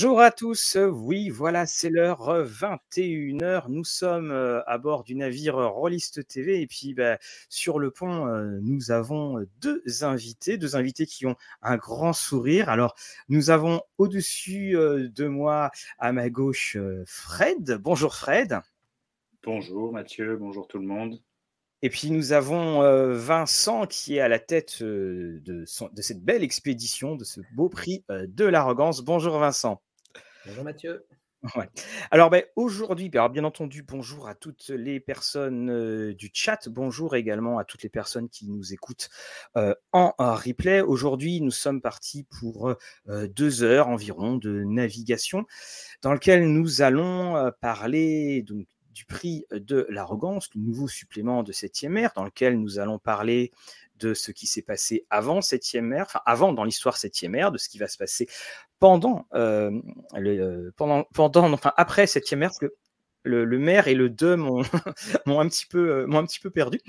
Bonjour à tous. Oui, voilà, c'est l'heure, heu, 21:00. Nous sommes, heu, à bord du navire, Rollist TV et puis, bah, sur le pont, heu, nous avons, heu, 2 invités, 2 invités qui ont un grand sourire. Alors, nous avons au-dessus, de moi, à ma gauche, Fred. Bonjour Fred. Bonjour Mathieu, bonjour tout le monde. Et puis nous avons, Vincent qui est à la tête, de son de cette belle expédition, de ce beau prix, de l'arrogance. Bonjour Vincent. Bonjour Mathieu. Alors, beh, aujourd'hui, alors bien entendu, bonjour à toutes les personnes, heu, du chat. Bonjour également à toutes les personnes qui nous écoutent, heu, en replay. Aujourd'hui, nous sommes partis pour, heu, 2 heures environ de navigation, dans lequel nous allons, parler donc du prix de l'arrogance, le nouveau supplément de 7e ère, dans lequel nous allons parler de ce qui s'est passé avant 7e ère, enfin avant dans l'histoire 7e ère, de ce qui va se passer pendant, hem, le pendant pendant enfin après 7e ère, que le le maire et le de m'ont un petit peu, m'ont un petit peu perdu.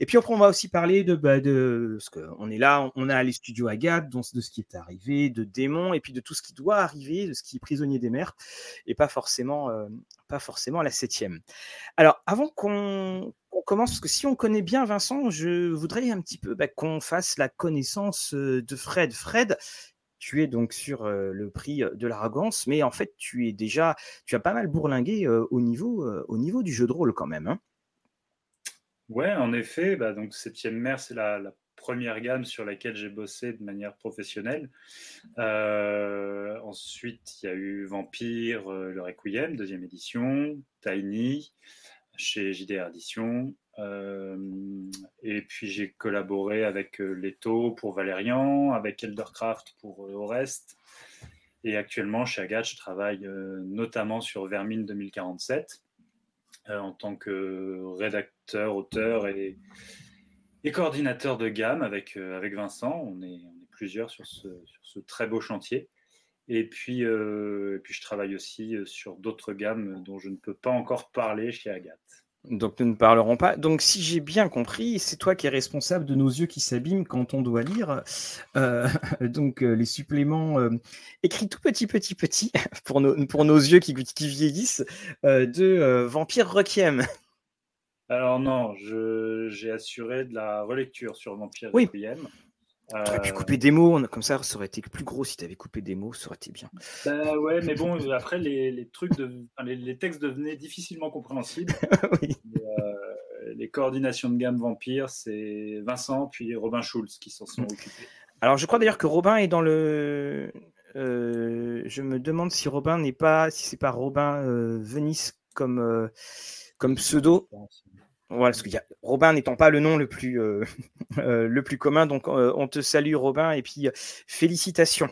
Et puis après on va aussi parler de, bah, de parce qu'on est là, on a les studios Agathe, donc de ce qui est arrivé, de Démon et puis de tout ce qui doit arriver, de ce qui est prisonnier des mers et pas forcément, heu, pas forcément la 7e. Alors avant qu'on commence, parce que si on connaît bien Vincent, je voudrais un petit peu, bah, qu'on fasse la connaissance, heu, de Fred. Fred, tu es donc sur, le prix, de l'arrogance, mais en fait tu es déjà tu as pas mal bourlingué, au niveau, au niveau du jeu de rôle quand même, hein? Ouais, en effet, bah, donc 7e ère, c'est la la 1re gamme sur laquelle j'ai bossé de manière professionnelle. Ensuite, il y a eu Vampire, le Requiem, 2e édition, Tiny, chez JDR Éditions. Hem, et puis j'ai collaboré avec, heu, Leto pour Valérian, avec Eldercraft pour, heu, Orest. Et actuellement chez Agathe, je travaille, notamment sur Vermine 2047, heu, en tant que rédacteur, auteur et coordinateur de gamme avec, avec Vincent. On est on est plusieurs sur ce sur ce très beau chantier. Et puis, et puis je travaille aussi, sur d'autres gammes dont je ne peux pas encore parler chez Agathe. Donc nous ne parlerons pas donc si j'ai bien compris, c'est toi qui es responsable de nos yeux qui s'abîment quand on doit lire, heu, donc heu, les suppléments, hem, écrits tout petit, petit, petit pour nos pour nos yeux qui qui vieillissent, de, Vampire Requiem. Alors non, j'ai assuré de la relecture sur Vampire Oui. Requiem. Tu aurais pu Heu couper des mots, comme ça, ça aurait été plus gros si tu avais coupé des mots, ça aurait été bien. Bah, ouais, mais bon, heu, après les les trucs de les les textes devenaient difficilement compréhensibles. Oui. Et heu, les coordinations de gamme Vampire, c'est Vincent puis Robin Schulz qui s'en sont occupés. Alors je crois d'ailleurs que Robin est dans le je me demande si Robin n'est pas si c'est pas Robin, heu, Venice comme, comme pseudo. Voilà, Robin n'étant pas le nom le plus, heu, heu, le plus commun, donc heu, on te salue Robin et puis, félicitations.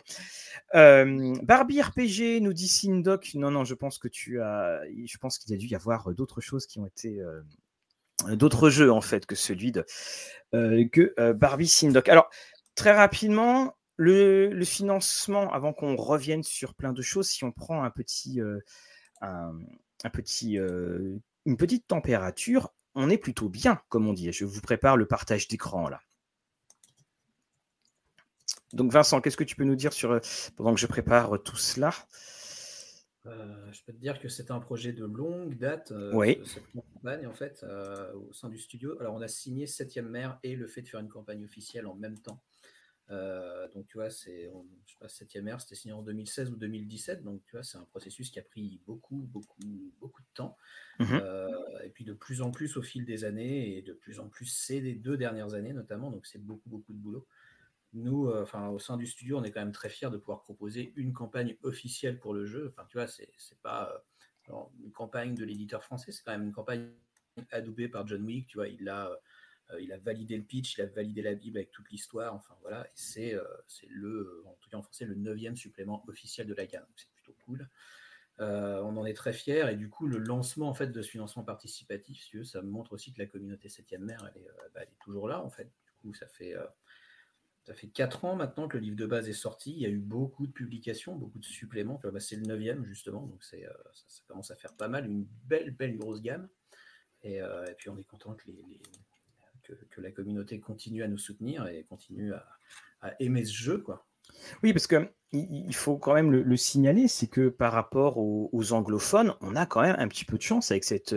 Barbie RPG nous dit Sindoc, non, non, je pense que tu as je pense qu'il y a dû y avoir d'autres choses qui ont été, d'autres jeux en fait que celui de, que, Barbie Sindoc. Alors très rapidement, le financement avant qu'on revienne sur plein de choses, si on prend un petit, un petit, une petite température, on est plutôt bien, comme on dit. Je vous prépare le partage d'écran là. Donc Vincent, qu'est-ce que tu peux nous dire sur, heu, pendant que je prépare tout cela? Heu, je peux te dire que c'est un projet de longue date, Oui. cette campagne en fait, au sein du studio. Alors on a signé 7e ère et le fait de faire une campagne officielle en même temps. Heu, donc tu vois, c'est je sais pas 7e ère, c'était signé en 2016 ou 2017, donc tu vois, c'est un processus qui a pris beaucoup, beaucoup, beaucoup de temps. Mmh mh. Heu, et puis de plus en plus au fil des années et de plus en plus ces des 2 dernières années notamment, donc c'est beaucoup, beaucoup de boulot. Nous, heu, enfin au sein du studio, on est quand même très fiers de pouvoir proposer une campagne officielle pour le jeu. Enfin, tu vois, c'est pas, alors une campagne de l'éditeur français, c'est quand même une campagne adoubée par John Wick, tu vois? Il a, heu, il a validé le pitch, il a validé la bible avec toute l'histoire, enfin voilà et c'est, le, en tout cas en français, le 9e supplément officiel de la gamme, c'est plutôt cool. Heu, on en est très fiers et du coup, le lancement en fait de ce financement participatif, si veux, ça montre aussi que la communauté 7e ère, elle est, heu, bah, elle est toujours là en fait. Du coup, ça fait, heu, ça fait 4 ans maintenant que le livre de base est sorti. Il y a eu beaucoup de publications, beaucoup de suppléments. Vois, bah, c'est le 9e justement, donc ça commence à faire pas mal, une belle, belle grosse gamme et puis on est content que les que que la communauté continue à nous soutenir et continue à à aimer ce jeu, quoi. Oui, parce que il faut quand même le, signaler, c'est que par rapport aux, anglophones, on a quand même un petit peu de chance avec cette,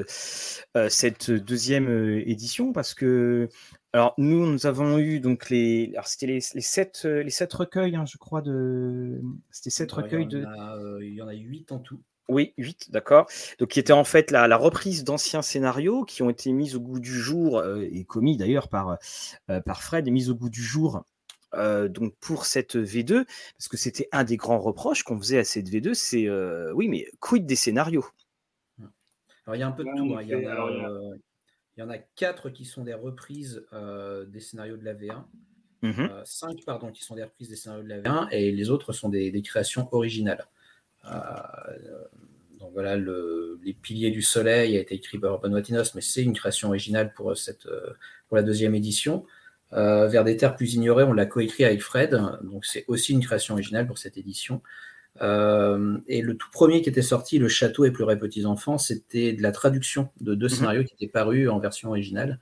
euh, cette deuxième euh, édition, parce que alors nous, nous avons eu donc les, alors c'était les, les, sept, euh, les sept recueils, hein, je crois de, c'était sept recueils de, il y en a huit en tout. Oui, huit, d'accord. Donc, qui était en fait la, reprise d'anciens scénarios qui ont été mis au goût du jour et commis d'ailleurs par, par Fred et mis au goût du jour euh, donc pour cette V2, parce que c'était un des grands reproches qu'on faisait à cette V2, c'est euh, oui, mais quid des scénarios? Alors il y a un peu de tout. Hein. Euh, il, y en a, quatre qui sont des reprises des scénarios de la V1. Mmh cinq, pardon, qui sont des reprises des scénarios de la V1 et les autres sont des, créations originales. Donc voilà, le, Les Piliers du Soleil a été écrit par Urban Watinos, mais c'est une création originale pour, cette, pour la deuxième édition. Euh, vers des terres plus ignorées, on l'a coécrit avec Fred, donc c'est aussi une création originale pour cette édition. Euh, et le tout premier qui était sorti, Le Château et Pleurer Petits Enfants, c'était de la traduction de deux mhm. scénarios qui étaient parus en version originale.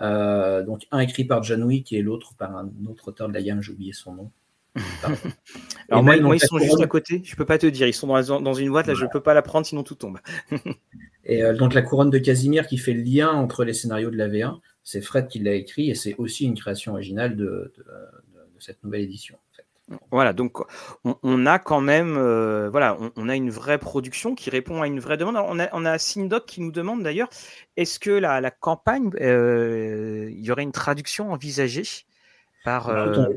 Euh, donc un écrit par John Wick et l'autre par un autre auteur de la gamme, j'ai oublié son nom. Alors moi, ils sont juste à côté, je peux pas te dire, ils sont dans, dans une boîte, là je peux pas la prendre sinon tout tombe. et donc la couronne de Casimir qui fait le lien entre les scénarios de la V1, c'est Fred qui l'a écrit et c'est aussi une création originale de, cette nouvelle édition. Voilà, donc on, a quand même, euh, voilà, on, a une vraie production qui répond à une vraie demande. on a, on a Sindoc qui nous demande d'ailleurs, est-ce que la, campagne, euh, il y aurait une traduction envisagée par euh,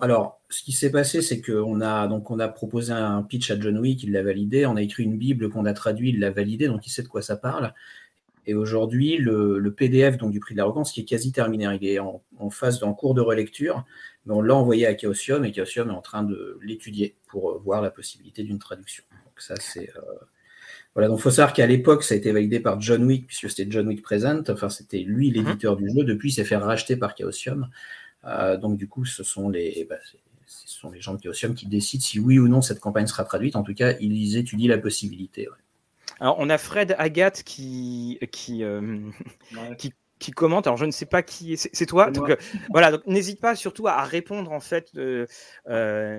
alors, ce qui s'est passé, c'est qu'on a donc on a proposé un pitch à John Wick, il l'a validé. On a écrit une bible qu'on a traduit, il l'a validé, donc il sait de quoi ça parle. Et aujourd'hui, le, PDF donc, du prix de l'arrogance, qui est quasi terminé, il est en, phase en cours de relecture, mais on l'a envoyé à Chaosium et Chaosium est en train de l'étudier pour euh, voir la possibilité d'une traduction. Donc ça, c'est euh, voilà. Donc faut savoir qu'à l'époque, ça a été validé par John Wick puisque c'était John Wick Present. Enfin, c'était lui mhm. l'éditeur du jeu. Depuis, il s'est fait racheter par Chaosium. Euh, donc du coup, ce sont les bah, ce sont les gens de Chaosium qui décident si oui ou non cette campagne sera traduite. En tout cas, ils étudient la possibilité. Alors, on a Fred Agathe qui, qui, euh, qui, commente. Alors, je ne sais pas qui est. C'est toi? Donc, euh, voilà. Donc, n'hésite pas surtout à répondre en fait. Euh,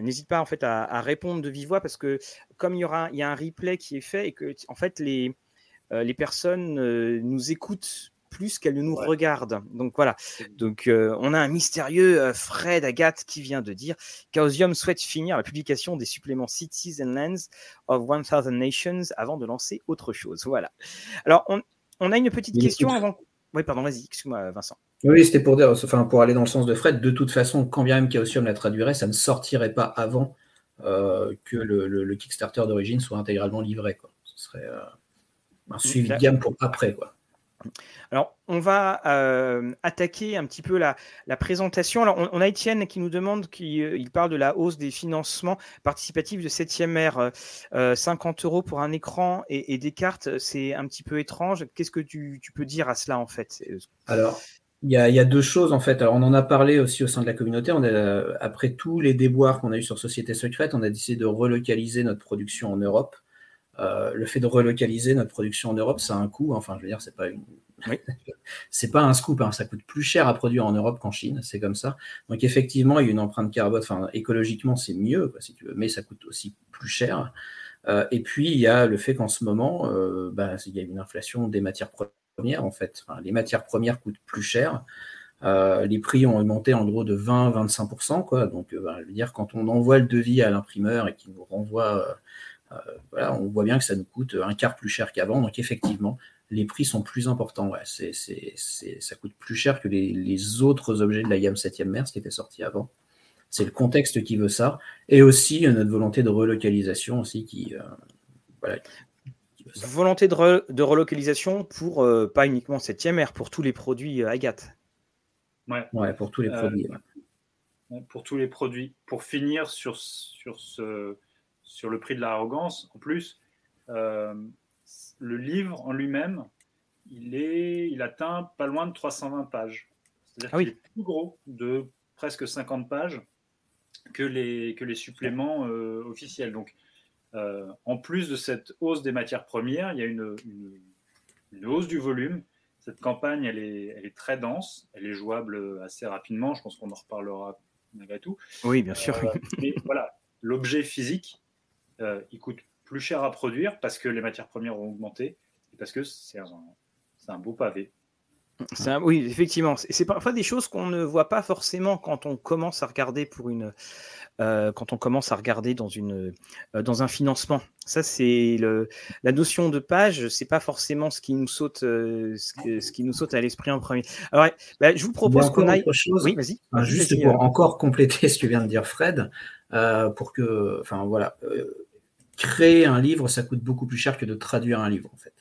n'hésite pas en fait à, répondre de vive voix parce que comme il y aura, il y a un replay qui est fait et que en fait les les personnes nous écoutent plus qu'elle ne nous regarde. Donc voilà. Donc euh, on a un mystérieux euh, Fred Agathe qui vient de dire Chaosium souhaite finir la publication des suppléments Cities and Lands of 1000 Nations avant de lancer autre chose. Voilà. Alors on, on a une petite question avant. Oui, pardon, vas-y, excuse-moi, Vincent. Oui, c'était pour dire, enfin, pour aller dans le sens de Fred, de toute façon, quand bien même Chaosium la traduirait, ça ne sortirait pas avant euh, que le, Kickstarter d'origine soit intégralement livré. Quoi. Ce serait un suivi de gamme pour après. Quoi. Alors, on va euh, attaquer un petit peu la, présentation. Alors, on, a Étienne qui nous demande, qui, euh, parle de la hausse des financements participatifs de 7e R. 50 euros pour un écran et, des cartes, c'est un petit peu étrange. Qu'est-ce que tu, peux dire à cela, en fait? Alors, il y, a, deux choses, en fait. Alors, on en a parlé aussi au sein de la communauté. Après tous les déboires qu'on a eu sur Société Secrète, on a décidé de relocaliser notre production en Europe. Euh, le fait de relocaliser notre production en Europe, ça a un coût. Enfin, je veux dire, c'est pas une... c'est pas un scoop. Hein. Ça coûte plus cher à produire en Europe qu'en Chine. C'est comme ça. Donc effectivement, il y a une empreinte carbone. Enfin, écologiquement, c'est mieux, si tu veux, mais ça coûte aussi plus cher. Euh, et puis il y a le fait qu'en ce moment, euh, bah, il y a une inflation des matières premières. En fait, les matières premières coûtent plus cher. les prix ont augmenté en gros de 20-25%. Quoi. Donc, bah, je veux dire, quand on envoie le devis à l'imprimeur et qu'il nous renvoie euh, on voit bien que ça nous coûte un quart plus cher qu'avant. Donc effectivement, les prix sont plus importants. ça coûte plus cher que les, autres objets de la gamme 7e mers qui étaient sortis avant. C'est le contexte qui veut ça. Et aussi euh, notre volonté de relocalisation aussi qui, euh, Volonté de, relocalisation pour pas uniquement 7e ère, pour tous les produits Agathe. Ouais. pour tous les produits. Pour tous les produits. Pour finir sur, sur ce sur le prix de l'arrogance, en plus, euh, le livre en lui-même, il, est, il atteint pas loin de 320 pages. C'est-à-dire ah qu'il est plus gros de presque 50 pages que les, que les suppléments euh, officiels. Donc, euh, en plus de cette hausse des matières premières, il y a une, une, hausse du volume. Cette campagne, elle est, elle est, très dense, elle est jouable assez rapidement. Je pense qu'on en reparlera malgré tout. Oui, bien sûr. mais voilà, l'objet physique, il coûte plus cher à produire parce que les matières premières ont augmenté et parce que c'est un, un beau pavé. Oui, effectivement. C'est parfois des choses qu'on ne voit pas forcément quand on commence à regarder pour une, euh, quand on commence à regarder dans, une, euh, dans un financement. Ça, c'est la notion de page, c'est pas forcément ce qui nous saute, euh, ce, qui nous saute à l'esprit en premier. Alors, bah, je vous propose qu'on aille. Chose, oui, vas-y. juste pour encore compléter ce que vient de dire Fred, pour que, enfin voilà, créer un livre, ça coûte beaucoup plus cher que de traduire un livre, en fait.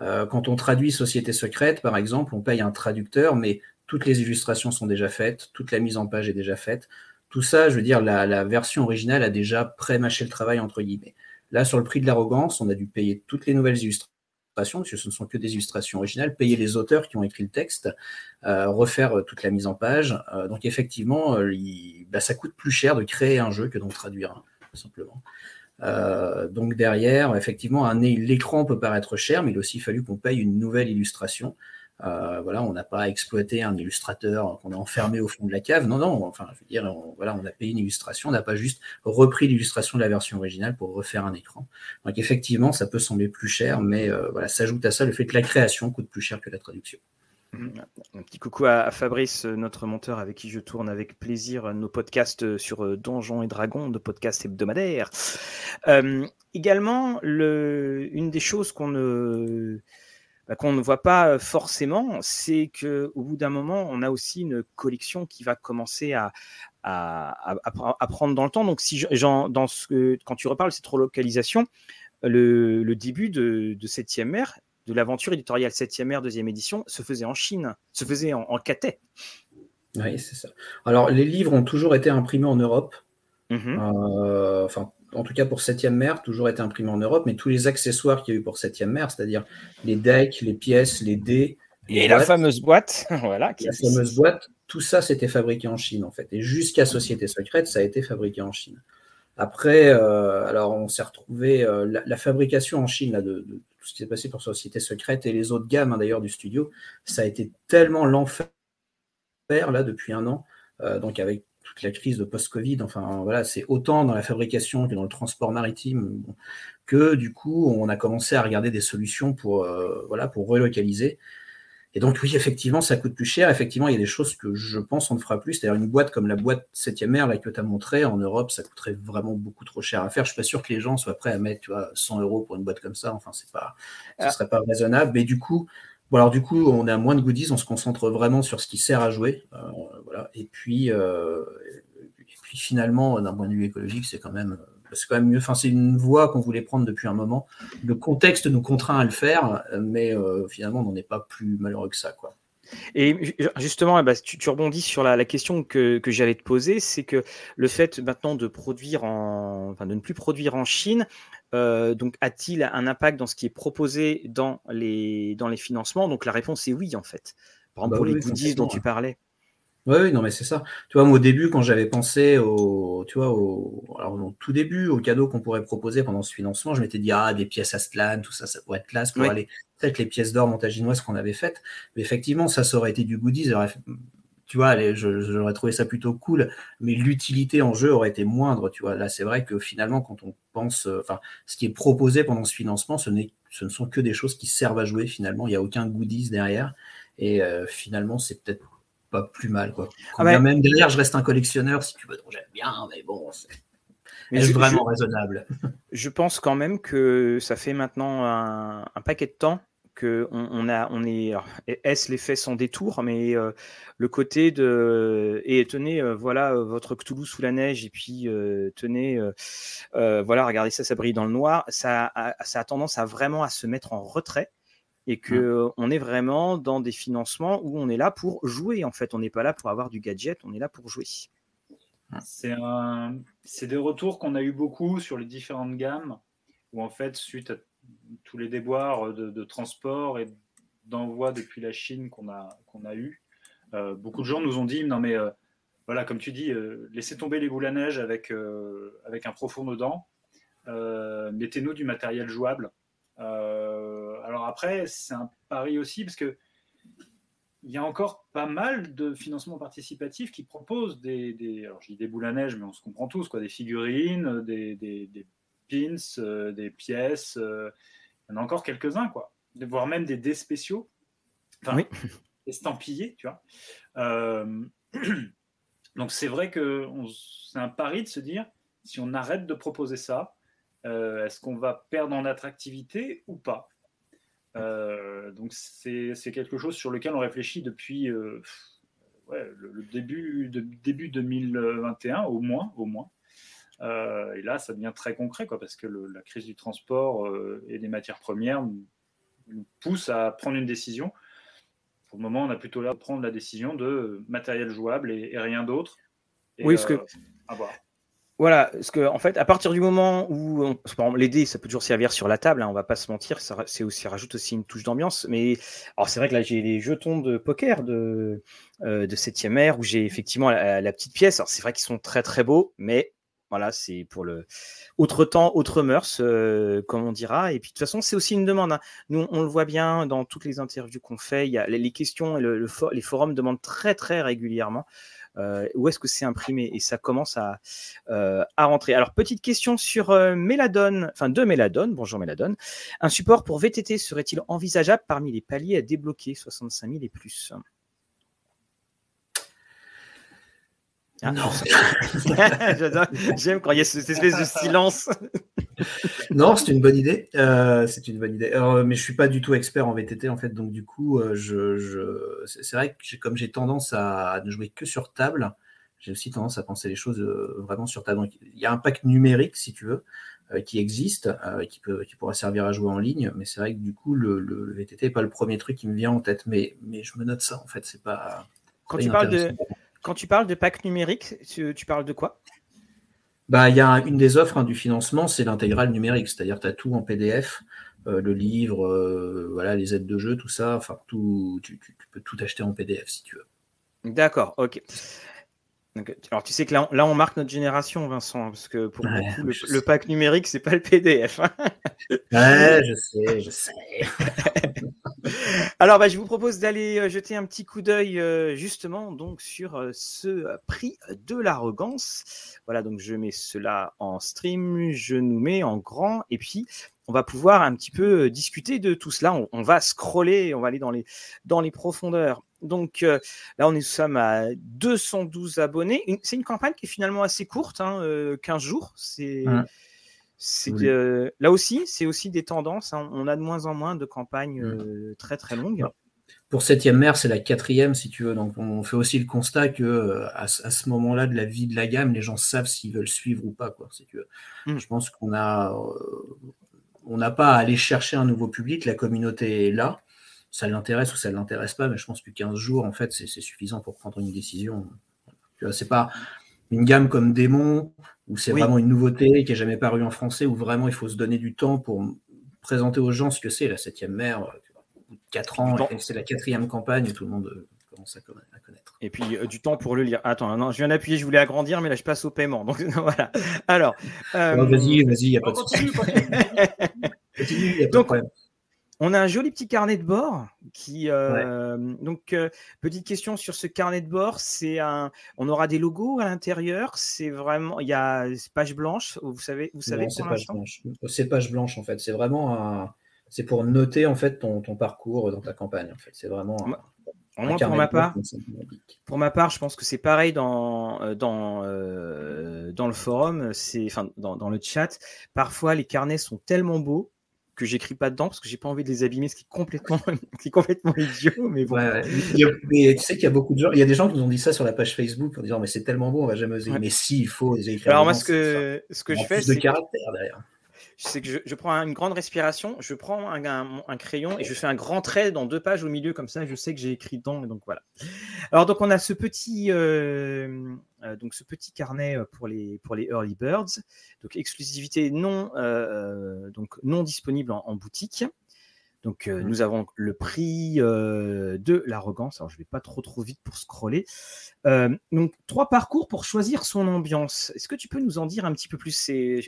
Quand on traduit Société secrète, par exemple, on paye un traducteur, mais toutes les illustrations sont déjà faites, toute la mise en page est déjà faite, tout ça, je veux dire, la, version originale a déjà pré-mâché le travail, entre guillemets. Là, sur le prix de l'arrogance, on a dû payer toutes les nouvelles illustrations, parce que ce ne sont que des illustrations originales, payer les auteurs qui ont écrit le texte, euh, refaire euh, toute la mise en page. Euh, donc effectivement, bah, ça coûte plus cher de créer un jeu que d'en traduire tout simplement. Donc derrière, effectivement, l'écran peut paraître cher, mais il a aussi fallu qu'on paye une nouvelle illustration. Euh, voilà, on n'a pas exploité un illustrateur qu'on a enfermé au fond de la cave. Non, non, enfin, je veux dire, on, voilà, on a payé une illustration, on n'a pas juste repris l'illustration de la version originale pour refaire un écran. Donc effectivement, ça peut sembler plus cher, mais euh, voilà, s'ajoute à ça le fait que la création coûte plus cher que la traduction. Mmh. Un petit coucou à, Fabrice, notre monteur avec qui je tourne avec plaisir nos podcasts sur Donjons et Dragons, de podcasts hebdomadaires. Euh, également, le, une des choses qu'on ne bah, voit pas forcément, c'est qu'au bout d'un moment, on a aussi une collection qui va commencer à, prendre dans le temps. Donc, quand tu reparles de cette relocalisation, le, le début de, de 7e ère, de l'aventure éditoriale 7e ère, deuxième édition, se faisait en Chine, se faisait en, en Oui, c'est ça. Alors, les livres ont toujours été imprimés en Europe. Mmh euh, enfin, en tout cas pour 7e mer, toujours été imprimé en Europe, mais tous les accessoires qu'il y a eu pour 7e mer, c'est-à-dire les decks, les pièces, les dés. et la fameuse boîte, voilà. La fameuse boîte, tout ça, c'était fabriqué en Chine, en fait. Et jusqu'à Société Secrète, ça a été fabriqué en Chine. Après, euh, alors on s'est retrouvé, euh, la, fabrication en Chine là, de, tout ce qui s'est passé pour Société Secrète et les autres gammes hein, d'ailleurs du studio, ça a été tellement l'enfer là depuis un an. Euh, donc avec toute la crise de post-Covid. Enfin, voilà, c'est autant dans la fabrication que dans le transport maritime que du coup, on a commencé à regarder des solutions pour, euh, voilà, pour relocaliser. Et donc, oui, effectivement, ça coûte plus cher. Effectivement, il y a des choses que je pense on ne fera plus. C'est-à-dire une boîte comme la boîte 7e ère là, que tu as montré en Europe, ça coûterait vraiment beaucoup trop cher à faire. Je suis pas sûr que les gens soient prêts à mettre tu vois, 100 euros pour une boîte comme ça. Enfin, c'est pas, ce ah. serait pas raisonnable. Mais du coup, Bon, alors du coup, on a moins de goodies, on se concentre vraiment sur ce qui sert à jouer. Euh, voilà. et, puis, euh, et puis finalement, d'un point de vue écologique, c'est quand même c'est quand même mieux. Enfin, c'est une voie qu'on voulait prendre depuis un moment. Le contexte nous contraint à le faire, mais euh, finalement, on n'en est pas plus malheureux que ça, quoi. Et justement, eh ben, tu, rebondis sur la, question que, que j'allais te poser, c'est que le fait maintenant de produire en, enfin, de ne plus produire en Chine, euh, donc, a-t-il un impact dans ce qui est proposé dans les, dans les financements? Donc, la réponse est oui, en fait. Par exemple, bah pour les goodies dont tu parlais. Oui, oui, non, mais c'est ça. Tu vois, moi, au début, quand j'avais pensé au, tu vois, au, alors, au tout début, au cadeau qu'on pourrait proposer pendant ce financement, je m'étais dit, ah, des pièces Astlan, tout ça, ça pourrait être classe pour aller, peut-être les pièces d'or montaginoises qu'on avait faites. Mais effectivement, ça, ça aurait été du goodies tu vois, j'aurais trouvé ça plutôt cool, mais l'utilité en jeu aurait été moindre, tu vois. Là, c'est vrai que finalement, quand on pense, euh, enfin, ce qui est proposé pendant ce financement, ce, ce ne sont que des choses qui servent à jouer, finalement. Il n'y a aucun goodies derrière. Et euh, finalement, c'est peut-être pas plus mal, quoi. Ah même derrière, je reste un collectionneur, si tu veux, donc j'aime bien, mais bon, c'est vraiment raisonnable? Je pense quand même que ça fait maintenant un paquet de temps on, a, on est, est-ce l'effet sans détour, mais euh, le côté de, et tenez, euh, voilà votre Cthulhu sous la neige, et puis euh, tenez, voilà, regardez ça, ça brille dans le noir, ça a, ça a tendance à vraiment à se mettre en retrait et que mmh. on est vraiment dans des financements où on est là pour jouer en fait, on n'est pas là pour avoir du gadget, on est là pour jouer. C'est un... des retours qu'on a eu beaucoup sur les différentes gammes où en fait suite à tous les déboires de, transport et d'envoi depuis la Chine qu'on a, qu'on a eu. Euh, beaucoup de gens nous ont dit non mais euh, voilà comme tu dis euh, laissez tomber les boules à neige avec avec un profond dedans mettez-nous du matériel jouable alors après c'est un pari aussi parce que il y a encore pas mal de financements participatifs qui proposent des, des alors je dis des boules à neige, mais on se comprend tous, quoi, des figurines, des, des, des pins, euh, des pièces. Euh, il y en a encore quelques-uns, quoi. Voire même des dés spéciaux. Enfin, oui. estampillés, tu vois. Euh, donc c'est vrai que c'est un pari de se dire, si on arrête de proposer ça, est-ce qu'on va perdre en attractivité ou pas? Euh, donc c'est quelque chose sur lequel on réfléchit depuis euh, le, début, de, début 2021 au moins. Au moins. Euh, et là, ça devient très concret quoi, parce que la crise du transport et des matières premières nous, pousse à prendre une décision. Pour le moment, on a plutôt l'air de prendre la décision de matériel jouable et, rien d'autre. Oui, parce que. À voir. Voilà, parce que en fait, à partir du moment où, on, les dés, ça peut toujours servir sur la table, hein, on va pas se mentir, ça, c'est aussi rajoute aussi une touche d'ambiance. Mais alors c'est vrai que là j'ai les jetons de poker de euh, de septième ère où j'ai effectivement la, petite pièce. Alors c'est vrai qu'ils sont très très beaux, mais voilà, c'est pour le autre temps, autre mœurs, euh, comme on dira. Et puis de toute façon, c'est aussi une demande. Hein. Nous, on le voit bien dans toutes les interviews qu'on fait. Il y a les, questions et le, les forums demandent très très régulièrement. Euh, où est-ce que c'est imprimé Et ça commence à, euh, à rentrer. Alors, petite question sur euh, enfin de Méladone. Bonjour Méladone. Un support pour VTT serait-il envisageable parmi les paliers à débloquer 65 000 et plus? Ah, non. J'aime quand il y a cette espèce de silence. Non, c'est une bonne idée. Euh, c'est une bonne idée. mais je suis pas du tout expert en VTT en fait, donc du coup, euh, je, c'est vrai que comme j'ai tendance à ne jouer que sur table, j'ai aussi tendance à penser les choses euh, vraiment sur table. il y a un pack numérique, si tu veux, qui existe, qui peut, qui pourra servir à jouer en ligne, mais c'est vrai que du coup, le, VTT n'est pas le premier truc qui me vient en tête. Mais, mais je me note ça en fait. C'est pas. Quand tu parles de quand tu parles de pack numérique, tu, parles de quoi? Bah, il y a une des offres hein, du financement, c'est l'intégrale numérique, c'est-à-dire tu as tout en PDF, euh, le livre, euh, voilà, les aides de jeu, tout ça, enfin tu, peux tout acheter en PDF si tu veux. D'accord, ok. Alors tu sais que là, là, on marque notre génération, Vincent, parce que pour beaucoup, le, pack numérique, c'est pas le PDF. Hein. ouais, je sais, je sais. Alors, bah, je vous propose d'aller euh, jeter un petit coup d'œil euh, justement donc sur euh, ce prix de l'arrogance. Voilà, donc je mets cela en stream, je nous mets en grand, et puis on va pouvoir un petit peu discuter de tout cela. On, va scroller, on va aller dans les, dans les profondeurs. Donc là, on est, nous sommes à 212 abonnés. C'est une campagne qui est finalement assez courte, hein, 15 jours. C'est. C'est là aussi, c'est aussi des tendances. Hein. On a de moins en moins de campagnes mmh. euh, très très longues. Pour septième mer, c'est la quatrième, si tu veux. Donc, on fait aussi le constat que euh, à, ce moment-là de la vie de la gamme, les gens savent s'ils veulent suivre ou pas, quoi. Si tu veux. Mmh. Je pense qu'on a, euh, on n'a pas à aller chercher un nouveau public. La communauté est là. Ça l'intéresse ou ça ne l'intéresse pas, mais je pense que 15 jours, en fait, c'est suffisant pour prendre une décision. C'est pas une gamme comme Démon, où c'est vraiment une nouveauté qui n'a jamais paru en français, où vraiment il faut se donner du temps pour présenter aux gens ce que c'est la septième mer. Au bout de 4 ans, c'est la quatrième campagne, et tout le monde euh, commence à. Et puis euh, du temps pour le lire. Attends, non, je viens d'appuyer, je voulais agrandir, mais là je passe au paiement. Donc voilà. Alors. Euh, vas-y, vas-y, il n'y a pas de souci. Continue, a pas de problème. On a un joli petit carnet de bord qui euh, donc euh, petite question sur ce carnet de bord, c'est un on aura des logos à l'intérieur, c'est vraiment il y a page blanche, vous savez vous savez c'est page blanche. C'est page blanche en fait, c'est vraiment un c'est pour noter en fait ton, parcours dans ta campagne en fait, c'est vraiment un, pour ma part, pour ma part, je pense que c'est pareil dans euh, dans dans le forum, c'est enfin dans, dans le chat. Parfois, les carnets sont tellement beaux que j'écris pas dedans parce que j'ai pas envie de les abîmer, ce qui est complètement, qui complètement idiot. Mais bon. mais tu sais qu'il y a beaucoup de gens, il y a des gens qui nous ont dit ça sur la page Facebook en disant mais c'est tellement beau, on va jamais oser. Mais si, il faut les écrire. Alors moi, ce que, ce que je fais, c'est de caractère derrière c'est que je, prends une grande respiration, je prends un, crayon et je fais un grand trait dans deux pages au milieu, comme ça je sais que j'ai écrit dedans. Voilà. Alors donc on a ce petit, euh, euh, donc ce petit carnet pour les, pour les early birds, donc exclusivité non, euh, non disponible en boutique. Donc, euh, mmh nous avons le prix euh, de l'arrogance. Alors, je ne vais pas trop trop vite pour scroller. Euh, donc, trois parcours pour choisir son ambiance. Est-ce que tu peux nous en dire un petit peu plus? C'est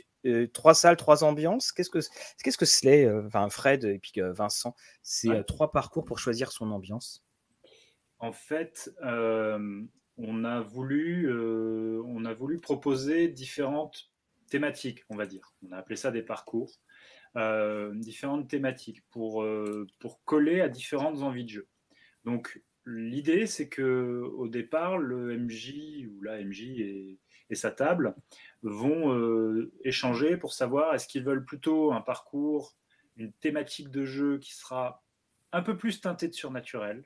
trois salles, trois ambiances. Qu'est-ce que qu'est-ce que c'est Enfin, Fred et puis Vincent, c'est trois parcours pour choisir son ambiance? en fait, on, a voulu, on a voulu proposer différentes thématiques, on va dire. On a appelé ça des parcours. Différentes thématiques pour, pour coller à différentes envies de jeu. Donc, l'idée, c'est que au départ, le MJ ou la MJ et, sa table vont euh, échanger pour savoir est-ce qu'ils veulent plutôt un parcours, une thématique de jeu qui sera un peu plus teintée de surnaturel,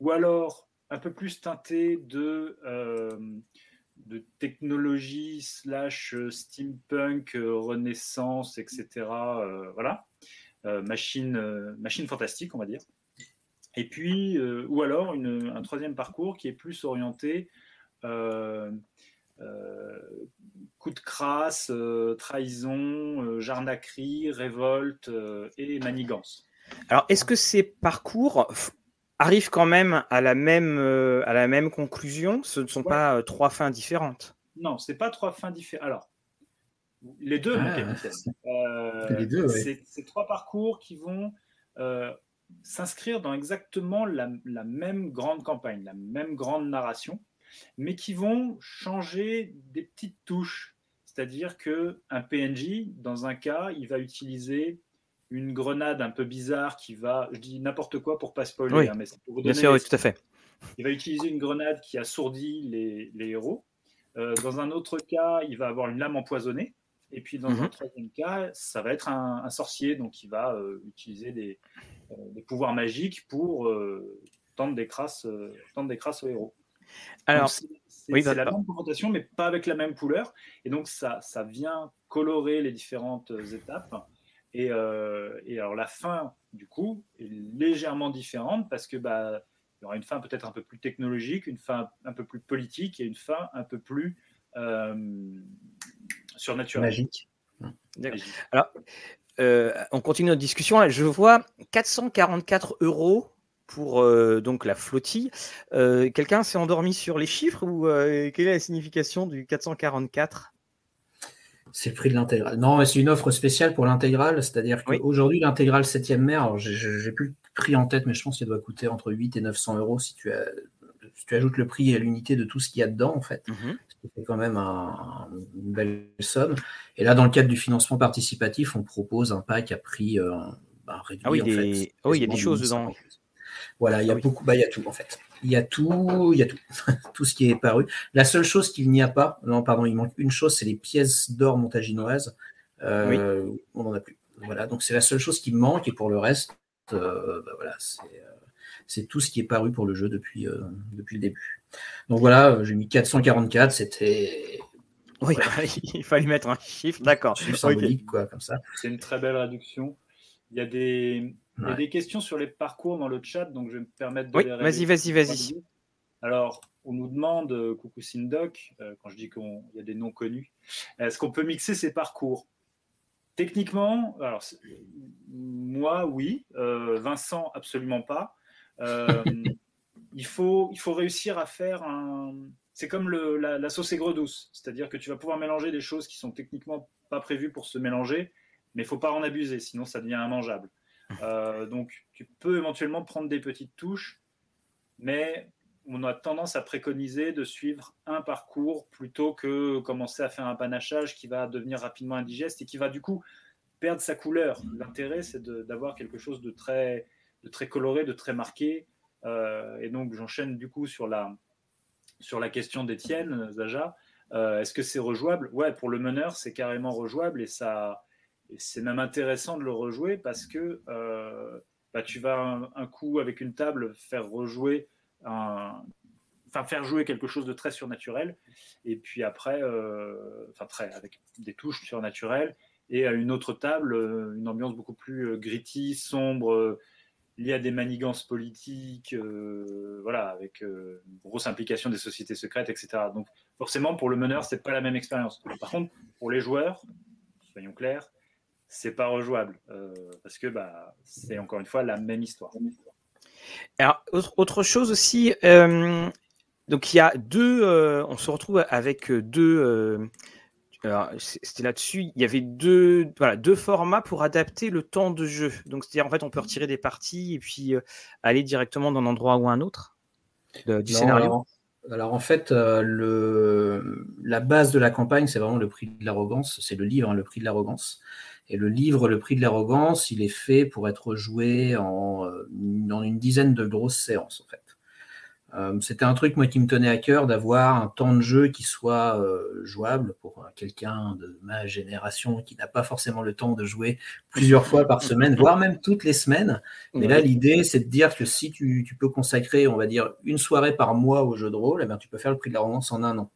ou alors un peu plus teintée de, euh, de technologie slash steampunk, renaissance, etc. Euh, voilà, machine, fantastique, on va dire. Et puis, euh, ou alors un troisième parcours qui est plus orienté euh, euh, coup de crasse, trahison, jarnaquerie, révolte et manigance. Alors, est-ce que ces parcours arrivent quand même à la même, à la même conclusion Ce ne sont pas trois fins différentes Non, ce n'est pas trois fins différentes. Alors, les deux, mon ah. les deux, C'est trois parcours qui vont s'inscrire dans exactement la, même grande campagne, la même grande narration, mais qui vont changer des petites touches. C'est-à-dire que un PNJ, dans un cas, il va utiliser une grenade un peu bizarre qui va, je dis n'importe quoi pour pas spoiler, oui. Hein, mais pour vous donner Bien sûr, oui, tout à fait. Il va utiliser une grenade qui assourdit les, héros. Euh, dans un autre cas, il va avoir une lame empoisonnée. Et puis dans un mhm. troisième cas, ça va être un, sorcier, donc il va euh, utiliser des, euh, des pouvoirs magiques pour tendre des crasses, tendre des crasses aux héros. Alors, c'est oui, la même présentation, mais pas avec la même couleur. Et donc, ça, ça vient colorer les différentes étapes. Et, et, alors, la fin, du coup, est légèrement différente parce que bah, il y aura une fin peut-être un peu plus technologique, une fin un peu plus politique et une fin un peu plus surnaturelle. Magique. Magique. Alors, euh, on continue notre discussion. Je vois 444 euros pour euh, donc la flottille. Euh, quelqu'un s'est endormi sur les chiffres ou quelle est la signification du 444 c'est le prix de l'intégrale. Non, mais c'est une offre spéciale pour l'intégrale, c'est-à-dire qu'aujourd'hui, l'intégrale 7e mer, j'ai plus le prix en tête, mais je pense qu'il doit coûter entre 8 et 900 euros si tu, tu ajoutes le prix à l'unité de tout ce qu'il y a dedans, en fait. Mhm c'est quand même une belle somme. Et là, dans le cadre du financement participatif, on propose un pack à prix euh, bah, réduit. Ah oui, il y a des choses dedans. Voilà, il y a ah beaucoup, bah, il y a tout en fait. Il y a tout, il y a tout, tout ce qui est paru. La seule chose qu'il n'y a pas, non, pardon, il manque une chose, c'est les pièces d'or montaginoises. Euh, on n'en a plus. Voilà, donc c'est la seule chose qui manque et pour le reste, euh, bah, voilà, c'est tout ce qui est paru pour le jeu depuis, depuis le début. Donc voilà, euh, j'ai mis 444, c'était. Oui, il fallait mettre un chiffre, d'accord. symbolique, quoi, comme ça. C'est une très belle réduction. Il y, a des, des questions sur les parcours dans le chat, donc je vais me permettre de oui, Vas-y, vas-y, vas-y. Alors, on nous demande, euh, coucou Sindoc, euh, quand je dis qu'il y a des noms connus, est-ce qu'on peut mixer ces parcours? Techniquement, alors, moi, oui. Vincent, absolument pas. il faut, il faut réussir à faire un. C'est comme le, la, sauce aigre douce, c'est-à-dire que tu vas pouvoir mélanger des choses qui sont techniquement pas prévues pour se mélanger, mais il faut pas en abuser, sinon ça devient immangeable. Euh, donc tu peux éventuellement prendre des petites touches, mais on a tendance à préconiser de suivre un parcours plutôt que commencer à faire un panachage qui va devenir rapidement indigeste et qui va du coup perdre sa couleur. L'intérêt, c'est d'avoir quelque chose de très, coloré, de très marqué, euh, et donc, j'enchaîne du coup sur la, sur la question d'Étienne, Zaja. Euh, est-ce que c'est rejouable? Ouais, pour le meneur, c'est carrément rejouable et ça, c'est même intéressant de le rejouer parce que euh, bah, tu vas un, coup avec une table faire rejouer un, enfin faire jouer quelque chose de très surnaturel et puis après, enfin très avec des touches surnaturelles et à une autre table une ambiance beaucoup plus gritty, sombre lié à des manigances politiques, euh, voilà, avec euh, une grosse implication des sociétés secrètes, etc. Donc forcément, pour le meneur, c'est pas la même expérience. Par contre, pour les joueurs, soyons clairs, c'est pas rejouable euh, parce que bah, c'est encore une fois la même histoire. Alors autre, chose aussi, donc il y a deux, on se retrouve avec deux c'était là-dessus, il y avait deux, voilà, deux formats pour adapter le temps de jeu. Donc, c'est-à-dire, en fait, on peut retirer des parties et puis euh, aller directement d'un endroit ou un autre. du scénario alors, en fait, le, la base de la campagne, c'est vraiment le prix de l'arrogance. C'est le livre, hein, le prix de l'arrogance. Et le livre, le prix de l'arrogance, il est fait pour être joué en, dans une dizaine de grosses séances, en fait. Euh, c'était un truc moi qui me tenait à cœur d'avoir un temps de jeu qui soit euh, jouable pour quelqu'un de ma génération qui n'a pas forcément le temps de jouer plusieurs fois par semaine, voire même toutes les semaines. Mais là, l'idée, c'est de dire que si tu, peux consacrer, on va dire, une soirée par mois au jeu de rôle, eh bien, tu peux faire le prix de la romance en un an.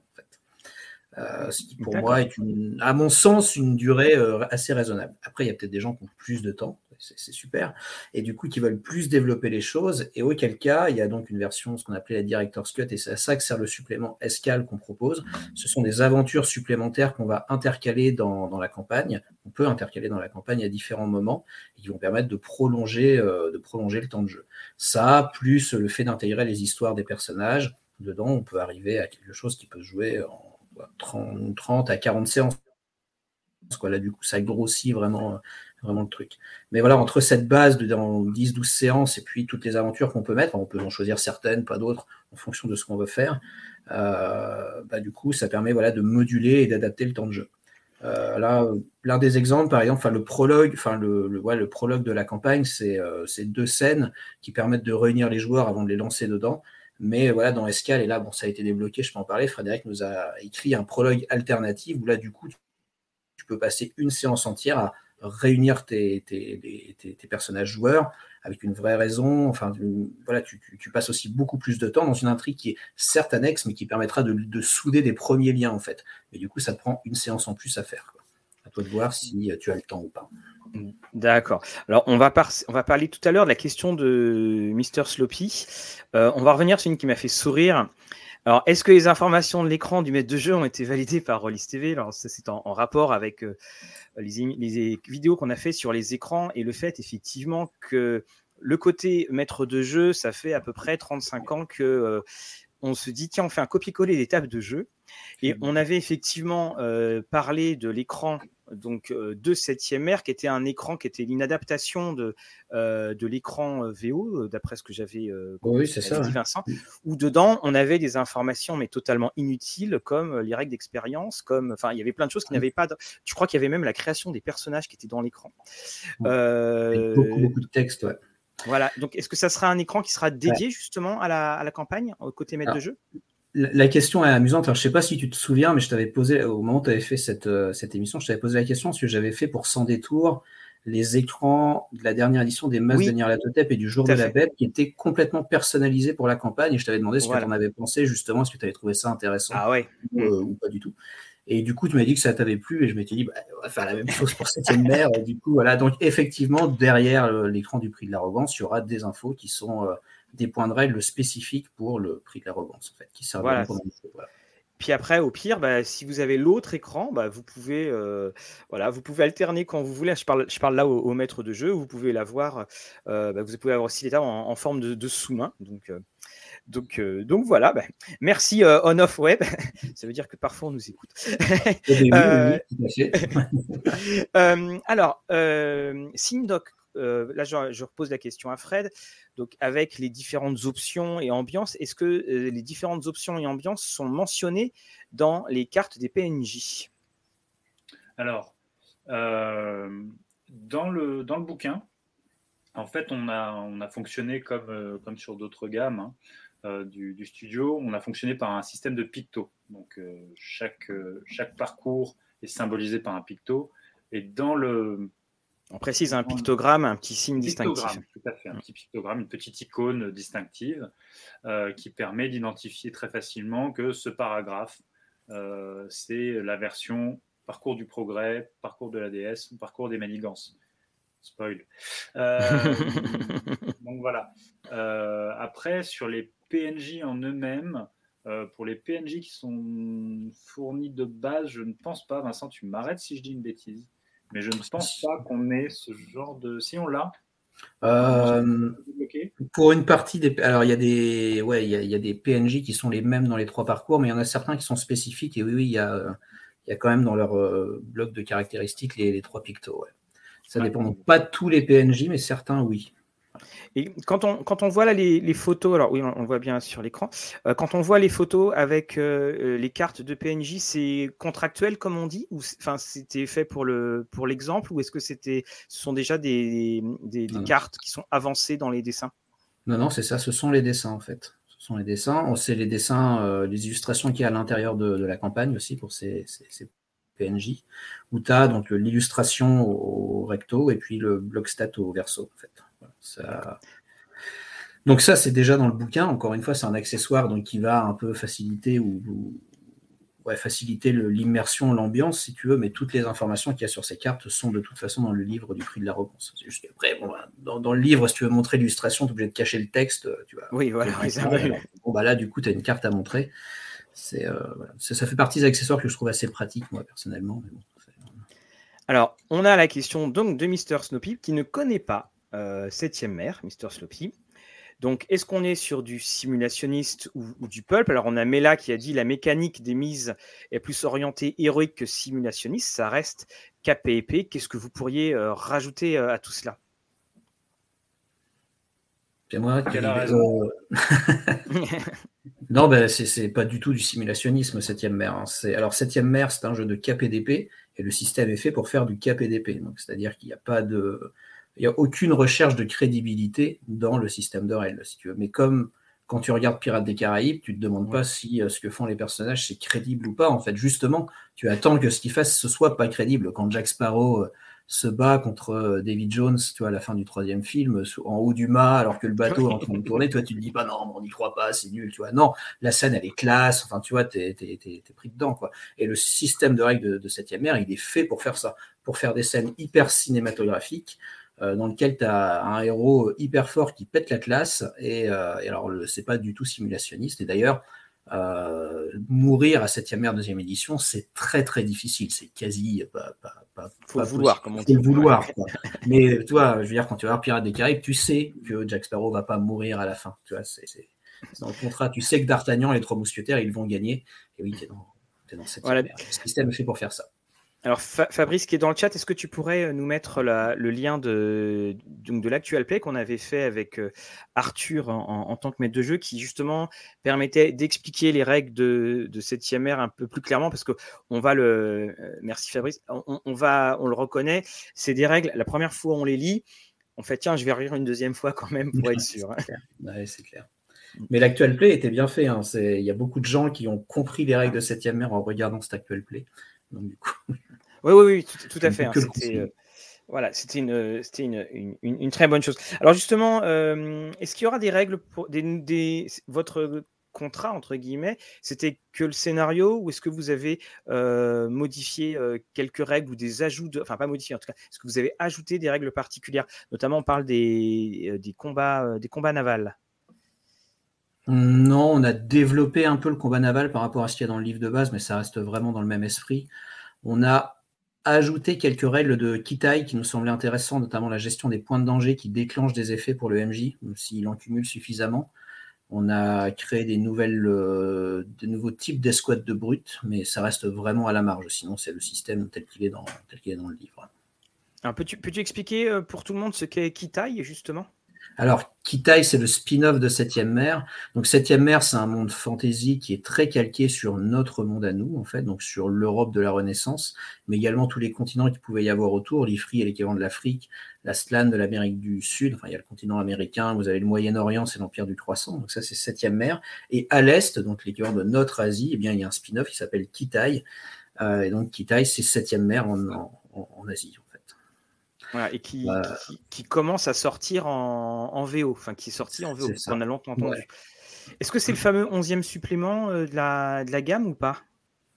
Euh, ce qui pour moi est, une, à mon sens, une durée euh, assez raisonnable. Après, il y a peut-être des gens qui ont plus de temps, c'est super, et du coup qui veulent plus développer les choses, et auquel cas, il y a donc une version, ce qu'on appelait la Director's Cut, et c'est à ça que sert le supplément Escal qu'on propose. Ce sont des aventures supplémentaires qu'on va intercaler dans, dans, la campagne, on peut intercaler dans la campagne à différents moments, et qui vont permettre de prolonger, euh, de prolonger le temps de jeu. Ça, plus le fait d'intégrer les histoires des personnages, dedans, on peut arriver à quelque chose qui peut se jouer en 30, 30 à 40 séances. Quoi. Là, du coup, ça grossit vraiment, vraiment le truc. Mais voilà, entre cette base de dans 10-12 séances et puis toutes les aventures qu'on peut mettre, on peut en choisir certaines, pas d'autres, en fonction de ce qu'on veut faire. Euh, bah, du coup, ça permet voilà, de moduler et d'adapter le temps de jeu. Euh, là, l'un des exemples, par exemple, le prologue, le, le, le, prologue de la campagne, c'est euh, deux scènes qui permettent de réunir les joueurs avant de les lancer dedans. Mais voilà, dans Escale, et là, bon, ça a été débloqué, je peux en parler. Frédéric nous a écrit un prologue alternatif où là, du coup, tu peux passer une séance entière à réunir tes, personnages joueurs avec une vraie raison. Enfin, voilà, tu, passes aussi beaucoup plus de temps dans une intrigue qui est certes annexe, mais qui permettra de, souder des premiers liens, en fait. Et du coup, ça te prend une séance en plus à faire. À toi de voir si tu as le temps ou pas. D'accord. Alors, on va, on va parler tout à l'heure de la question de Mr. Sloppy. Euh, on va revenir sur une qui m'a fait sourire. Alors, est-ce que les informations de l'écran du maître de jeu ont été validées par Rollis TV Alors, ça, c'est en, rapport avec euh, les, vidéos qu'on a fait sur les écrans et le fait, effectivement, que le côté maître de jeu, ça fait à peu près 35 ans que euh, on se dit, tiens, on fait un copier-coller des tables de jeu. Et mmh. on avait effectivement parlé de l'écran donc de 7e R, qui était un écran qui était l'inadaptation de, de l'écran VO, d'après ce que j'avais oui, ça, dit Vincent, où dedans on avait des informations mais totalement inutiles, comme les règles d'expérience, comme enfin il y avait plein de choses qui n'avaient pas. De... Je crois qu'il y avait même la création des personnages qui étaient dans l'écran. beaucoup, beaucoup de texte, ouais. Voilà, donc est-ce que ça sera un écran qui sera dédié justement à la, à la campagne, au côté maître de jeu? La question est amusante. Alors, je sais pas si tu te souviens, mais je t'avais posé, au moment où tu avais fait cette, euh, cette émission, je t'avais posé la question, ce que j'avais fait pour Sans détour les écrans de la dernière édition des Masses de Nyarlathotep et du Jour de la Bête qui étaient complètement personnalisés pour la campagne. Et je t'avais demandé ce que tu en avais pensé, justement, est-ce que tu avais trouvé ça intéressant ah ouais. Euh, ou, pas du tout. Et du coup, tu m'as dit que ça t'avait plu et je m'étais dit, bah, on va faire la même chose pour cette mère. Et du coup, voilà. Donc, effectivement, derrière euh, l'écran du prix de l'arrogance, il y aura des infos qui sont des points de règle spécifiques pour le prix de l'arrogance, en fait, qui servent voilà. Puis après, au pire, bah, si vous avez l'autre écran, bah, vous pouvez, euh, voilà, vous pouvez alterner quand vous voulez. Je parle, je parle là au, maître de jeu. Vous pouvez l'avoir. Euh, bah, vous pouvez avoir aussi l'état en, en, forme de, sous-main. Donc, euh, donc, donc voilà. merci On Off Web. Ça veut dire que parfois on nous écoute. alors, Simdoc euh, là, je, repose la question à Fred. Donc, avec les différentes options et ambiances, est-ce que euh, les différentes options et ambiances sont mentionnées dans les cartes des PNJ Alors, euh, dans, le, dans le bouquin, en fait, on a, on a fonctionné comme, comme sur d'autres gammes hein, du, studio. On a fonctionné par un système de picto. Donc, chaque, chaque parcours est symbolisé par un picto. Et dans le, on précise un pictogramme, un petit signe distinctif. Tout à fait, un petit pictogramme, une petite icône distinctive euh, qui permet d'identifier très facilement que ce paragraphe, euh, c'est la version parcours du progrès, parcours de la déesse, parcours des manigances. Spoil. Euh, donc voilà. après, sur les PNJ en eux-mêmes, pour les PNJ qui sont fournis de base, je ne pense pas, Vincent, tu m'arrêtes si je dis une bêtise. Mais je ne pense pas qu'on ait ce genre de. Si on l'a. Euh, pour une partie des. Alors, il y, a des... Ouais, il, y a, des PNJ qui sont les mêmes dans les trois parcours, mais il y en a certains qui sont spécifiques. Et oui, oui, il y a, il y a quand même dans leur euh, bloc de caractéristiques les, trois pictos. Ça dépend pas de tous les PNJ, mais certains, oui. Et quand on, quand on voit là les, photos, alors oui, on, voit bien sur l'écran, euh, quand on voit les photos avec euh, euh, les cartes de PNJ, c'est contractuel comme on dit, ou enfin c'était fait pour le pour l'exemple, ou est-ce que c'était, ce sont déjà des, des, cartes qui sont avancées dans les dessins? Non, non, c'est ça, ce sont les dessins en fait. Ce sont les dessins, on sait les dessins, les illustrations qu'il y a à l'intérieur de, la campagne aussi pour ces, ces, PNJ, où tu as donc l'illustration au recto et puis le bloc stat au verso en fait. Donc ça, c'est déjà dans le bouquin. Encore une fois, c'est un accessoire donc, qui va un peu faciliter ou, faciliter l'immersion, l'ambiance, si tu veux, mais toutes les informations qu'il y a sur ces cartes sont de toute façon dans le livre du prix de la réponse. Après, bon, dans, le livre, si tu veux montrer l'illustration, tu es obligé de cacher le texte. Tu vois, oui, voilà. bon, bah là, du coup, tu as une carte à montrer. Euh, ça, fait partie des accessoires que je trouve assez pratiques, moi, personnellement. alors, on a la question donc de Mr. Snoopy qui ne connaît pas septième mère, Mr. Sloppy. Donc, est-ce qu'on est sur du simulationniste ou, du pulp? Alors, on a Mela qui a dit la mécanique des mises est plus orientée héroïque que simulationniste. Ça reste KPP. Qu'est-ce que vous pourriez euh, rajouter euh, à tout cela? Moi qui non, ben, c'est pas du tout du simulationnisme, septième mère. Hein. Alors, septième mère, c'est un jeu de KPDP et le système est fait pour faire du KPDP. Donc, c'est-à-dire qu'il n'y a pas de il n'y a aucune recherche de crédibilité dans le système de règles, si tu veux. Mais comme quand tu regardes Pirates des Caraïbes, tu ne te demandes pas si euh, ce que font les personnages, c'est crédible ou pas. En fait, justement, tu attends que ce qu'ils fassent, ce soit pas crédible. Quand Jack Sparrow euh, se bat contre euh, David Jones, tu vois, à la fin du troisième film, en haut du mât, alors que le bateau est en train de tourner, toi, tu te dis pas, non, on n'y croit pas, c'est nul, tu vois. Non, la scène, elle est classe, enfin, tu vois, tu es, pris dedans, quoi. Et le système de règles de, de septième ère, il est fait pour faire ça, pour faire des scènes hyper cinématographiques, dans lequel tu as un héros hyper fort qui pète la classe. Et, euh, alors, c'est pas du tout simulationniste. Et d'ailleurs, euh, mourir à 7e ère, deuxième édition, c'est très très difficile. C'est quasi pas, faut le vouloir, comme on dit. Faut vouloir. Mais toi, je veux dire, quand tu vas voir Pirates des Caraïbes, tu sais que Jack Sparrow va pas mourir à la fin. Tu vois, c'est dans le contrat. Tu sais que D'Artagnan et les trois mousquetaires, ils vont gagner. Et oui, tu es dans, es dans cette voilà. Le système est fait pour faire ça. Alors Fabrice qui est dans le chat, est-ce que tu pourrais euh, nous mettre le lien de, de l'actual play qu'on avait fait avec euh, Arthur en, tant que maître de jeu, qui justement permettait d'expliquer les règles de, de septième ère un peu plus clairement, parce que on va le, euh, merci Fabrice, on, va, on le reconnaît, c'est des règles. La première fois on les lit, on fait tiens, je vais rire une deuxième fois quand même pour être sûr. Hein. c'est clair. Mais l'actual play était bien fait. Hein. Il y a beaucoup de gens qui ont compris les règles de septième ère en regardant cet actual play. Donc, du coup, oui, oui, oui, tout, à fait. Hein, c'était, euh, voilà, c'était une, une, une, une, très bonne chose. Alors justement, euh, est-ce qu'il y aura des règles pour des, votre contrat entre guillemets C'était que le scénario ou est-ce que vous avez euh, modifié quelques règles ou des ajouts, de, enfin pas modifié en tout cas, est-ce que vous avez ajouté des règles particulières? Notamment, on parle des, des combats, des combats navals. Non, on a développé un peu le combat naval par rapport à ce qu'il y a dans le livre de base, mais ça reste vraiment dans le même esprit. On a ajouter quelques règles de Kitai qui nous semblaient intéressantes, notamment la gestion des points de danger qui déclenchent des effets pour le MJ, s'il en cumule suffisamment. On a créé des, nouvelles, euh, des nouveaux types d'escouades de brutes, mais ça reste vraiment à la marge. Sinon, c'est le système tel qu'il est, dans, le livre. Peux-tu peux expliquer euh, pour tout le monde ce qu'est Kitai, justement? Alors, Kitai, c'est le spin-off de Septième Mer. Donc, Septième Mer, c'est un monde fantasy qui est très calqué sur notre monde à nous, en fait, donc sur l'Europe de la Renaissance, mais également tous les continents qui pouvaient y avoir autour. L'Ifri est l'équivalent de l'Afrique, la Slan de l'Amérique du Sud, enfin, il y a le continent américain, vous avez le Moyen-Orient, c'est l'Empire du Croissant, donc ça, c'est Septième Mer. Et à l'Est, donc l'équivalent de notre Asie, eh bien, il y a un spin-off qui s'appelle Kitai. Euh, et donc, Kitai, c'est Septième Mer en Asie et qui, qui, commence à sortir en, VO, enfin qui est sorti en VO, on a longtemps entendu. Est-ce que c'est le fameux 11e supplément euh, de la, de la gamme ou pas?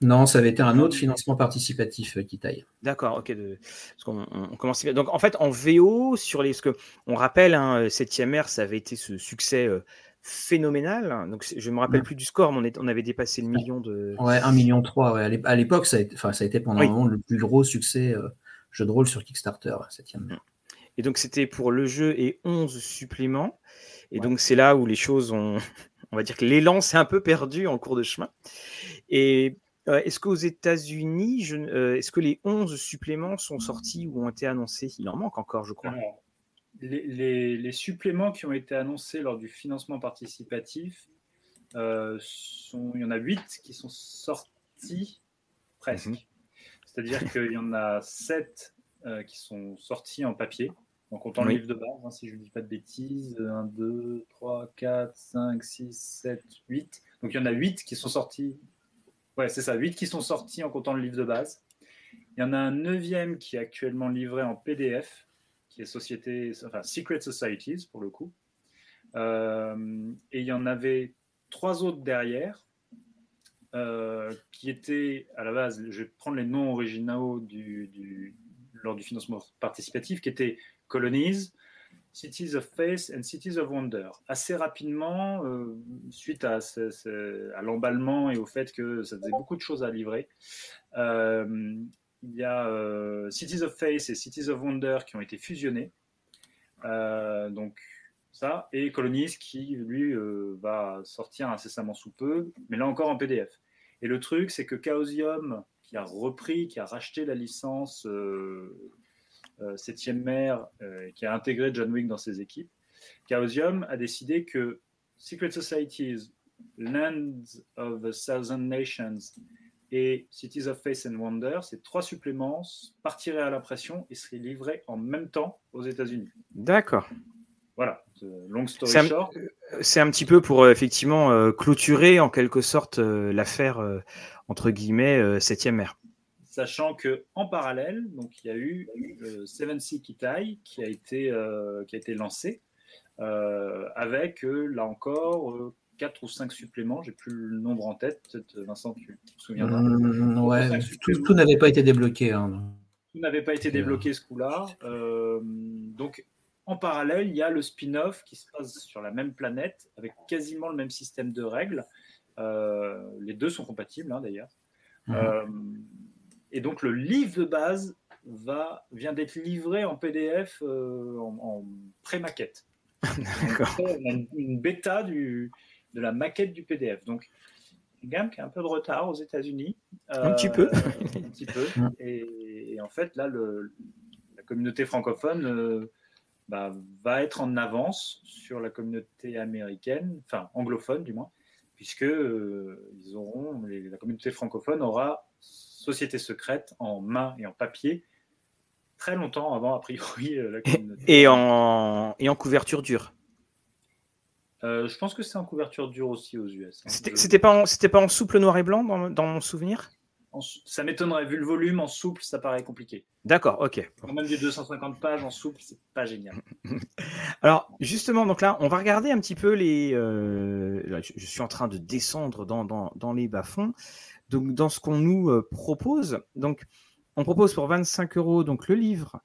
Non, ça avait été un autre financement participatif euh, qui taille. D'accord, ok. on, commence... Donc en fait, en VO, sur les. Ce que on rappelle, hein, 7e euh, R, ça avait été ce succès phénoménal. Donc je ne me rappelle plus du score, mais on, avait dépassé le million de. Ouais, 1 million 3. Ouais. À l'époque, ça, a été, ça a été pendant un moment le plus gros succès jeu de rôle sur Kickstarter, septième. Et donc c'était pour le jeu et 11 suppléments. Et donc c'est là où les choses ont, on va dire que l'élan s'est un peu perdu en cours de chemin. Et euh, est-ce qu'aux États-Unis, euh, est-ce que les 11 suppléments sont sortis ou ont été annoncés? Il en manque encore, je crois. les, suppléments qui ont été annoncés lors du financement participatif, sont, il y en a 8 qui sont sortis presque. Mhm. C'est-à-dire qu'il y en a 7 qui sont sortis en papier, en comptant le livre de base, hein, si je ne dis pas de bêtises. 1, 2, 3, 4, 5, 6, 7, 8. Donc il y en a 8 qui sont sortis. Ouais, c'est ça, 8 qui sont sortis en comptant le livre de base. Il y en a un neuvième qui est actuellement livré en PDF, qui est société, enfin Secret Societies pour le coup. Euh, et il y en avait trois autres derrière, euh, qui étaient à la base, je vais prendre les noms originaux lors du financement participatif, qui étaient Colonies, Cities of Faith and Cities of Wonder. Assez rapidement, euh, suite à, l'emballement et au fait que ça faisait beaucoup de choses à livrer, euh, il y a Cities of Faith et Cities of Wonder qui ont été fusionnés. donc ça, et Colonies qui, lui, va sortir incessamment sous peu, mais là encore en PDF. Et le truc, c'est que Chaosium, qui a repris, qui a racheté la licence euh, septième maire, euh, qui a intégré John Wick dans ses équipes, Chaosium a décidé que Secret Societies, Lands of the Thousand Nations et Cities of Faith and Wonder, ces trois suppléments partiraient à l'impression et seraient livrés en même temps aux États-Unis. D'accord. Voilà, long story short. C'est un petit peu pour effectivement clôturer en quelque sorte l'affaire entre guillemets septième maire sachant que en parallèle, donc il y a eu le Seven Sea Kitai qui a été euh, qui a été lancé euh, avec euh, là encore quatre ou cinq suppléments. J'ai plus le nombre en tête. Peut-être Vincent, tu te souviendras. Mmh, ouais, tout, n'avait pas été débloqué. Hein. Tout n'avait pas été débloqué ce coup-là. donc en parallèle, il y a le spin-off qui se passe sur la même planète avec quasiment le même système de règles. les deux sont compatibles hein, d'ailleurs. Mmh. Et donc le livre de base va, vient d'être livré en PDF euh, en, pré-maquette. On a une, bêta du, de la maquette du PDF. Donc, une gamme qui a un peu de retard aux États-Unis. un petit peu. Euh, un petit peu. Et, en fait, là, le, la communauté francophone euh, bah, va être en avance sur la communauté américaine, enfin anglophone du moins, puisque ils auront, la communauté francophone aura société secrète en main et en papier très longtemps avant, a priori, euh, la communauté. Et en, et en couverture dure euh, Je pense que c'est en couverture dure aussi aux US. Hein. C'était pas, en, pas en souple noir et blanc dans, dans mon souvenir? Ça m'étonnerait, vu le volume, en souple, ça paraît compliqué. D'accord, ok. Quand même du 250 pages en souple, c'est pas génial. Alors, justement, donc là, on va regarder un petit peu les. Euh, je, suis en train de descendre dans, dans, dans les bas-fonds. Donc, dans ce qu'on nous euh, propose, donc, on propose pour 25 euros donc, le livre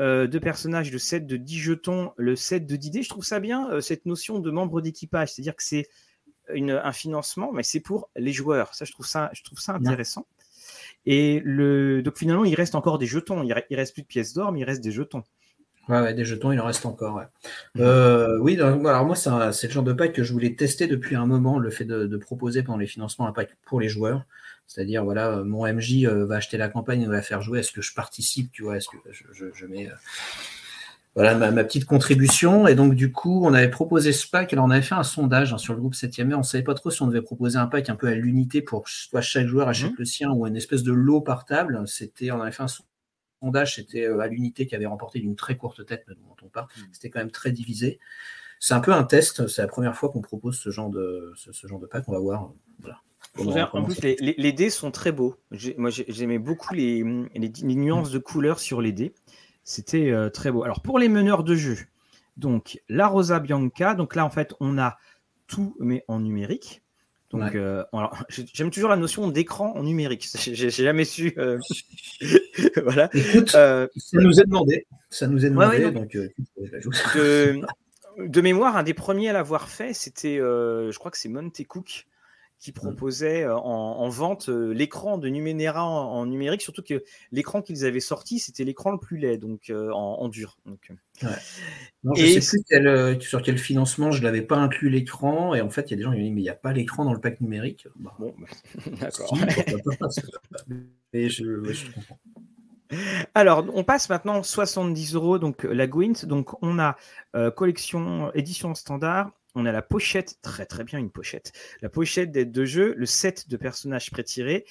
euh, de personnages, le set de 10 jetons, le set de 10 dés. Je trouve ça bien, euh, cette notion de membre d'équipage. C'est-à-dire que c'est un financement, mais c'est pour les joueurs. Ça, je trouve ça, je trouve ça intéressant. Et le, donc finalement, il reste encore des jetons. Il, ne reste plus de pièces d'or, mais il reste des jetons. Ouais, des jetons, il en reste encore. Euh, oui, alors moi, c'est le genre de pack que je voulais tester depuis un moment, le fait de, proposer pendant les financements un pack pour les joueurs. C'est-à-dire, voilà, mon MJ euh, va acheter la campagne et va la faire jouer. Est-ce que je participe, tu vois Est-ce que je, mets. Euh, voilà ma, petite contribution. Et donc, du coup, on avait proposé ce pack. Alors, on avait fait un sondage hein, sur le groupe 7 e On ne savait pas trop si on devait proposer un pack un peu à l'unité pour soit chaque joueur achète mmh. le sien ou une espèce de lot partable. C'était, on avait fait un sondage, c'était euh, à l'unité qui avait remporté d'une très courte tête, ne dont on parle. Hmm. C'était quand même très divisé. C'est un peu un test. C'est la première fois qu'on propose ce genre de, ce, genre de pack. On va voir. en plus, les, dés sont très beaux. Moi, j'aimais beaucoup les, nuances de couleurs sur les dés. C'était euh, très beau. Alors, pour les meneurs de jeu, donc la Rosa Bianca. Donc là, en fait, on a tout, mais en numérique. Donc, euh, j'aime toujours la notion d'écran en numérique. J'ai jamais su. Euh, voilà. Ça nous est demandé. Ça nous est demandé. donc, de, mémoire, un des premiers à l'avoir fait, c'était, je crois que c'est Monte Cook qui mmh. proposait euh, en, vente euh, l'écran de Numenera en, numérique, surtout que l'écran qu'ils avaient sorti, c'était l'écran le plus laid, donc euh, en, dur. Donc, je sais plus sur quel financement je l'avais pas inclus l'écran, et en fait, il y a des gens qui m'ont dit, mais il n'y a pas l'écran dans le pack numérique? Bah, bon, bah, d'accord. mais je, comprends. Alors, on passe maintenant 70 euros, donc la Gwent. Donc, on a collection édition standard, on a la pochette, très très bien une pochette. La pochette d'aide de jeu, le set de personnages pré-tirés,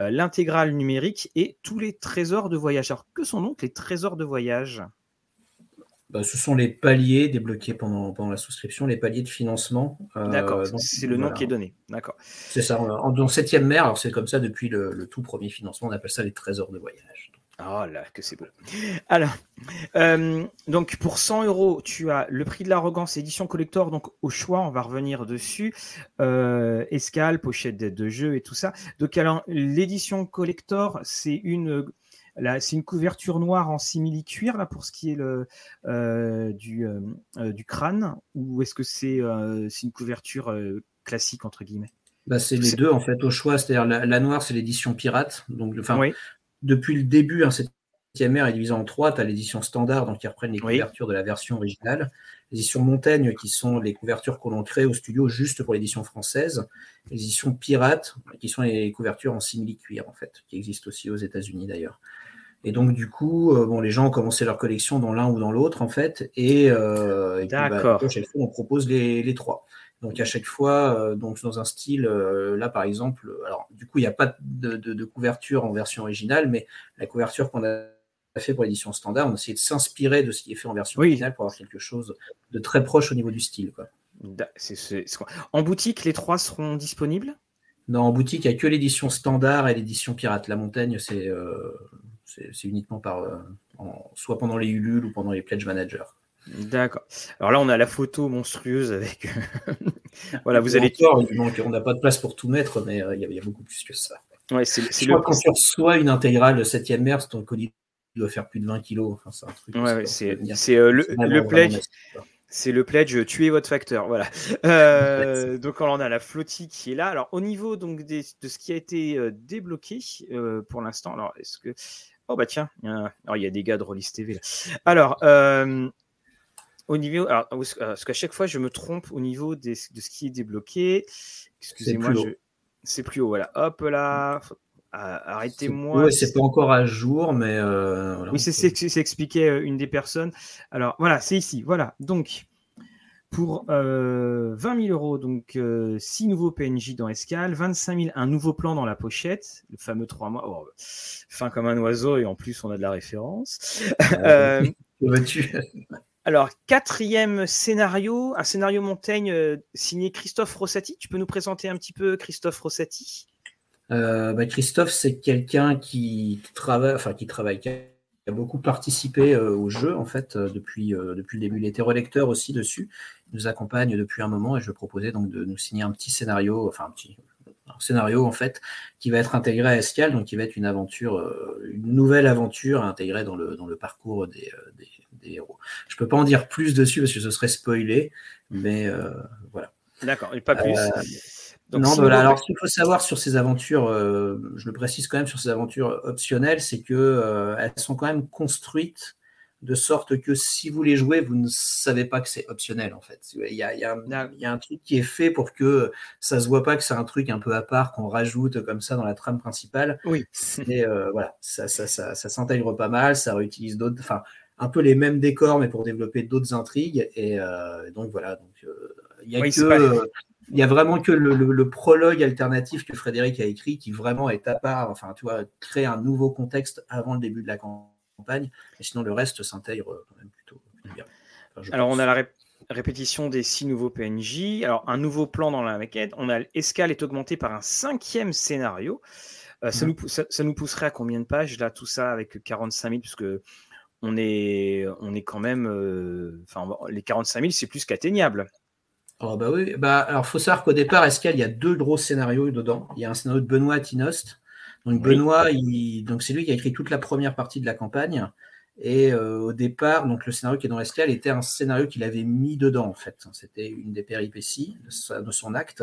euh, l'intégrale numérique et tous les trésors de voyage. Alors, que sont donc les trésors de voyage? Bah, ce sont les paliers débloqués pendant, pendant la souscription, les paliers de financement. Euh, D'accord, c'est le nom qui est donné. D'accord. C'est ça, en, dans septième mer, alors c'est comme ça depuis le, tout premier financement, on appelle ça les trésors de voyage. Oh là, que c'est beau. Alors, euh, donc pour 100 euros, tu as le prix de l'arrogance édition collector. Donc au choix, on va revenir dessus. Euh, escale, pochette d'aide de jeu et tout ça. Donc alors l'édition collector, c'est une c'est une couverture noire en simili-cuir là pour ce qui est le, euh, du, du crâne ou est-ce que c'est une couverture classique entre guillemets? Bah, c'est les deux en fait au choix, c'est-à-dire la, noire c'est l'édition pirate, donc enfin oui depuis le début, hein, cette ère est divisée en trois. Tu as l'édition standard, donc qui reprennent les couvertures de la version originale. L'édition Montaigne, qui sont les couvertures que l'on crée au studio juste pour l'édition française. L'édition Pirate, qui sont les couvertures en simili-cuir, en fait, qui existent aussi aux États-Unis d'ailleurs. Et donc, du coup, euh, bon, les gens ont commencé leur collection dans l'un ou dans l'autre, en fait. Et, euh, bah, on propose les trois. Donc à chaque fois, euh, donc dans un style, euh, là par exemple, alors du coup il n'y a pas de, couverture en version originale, mais la couverture qu'on a fait pour l'édition standard, on a essayé de s'inspirer de ce qui est fait en version originale pour avoir quelque chose de très proche au niveau du style. Quoi. En boutique, les trois seront disponibles? Non, en boutique, il n'y a que l'édition standard et l'édition pirate. La montagne, c'est euh, uniquement par, soit pendant les Ulule ou pendant les Pledge Manager. D'accord. Alors là, on a la photo monstrueuse avec. voilà, vous allez. on n'a pas de place pour tout mettre, mais euh, il y, a beaucoup plus que ça. Ouais, c'est, Je crois quand tu reçois une intégrale 7ème mers, ton colis doit faire plus de 20 kilos. Enfin, c'est un truc. Ouais, c'est, c'est euh, le, le pledge. C'est le pledge, tuer votre facteur. Voilà. Euh, donc, on a la flottille qui est là. Alors, au niveau donc, de ce qui a été débloqué pour l'instant, alors, est-ce que. Oh, bah tiens, il y a, il y a des gars de Rollis TV là. Alors, au niveau, alors, parce qu'à chaque fois, je me trompe au niveau de ce qui est débloqué. Excusez-moi, c'est plus haut. Voilà, hop là. Arrêtez-moi. Oui, c'est pas encore à jour, mais. Euh, oui, c'est expliqué euh, une des personnes. Alors voilà, c'est ici. Voilà. Donc, pour 20 euh, 000 euros, donc 6 nouveaux PNJ dans Escale, 25 000, un nouveau plan dans la pochette, le fameux 3 mois. Oh, fin comme un oiseau, et en plus, on a de la référence. Ah, tu alors, quatrième scénario, un scénario Montaigne euh, signé Christophe Rossati. Tu peux nous présenter un petit peu Christophe Rossati euh, bah, Christophe, c'est quelqu'un qui travaille, enfin qui travaille, a beaucoup participé euh, au jeu en fait depuis, depuis le début. Il était relecteur aussi dessus. Il nous accompagne depuis un moment et je proposais donc de nous signer un petit scénario, enfin un petit scénario en fait qui va être intégré à Escal, donc qui va être une aventure, une nouvelle aventure intégrée dans le, dans le parcours des, héros. Je peux pas en dire plus dessus parce que ce serait spoilé, mais euh, voilà. D'accord, et pas plus. Euh, non, voilà. Alors, ce qu'il faut savoir sur ces aventures, euh, je le précise quand même sur ces aventures optionnelles, c'est que elles sont quand même construites de sorte que si vous les jouez, vous ne savez pas que c'est optionnel en fait. Il y, a, il, y a, il y, a, un truc qui est fait pour que ça se voit pas que c'est un truc un peu à part qu'on rajoute comme ça dans la trame principale. Oui. C'est voilà, ça, ça, ça, ça s'intègre pas mal, ça réutilise d'autres. Enfin, un peu les mêmes décors, mais pour développer d'autres intrigues. Et euh, donc voilà, donc euh, il y a que, il y a vraiment que le, prologue alternatif que Frédéric a écrit qui vraiment est à part. Enfin, tu vois, crée un nouveau contexte avant le début de la campagne. Et sinon, le reste s'intègre quand même plutôt, bien. Alors, on a la répétition des six nouveaux PNJ. Alors, un nouveau plan dans la maquette. On a l'escale est augmenté par un cinquième scénario. Euh, ça, mmh. nous, ça, nous pousserait à combien de pages là, tout ça avec 45 000, puisque on est, on est quand même. Euh, enfin, les 45 000, c'est plus qu'atteignable. Oh bah oui, bah alors faut savoir qu'au départ, Escal, il y a deux gros scénarios dedans. Il y a un scénario de Benoît Tinost. Donc Benoît, donc c'est lui qui a écrit toute la première partie de la campagne. Et euh, au départ, donc le scénario qui est dans l'escale était un scénario qu'il avait mis dedans en fait. C'était une des péripéties de, son acte.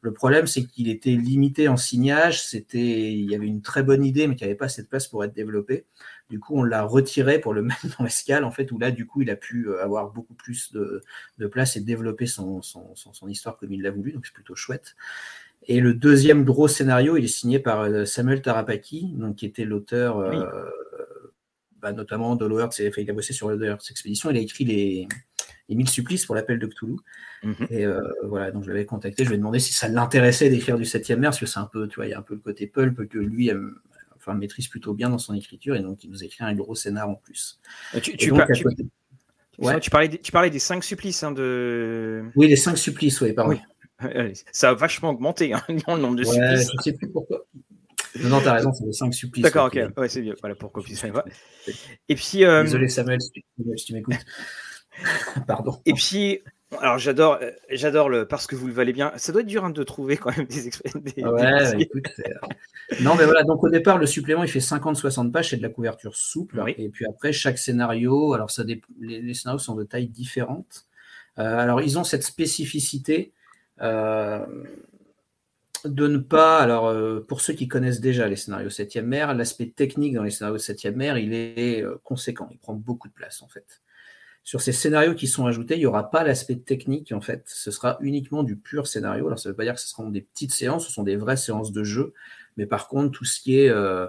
Le problème, c'est qu'il était limité en signage. C'était, il y avait une très bonne idée, mais qui n'avait pas assez de place pour être développé. Du coup, on l'a retiré pour le mettre dans l'escale en fait, où là, du coup, il a pu euh, avoir beaucoup plus de, place et développer son, son, son, histoire comme il l'a voulu. Donc c'est plutôt chouette. Et le deuxième gros scénario, il est signé par euh, Samuel Tarapaki, donc qui était l'auteur bah, notamment de il a bossé sur Lower Expedition, il a écrit les, les 1000 supplices pour l'appel de Cthulhu. Mhm. Et voilà, donc je l'avais contacté, je lui ai demandé si ça l'intéressait d'écrire du 7 mer, parce que c'est un peu, tu vois, il y a un peu le côté pulp que lui aime, enfin, maîtrise plutôt bien dans son écriture, et donc il nous écrit un gros scénar en plus. Tu, tu, parlais, tu parlais des cinq supplices hein, de. Oui, les cinq supplices, oui, pardon. Ça a vachement augmenté hein, le nombre de ouais, supplices. Je sais plus pourquoi. Non, tu t'as raison, c'est les cinq supplices. D'accord, ok. Ouais, c'est bien. Voilà pourquoi. Et puis. Euh, Désolé, Samuel, si tu m'écoutes. Pardon. Et puis, alors j'adore, euh, j'adore le parce que vous le valez bien. Ça doit être dur hein, de trouver quand même des, des Ouais, écoute, euh, non mais voilà. Donc au départ, le supplément il fait 50-60 pages, c'est de la couverture souple. Et puis après, chaque scénario, alors ça, les, scénarios sont de tailles différentes. Euh, alors ils ont cette spécificité de ne pas. Alors pour ceux qui connaissent déjà les scénarios 7e mer, l'aspect technique dans les scénarios 7e mer, il est conséquent. Il prend beaucoup de place en fait. Sur ces scénarios qui sont ajoutés, il n'y aura pas l'aspect technique, en fait. Ce sera uniquement du pur scénario. Alors, ça ne veut pas dire que ce seront des petites séances, ce sont des vraies séances de jeu. Mais par contre, tout ce qui est euh,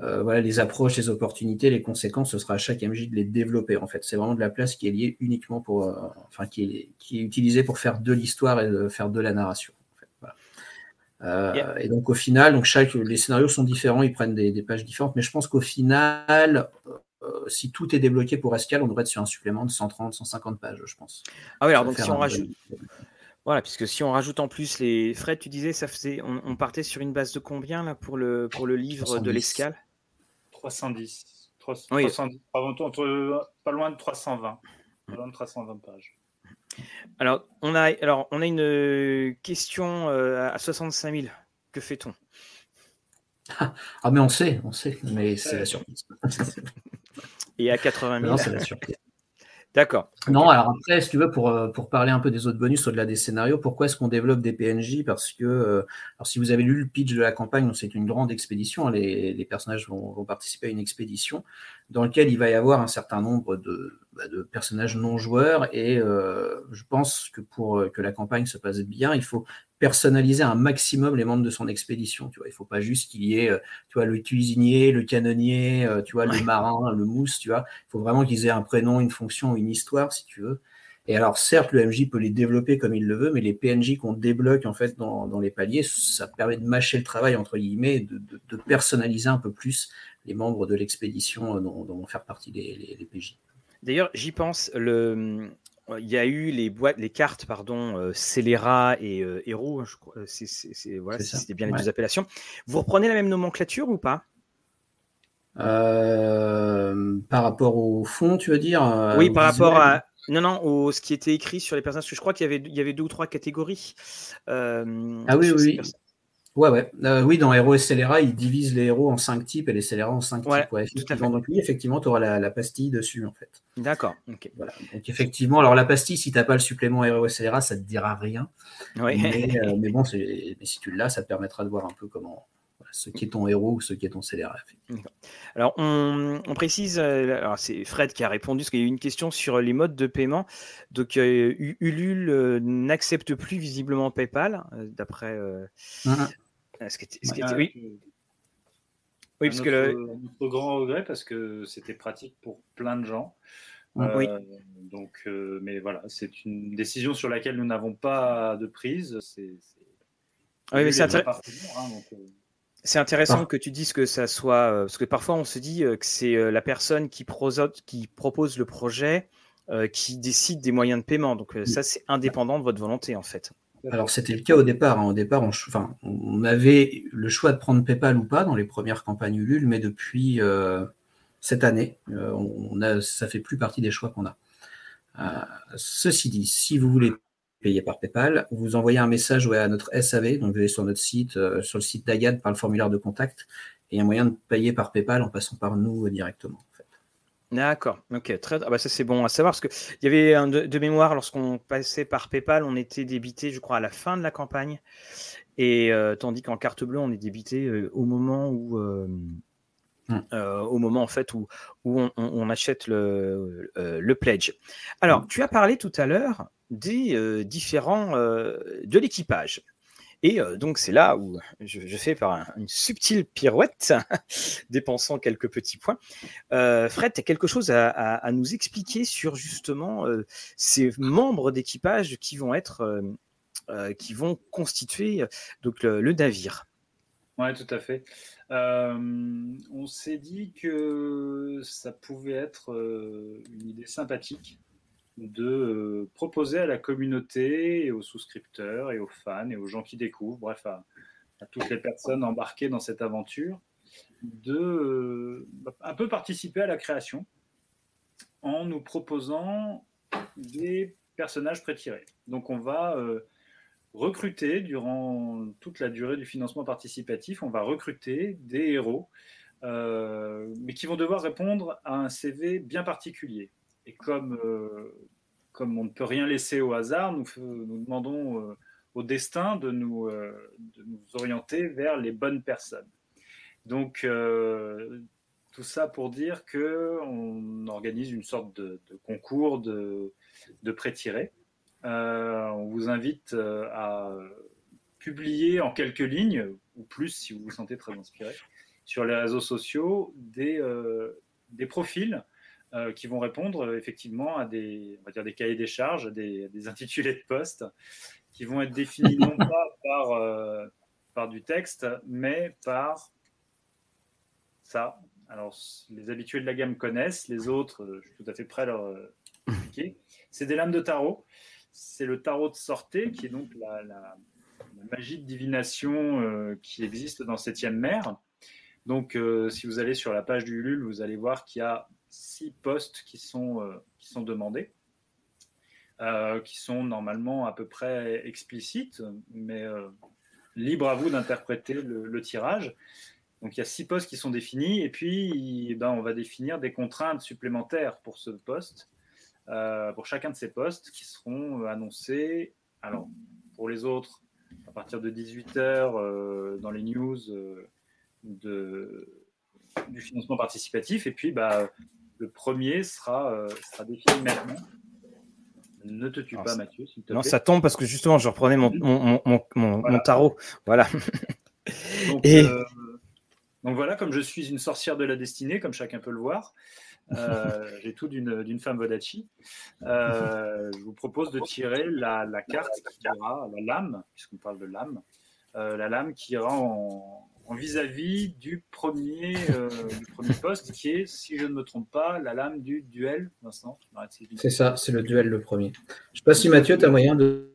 euh, voilà, les approches, les opportunités, les conséquences, ce sera à chaque MJ de les développer, en fait. C'est vraiment de la place qui est liée uniquement pour. Euh, enfin, qui est, qui est utilisée pour faire de l'histoire et de faire de la narration. Et donc au final, donc chaque, les scénarios sont différents, ils prennent des, des pages différentes, mais je pense qu'au final, si tout est débloqué pour Escal, on devrait être sur un supplément de 130, 150 pages, je pense. Ah oui, alors donc si on rajoute. Voilà, puisque si on rajoute en plus les frais, tu disais, ça faisait, on, partait sur une base de combien là pour le, pour le livre de l'escale 310. 310 pas loin de 320. Pas loin de 320 pages. Alors, on a, alors, on a une question euh, à 65 000. Que fait-on? Ah, mais on sait, on sait, mais c'est la surprise. Et à 80 000. Non, c'est la surprise. D'accord. Non, alors après, si tu veux, pour, euh, pour parler un peu des autres bonus au-delà des scénarios, pourquoi est-ce qu'on développe des PNJ Parce que, euh, alors si vous avez lu le pitch de la campagne, c'est une grande expédition, hein, les, les personnages vont, vont, participer à une expédition dans laquelle il va y avoir un certain nombre de, bah, de personnages non joueurs, et euh, je pense que pour que la campagne se passe bien, il faut personnaliser un maximum les membres de son expédition. Tu vois, il faut pas juste qu'il y ait, euh, tu vois, le cuisinier, le canonnier, euh, tu vois, le marin, le mousse, tu vois. Il faut vraiment qu'ils aient un prénom, une fonction, une histoire, si tu veux. Et alors, certes, le MJ peut les développer comme il le veut, mais les PNJ qu'on débloque en fait dans, les paliers, ça permet de mâcher le travail entre guillemets, de, de, personnaliser un peu plus les membres de l'expédition euh, dont, vont faire partie les, les PJ. D'ailleurs, j'y pense. Le, il y a eu les boîtes, les cartes, pardon, euh, Scélérat et euh, Héros, hein, je crois. C'est, voilà, c'était bien les deux appellations. Vous reprenez la même nomenclature ou pas? Par rapport au fond, tu veux dire Oui, par rapport à. Non, non, au, ce qui était écrit sur les personnages. je crois qu'il y avait, il y avait deux ou trois catégories. ah oui, oui. Ouais, ouais. Euh, oui, dans Héros et Scélérat, ils divisent les héros en cinq types et les scélérats en cinq types. Ouais, effectivement. Donc, oui, effectivement, tu auras la, pastille dessus, en fait. D'accord. Voilà. Donc, effectivement, alors la pastille, si tu n'as pas le supplément Héros et Scélérat, ça ne te dira rien. Ouais. Euh, mais, bon, mais si tu l'as, ça te permettra de voir un peu comment, ce qui est ton héros ou ce qui est ton scélérat. Alors, on, précise, euh, alors c'est Fred qui a répondu, parce qu'il y a eu une question sur les modes de paiement. Donc, Ulule n'accepte plus visiblement PayPal, d'après. Mmh oui. Oui, parce que le... grand regret parce que c'était pratique pour plein de gens. oui. Euh, donc, euh, mais voilà, c'est une décision sur laquelle nous n'avons pas de prise. C'est, Oui, mais c'est intéressant. Hein, euh. C'est intéressant ah. que tu dises que ça soit. Parce que parfois, on se dit que c'est la personne qui, qui propose le projet qui décide des moyens de paiement. Donc, ça, c'est indépendant de votre volonté, en fait. Alors c'était le cas au départ. Hein. Au départ, on, enfin, on avait le choix de prendre PayPal ou pas dans les premières campagnes Ulule, mais depuis euh, cette année, euh, on ça fait plus partie des choix qu'on a. Euh, ceci dit, si vous voulez payer par PayPal, vous envoyez un message à notre SAV, donc vous allez sur notre site, sur le site d'Agad par le formulaire de contact, et il y a un moyen de payer par PayPal en passant par nous directement. D'accord, ok, très ah bah ça c'est bon à savoir parce qu'il y avait un de, mémoire lorsqu'on passait par PayPal, on était débité, je crois, à la fin de la campagne, et euh, tandis qu'en carte bleue, on est débité euh, au moment où, euh, mmh. au moment en fait où, où on, achète le, le, pledge. Alors, mmh. tu as parlé tout à l'heure des différents de l'équipage. Et donc, c'est là où je, fais par une subtile pirouette, dépensant quelques petits points. Fred, tu as quelque chose à, nous expliquer sur justement ces membres d'équipage qui vont être, qui vont constituer donc le, navire? Oui, tout à fait. on s'est dit que ça pouvait être une idée sympathique de euh, proposer à la communauté aux souscripteurs et aux fans et aux gens qui découvrent, bref, à, toutes les personnes embarquées dans cette aventure, de euh, un peu participer à la création en nous proposant des personnages prétirés. Donc on va euh, recruter durant toute la durée du financement participatif, on va recruter des héros, mais qui vont devoir répondre à un CV bien particulier. Et comme, euh, comme on ne peut rien laisser au hasard, nous, demandons euh, au destin de nous, euh, de orienter vers les bonnes personnes. Donc, tout ça pour dire qu'on organise une sorte de, concours de, de pré-tirés. on vous invite à publier en quelques lignes, ou plus si vous vous sentez très inspiré, sur les réseaux sociaux des, des profils euh, qui vont répondre euh, effectivement à des, on va dire des cahiers des charges, des, des intitulés de poste, qui vont être définis non pas par, euh, par du texte, mais par ça. Alors, les habitués de la gamme connaissent, les autres, je suis tout à fait prêt à leur expliquer. C'est des lames de tarot. C'est le tarot de sortie, qui est donc la, la, magie de divination qui existe dans Septième Mer. Donc, si vous allez sur la page du Ulule, vous allez voir qu'il y a six postes qui sont, euh, qui sont demandés, euh, qui sont normalement à peu près explicites, mais euh, libre à vous d'interpréter le, tirage. Donc il y a six postes qui sont définis, et puis ben, on va définir des contraintes supplémentaires pour ce poste, pour chacun de ces postes, qui seront annoncés. Alors pour les autres, à partir de 18h dans les news de, du financement participatif, et puis bah, le premier sera, euh, sera défini maintenant. Ne te tue pas, Mathieu, s'il te non, ça tombe parce que justement, je reprenais mon, mon, mon, mon, tarot. Voilà. donc, Et... Euh, donc, voilà, comme je suis une sorcière de la destinée, comme chacun peut le voir, euh, j'ai tout d'une femme Vodachi. je vous propose de tirer la, la carte qui ira, la lame, puisqu'on parle de lame, la lame qui ira en, vis-à-vis du, premier, euh, du premier poste, qui est, si je ne me trompe pas, la lame du duel. C'est ça, c'est le duel le premier. Je ne sais pas si Mathieu, tu as moyen de,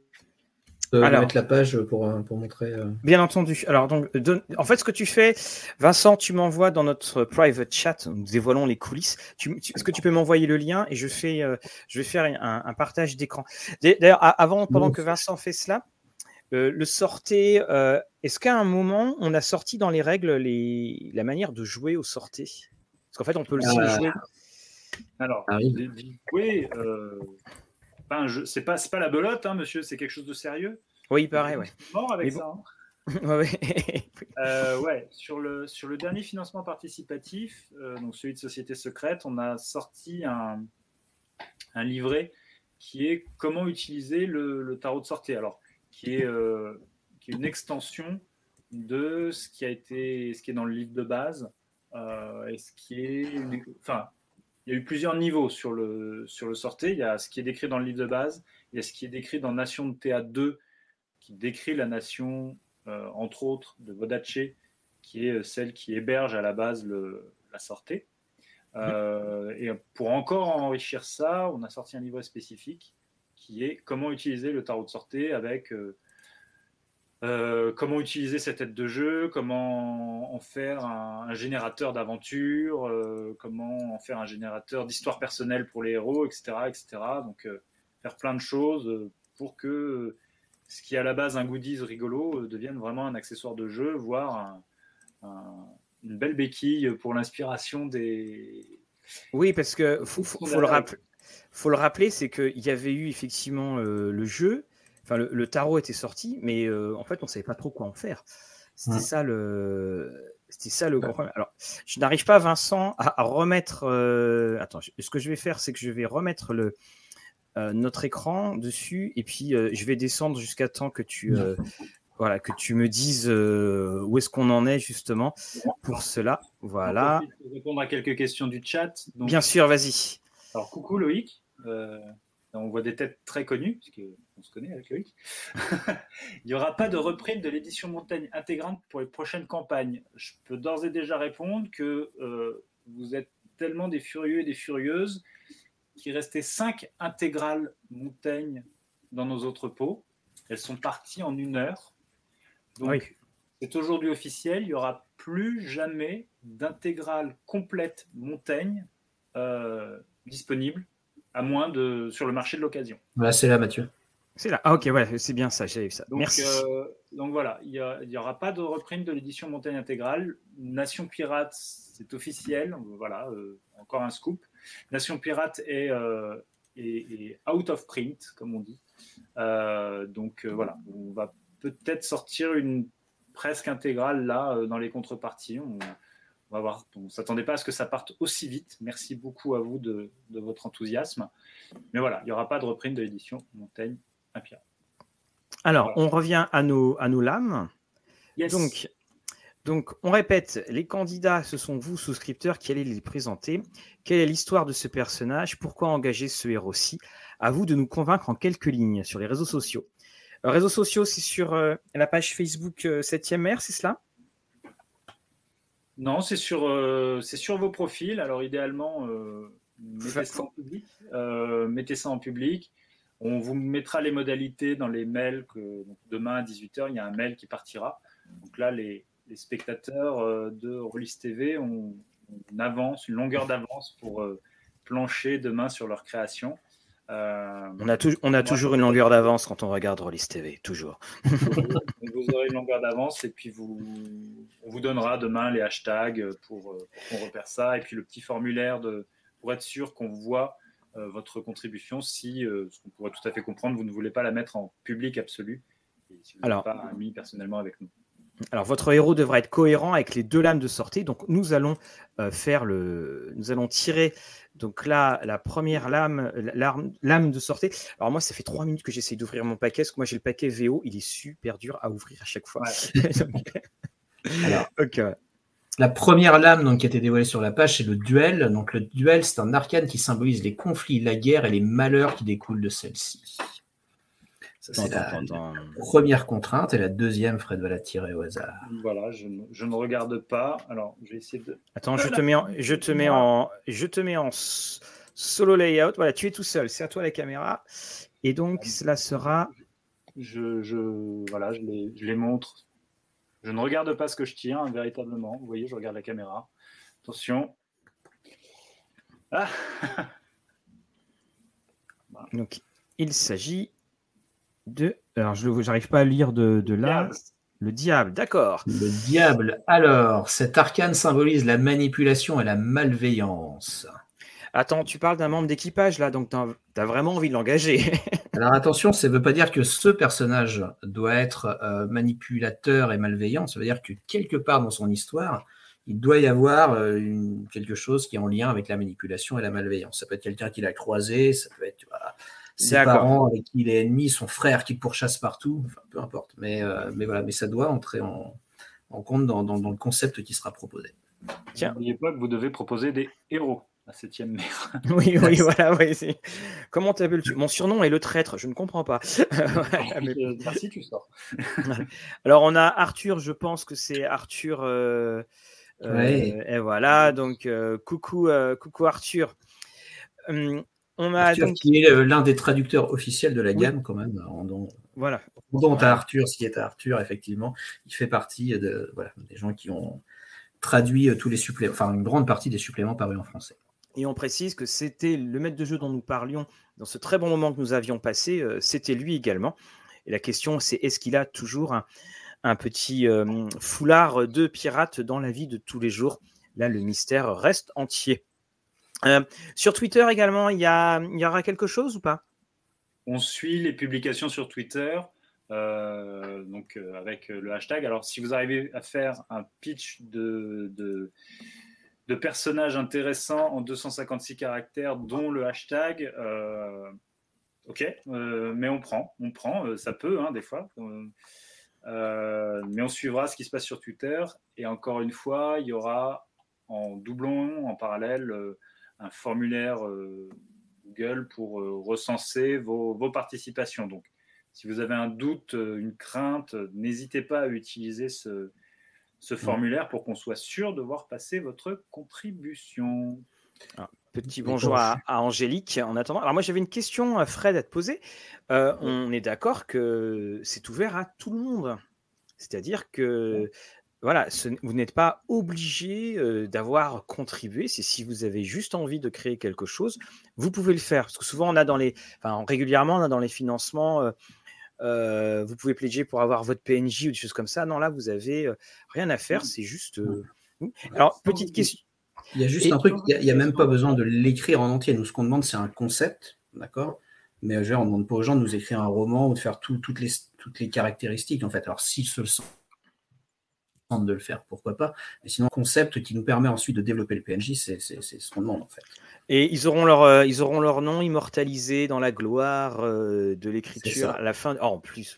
mettre la page pour, euh, pour montrer. Euh. Bien entendu. Alors, donc, en fait, ce que tu fais, Vincent, tu m'envoies dans notre private chat, nous dévoilons les coulisses. Est-ce que tu peux m'envoyer le lien et je, fais, je vais faire un, partage d'écran D'ailleurs, avant, pendant que Vincent fait cela, euh, le sortait, euh, est-ce qu'à un moment, on a sorti dans les règles les, la manière de jouer au sorté Parce qu'en fait, on peut le euh, jouer. Alors, jouer, c'est pas, pas la belote, hein, monsieur, c'est quelque chose de sérieux. Oui, il paraît, ouais. Mort avec ça. Hein. ouais, sur, le, sur le dernier financement participatif, donc celui de Société Secrète, on a sorti un, un livret qui est comment utiliser le, le tarot de sortie. Alors, euh, qui est, une extension de ce qui a été, ce qui est dans le livre de base, euh, et ce qui est, enfin, il y a eu plusieurs niveaux sur le sur le sorté. Il y a ce qui est décrit dans le livre de base, il y a ce qui est décrit dans Nation de Théâtre 2, qui décrit la nation, euh, entre autres, de Vodace, qui est celle qui héberge à la base le, la sortée. et pour encore enrichir ça, on a sorti un livre spécifique qui est comment utiliser le tarot de sortie avec euh, euh, comment utiliser cette tête de jeu, comment en faire un, générateur d'aventure, euh, comment en faire un générateur d'histoire personnelle pour les héros, etc. etc. Donc faire plein de choses pour que ce qui est à la base un goodies rigolo devienne vraiment un accessoire de jeu, voire une belle béquille pour l'inspiration des... Oui, parce que faut, faut le rappeler faut le rappeler, c'est qu'il y avait eu effectivement euh, le jeu, enfin le, tarot était sorti, mais euh, en fait on savait pas trop quoi en faire. C'était ça le, c'était ça le problème. Alors, je n'arrive pas, Vincent, à, remettre. Euh, attends, ce que je vais faire, c'est que je vais remettre le notre écran dessus, et puis je vais descendre jusqu'à temps que tu voilà, que tu me dises où est-ce qu'on en est justement pour cela. Voilà. Pour répondre à quelques questions du chat. Bien sûr, vas-y. Alors, coucou Loïc. on voit des têtes très connues, parce qu'on se connaît avec Loïc. Il n'y aura pas de reprint de l'édition montagne intégrante pour les prochaines campagnes. Je peux d'ores et déjà répondre que vous êtes tellement des furieux et des furieuses qu'il restait cinq intégrales montagnes dans nos autres pots. Elles sont parties en une heure. Donc, c'est aujourd'hui officiel. Il n'y aura plus jamais d'intégrale complète Montaigne euh, disponible, à moins de sur le marché de l'occasion. Voilà, c'est là, Mathieu. C'est là. Ah, ok, ouais, c'est bien ça, j'ai eu ça. Donc, Merci. Euh, donc voilà, il n'y aura pas de reprint de l'édition Montagne intégrale. Nation Pirate, c'est officiel. Voilà, euh, encore un scoop. Nation Pirate est, est, out of print, comme on dit. donc voilà, on va peut-être sortir une presque intégrale là euh, dans les contreparties. On, va voir. On ne s'attendait pas à ce que ça parte aussi vite. Merci beaucoup à vous de, votre enthousiasme. Mais voilà, il n'y aura pas de reprint de l'édition Montaigne Impia. Alors, on revient à nos, à nos lames. Donc, donc, on répète, les candidats, ce sont vous, souscripteurs, qui allez les présenter. Quelle est l'histoire de ce personnage? Pourquoi engager ce héros-ci? À vous de nous convaincre en quelques lignes sur les réseaux sociaux. Euh, réseaux sociaux, c'est sur euh, la page Facebook 7e euh, R, c'est cela? Non, c'est sur, c'est sur vos profils. Alors, idéalement, mettez, ça en public, mettez ça en public. On vous mettra les modalités dans les mails que demain à 18h, il y a un mail qui partira. Donc là, les, spectateurs de Rollis TV ont une avance, une longueur d'avance pour plancher demain sur leur création. Euh, on a, on a toujours une longueur d'avance quand on regarde Rollis TV, toujours. vous aurez une longueur d'avance et puis vous, on vous donnera demain les hashtags pour, euh, qu'on repère ça et puis le petit formulaire de, pour être sûr qu'on voit euh, votre contribution si, ce qu'on pourrait tout à fait comprendre, vous ne voulez pas la mettre en public absolu et si vous n'êtes pas mis personnellement avec nous. Alors, votre héros devra être cohérent avec les deux lames de sortie. Donc, nous allons faire le, nous allons tirer donc là, la première lame, lame de sortie. Alors moi, ça fait trois minutes que j'essaie d'ouvrir mon paquet, parce que moi j'ai le paquet VO, il est super dur à ouvrir à chaque fois. La première lame donc, qui a été dévoilée sur la page, c'est le duel. Donc le duel, c'est un arcane qui symbolise les conflits, la guerre et les malheurs qui découlent de celle-ci c'est la, première contrainte. Et la deuxième, Fred va la tirer au hasard. Voilà, je, ne regarde pas. Alors, je vais essayer de. Attends, je te mets en, je te mets en, je te mets en solo layout. Voilà, tu es tout seul. C'est à toi la caméra. Et donc, cela sera. Je, je voilà, je les, je les montre. Je ne regarde pas ce que je tire, hein, véritablement. Vous voyez, je regarde la caméra. Attention. Ah Donc, il s'agit de. Alors, je n'arrive pas à lire de, là. Le diable, d'accord. Le diable. Alors, cet arcane symbolise la manipulation et la malveillance. Attends, tu parles d'un membre d'équipage là, donc tu as, vraiment envie de l'engager. Alors attention, ça ne veut pas dire que ce personnage doit être euh, manipulateur et malveillant. Ça veut dire que quelque part dans son histoire, il doit y avoir euh, quelque chose qui est en lien avec la manipulation et la malveillance. Ça peut être quelqu'un qui l'a croisé, ça peut être ses parents avec qui il est ennemi, son frère qui pourchasse partout, enfin, peu importe. Mais, euh, mais voilà, mais ça doit entrer en, compte dans, le concept qui sera proposé. Tiens, n'oubliez pas que vous devez proposer des héros à septième mère. oui, oui, voilà. Oui, Comment t'appelles-tu? Mon surnom est le traître, je ne comprends pas. Merci, tu sors. Alors, on a Arthur, je pense que c'est Arthur. Euh, euh, et voilà, donc coucou, coucou Arthur. Hum, on a Arthur, qui est euh, l'un des traducteurs officiels de la gamme, quand même. voilà. Dont à Arthur, ce qui est à Arthur, effectivement, il fait partie de, des gens qui ont traduit euh, tous les suppléments, enfin une grande partie des suppléments parus en français. Et on précise que c'était le maître de jeu dont nous parlions dans ce très bon moment que nous avions passé, euh, c'était lui également. Et la question, c'est est-ce qu'il a toujours un, petit foulard de pirate dans la vie de tous les jours? Là, le mystère reste entier. Euh, sur Twitter également, il y, aura quelque chose ou pas? On suit les publications sur Twitter. Euh, donc euh, avec le hashtag. Alors, si vous arrivez à faire un pitch de, de, personnages intéressants en 256 caractères, dont le hashtag, ok, mais on prend, on prend, ça peut, hein, des fois. mais on suivra ce qui se passe sur Twitter. Et encore une fois, il y aura en doublon, en parallèle, un formulaire Google pour recenser vos, vos, participations. Donc, si vous avez un doute, une crainte, n'hésitez pas à utiliser ce, ce formulaire pour qu'on soit sûr de voir passer votre contribution. Ah, petit bonjour à, Angélique en attendant. Alors moi j'avais une question, Fred, à te poser. Euh, on est d'accord que c'est ouvert à tout le monde. C'est-à-dire que voilà, vous n'êtes pas obligé euh, d'avoir contribué. C'est si vous avez juste envie de créer quelque chose, vous pouvez le faire. Parce que souvent on a dans les, enfin régulièrement on a dans les financements. Euh, euh, vous pouvez pledger pour avoir votre PNJ ou des choses comme ça. Non, là, vous avez rien à faire. C'est juste. Euh, alors, petite question. Il y a juste un truc, il n'y a, même pas besoin de l'écrire en entier. Nous, ce qu'on demande, c'est un concept, d'accord? Mais on ne demande pas aux gens de nous écrire un roman ou de faire toutes, les, toutes les caractéristiques, en fait. Alors, s'ils se le sentent de le faire, pourquoi pas. Mais sinon, concept qui nous permet ensuite de développer le PNJ, c'est ce qu'on demande en fait. Et ils auront leur, euh, ils auront leur nom immortalisé dans la gloire euh, de l'écriture à la fin. Oh, en plus.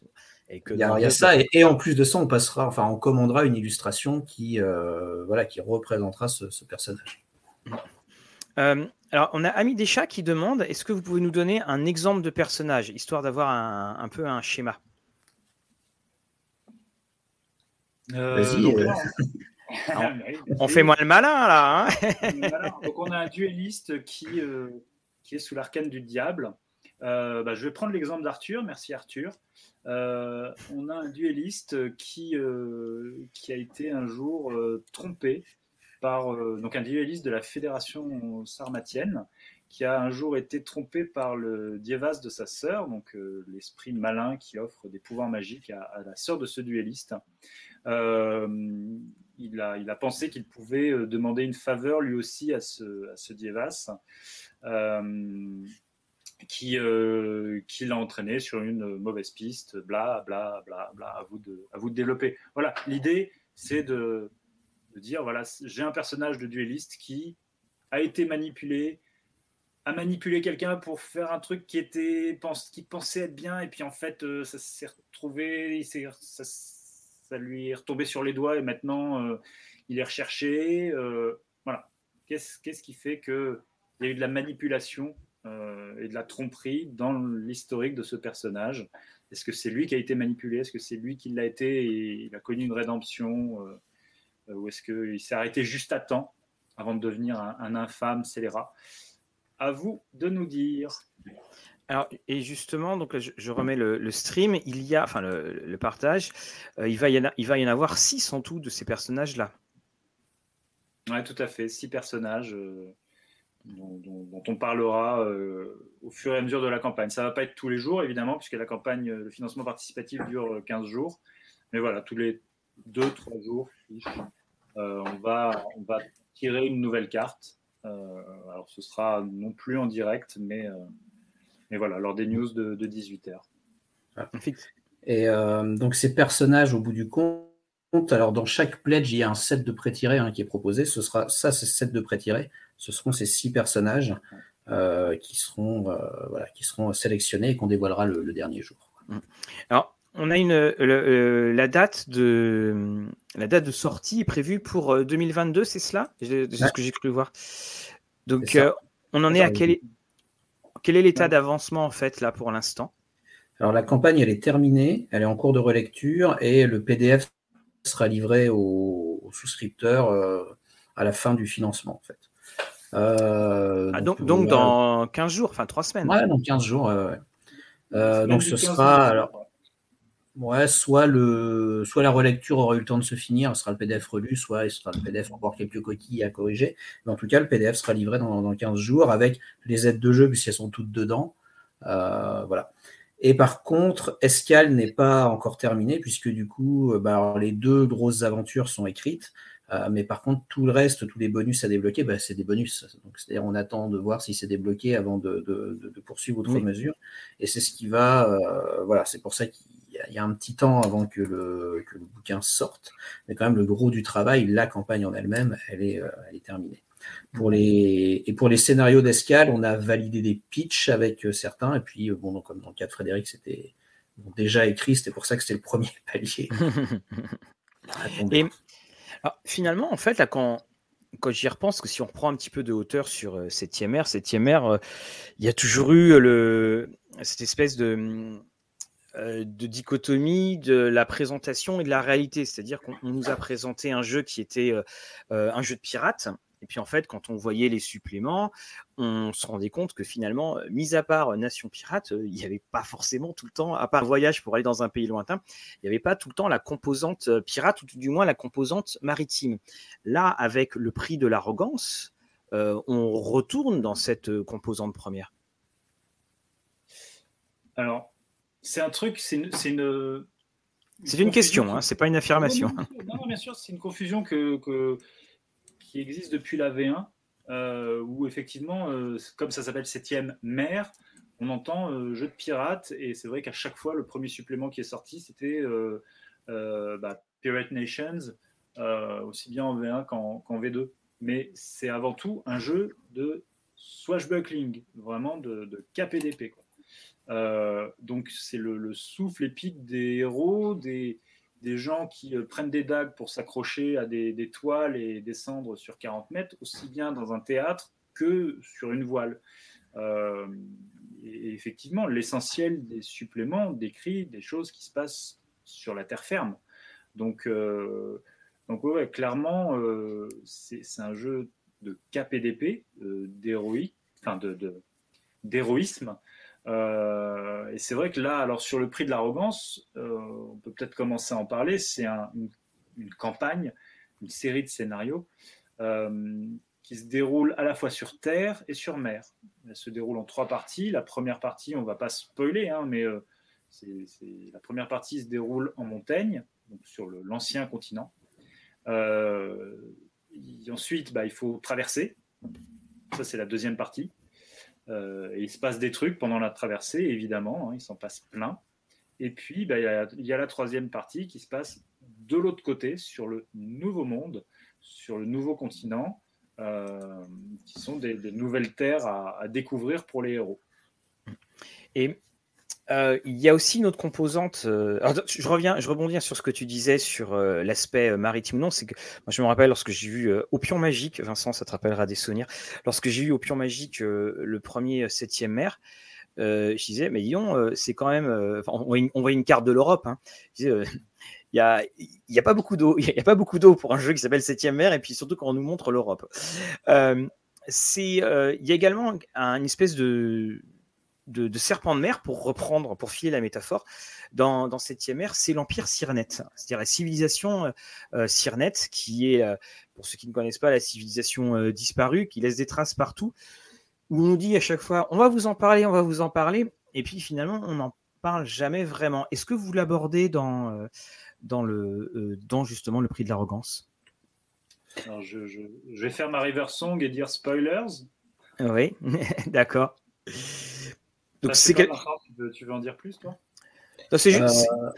Et il y a, ça, et, en plus de ça, on passera, enfin, on commandera une illustration qui, euh, voilà, qui représentera ce, personnage. alors, on a Ami Deschats qui demande est-ce que vous pouvez nous donner un exemple de personnage, histoire d'avoir un, peu un schéma? Vas-y. on fait moins le malin là. Hein. donc on a un dueliste qui, euh, qui est sous l'arcane du diable. Euh, bah, je vais prendre l'exemple d'Arthur. Merci Arthur. Euh, on a un dueliste qui, qui a été un jour trompé par donc un dueliste de la fédération sarmatienne qui a un jour été trompé par le dievas de sa sœur, donc l'esprit malin qui offre des pouvoirs magiques à, à la sœur de ce dueliste. Euh, il, a, il a pensé qu'il pouvait euh, demander une faveur lui aussi à ce, à ce Dievas. Euh, qui, qui l'a entraîné sur une mauvaise piste, bla, bla, bla, bla, à vous de, à vous de développer. Voilà, l'idée, c'est de, de, dire, voilà, j'ai un personnage de dueliste qui a été manipulé, a manipulé quelqu'un pour faire un truc qui était qui pensait être bien, et puis en fait, ça s'est retrouvé, ça, ça lui est retombé sur les doigts et maintenant euh, il est recherché. Euh, voilà. Qu'est-ce, qui fait qu'il y a eu de la manipulation euh, et de la tromperie dans l'historique de ce personnage? Est-ce que c'est lui qui a été manipulé? Est-ce que c'est lui qui l'a été et il a connu une rédemption Ou est-ce qu'il s'est arrêté juste à temps avant de devenir un, un infâme scélérat? À vous de nous dire. Alors, et justement, donc je, remets le, stream. Il y a, enfin, le, partage. Euh, il, va y en avoir six en tout de ces personnages-là. Oui, tout à fait. Six personnages euh, dont, on parlera euh, au fur et à mesure de la campagne. Ça ne va pas être tous les jours, évidemment, puisque la campagne, le financement participatif dure 15 jours. Mais voilà, tous les 2-3 jours, on, va, on va tirer une nouvelle carte. alors, ce sera non plus en direct, mais et voilà, lors des news de, 18h. Et euh, donc ces personnages, au bout du compte, alors dans chaque pledge, il y a un set de pré-tirés hein, qui est proposé. Ce sera ça, c'est set de pré-tirés. Ce seront ces six personnages euh, qui seront euh, voilà, qui seront sélectionnés et qu'on dévoilera le, dernier jour. Mmh. Alors, on a une la date de la date de sortie est prévue pour 2022, c'est cela? C'est ce que j'ai cru voir. Donc, on en est à quel quel est l'état d'avancement en fait là pour l'instant? Alors la campagne elle est terminée, elle est en cours de relecture et le PDF sera livré aux, souscripteurs euh, à la fin du financement en fait. Euh, ah, donc, donc, dans 15 jours, enfin 3 semaines. Ouais, dans 15 jours. Euh, donc ce sera alors Ouais, soit, le, soit la relecture aura eu le temps de se finir, ce sera le PDF relu, soit il sera le PDF encore quelques coquilles à corriger. Mais en tout cas, le PDF sera livré dans, dans 15 jours avec les aides de jeu, puisqu'elles sont toutes dedans. Euh, voilà. Et par contre, Escal n'est pas encore terminé, puisque du coup, euh, bah, les deux grosses aventures sont écrites. Euh, mais par contre, tout le reste, tous les bonus à débloquer, bah, c'est des bonus. Donc, c'est-à-dire, on attend de voir si c'est débloqué avant de, de, de, poursuivre autre mesure. Et c'est ce qui va. voilà, c'est pour ça qu'il il y, a un petit temps avant que le, bouquin sorte, mais quand même le gros du travail, la campagne en elle-même, elle est, euh, terminée. Pour les, et pour les scénarios d'escale, on a validé des pitchs avec euh, certains, et puis, euh, bon, comme dans le cas de Frédéric, c'était déjà écrit. C'était pour ça que c'était le premier palier. Et finalement, en fait, là, quand, quand j'y repense, que si on reprend un petit peu de hauteur sur 7e ère, 7e ère, il y a toujours eu le, cette espèce de, de dichotomie de la présentation et de la réalité. C'est-à-dire qu'on nous a présenté un jeu qui était un jeu de pirate, et puis en fait, quand on voyait les suppléments, on se rendait compte que finalement, euh, mis à part euh, Nation Pirate, euh, il n'y avait pas forcément tout le temps, à part voyage pour aller dans un pays lointain, il n'y avait pas tout le temps la composante pirate, ou du moins la composante maritime. Là, avec le prix de l'arrogance, on retourne dans cette composante première. Alors, c'est un truc, c'est une, c'est une, une question, hein, c'est pas une affirmation. Non, bien sûr, c'est une confusion que, que, qui existe depuis la V1, euh, où effectivement, euh, comme ça s'appelle septième mer, on entend euh, jeu de pirate, et c'est vrai qu'à chaque fois, le premier supplément qui est sorti, c'était bah, Pirate Nations, aussi bien en V1 qu'en V2. Mais c'est avant tout un jeu de swashbuckling, vraiment de, de KPDP. Donc c'est le, le, souffle épique des héros, des, gens qui euh, prennent des dagues pour s'accrocher à des, toiles et descendre sur 40 mètres, aussi bien dans un théâtre que sur une voile. Euh, et effectivement, l'essentiel des suppléments décrit des choses qui se passent sur la terre ferme. Donc, euh, clairement, c'est un jeu de d'héroïque, enfin de, d'héroïsme, euh, et c'est vrai que là, alors sur le prix de l'arrogance, euh, on peut peut-être commencer à en parler. C'est une, campagne, une série de scénarios euh, qui se déroule à la fois sur terre et sur mer. Elle se déroule en trois parties. La première partie, on ne va pas spoiler, hein, mais c'est, la première partie se déroule en montagne, donc sur l'ancien continent. ensuite, bah, il faut traverser. Ça, c'est la deuxième partie. Euh, il se passe des trucs pendant la traversée, évidemment, hein, il s'en passe plein. Et puis, bah, il y, a la troisième partie qui se passe de l'autre côté, sur le nouveau monde, sur le nouveau continent, euh, qui sont des, nouvelles terres à, à, découvrir pour les héros. Et euh, il y a aussi une autre composante. Euh, je reviens, je rebondis sur ce que tu disais sur euh, l'aspect maritime. Non, c'est que moi je me rappelle lorsque j'ai vu Opion Magique, Vincent, ça te rappellera des souvenirs. Lorsque j'ai eu Opion Magique, le premier septième mer, je disais, mais disons, c'est quand même. on, voit une, carte de l'Europe. Hein. il n'y a, a pas beaucoup d'eau. Il y a pas beaucoup d'eau pour un jeu qui s'appelle Septième mer, et puis surtout quand on nous montre l'Europe. il y a également une espèce de de, serpent de mer, pour reprendre, pour filer la métaphore, dans, dans Septième ère, c'est l'empire Cyrnète, c'est-à-dire la civilisation euh, euh qui est, euh, pour ceux qui ne connaissent pas, la civilisation euh, disparue, qui laisse des traces partout, où on nous dit à chaque fois, on va vous en parler, on va vous en parler, et puis finalement, on n'en parle jamais vraiment. Est-ce que vous l'abordez dans, dans, le, dans justement le prix de l'arrogance? Je, je, vais faire ma river song et dire spoilers. Oui, d'accord. Donc c'est tu, veux, tu veux en dire plus, toi? Juste. Euh,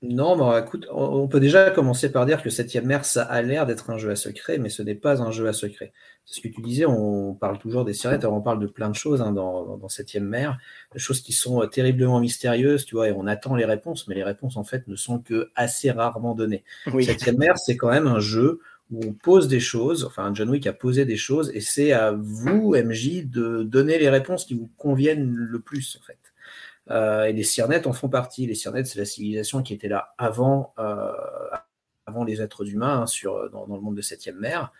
non, mais écoute, on peut déjà commencer par dire que Septième mer, ça a l'air d'être un jeu à secret, mais ce n'est pas un jeu à secret. C'est ce que tu disais, on parle toujours des sirènes, on parle de plein de choses hein, dans, dans, Septième mer, des choses qui sont euh, terriblement mystérieuses, tu vois, et on attend les réponses, mais les réponses, en fait, ne sont que assez rarement données. Septième mer, c'est quand même un jeu où on pose des choses, enfin John Wick a posé des choses, et c'est à vous, MJ, de donner les réponses qui vous conviennent le plus, en fait. Euh, et les Cyrnettes en font partie. Les Cyrnettes, c'est la civilisation qui était là avant, euh, avant les êtres humains hein, sur, dans, le monde de Septième mer.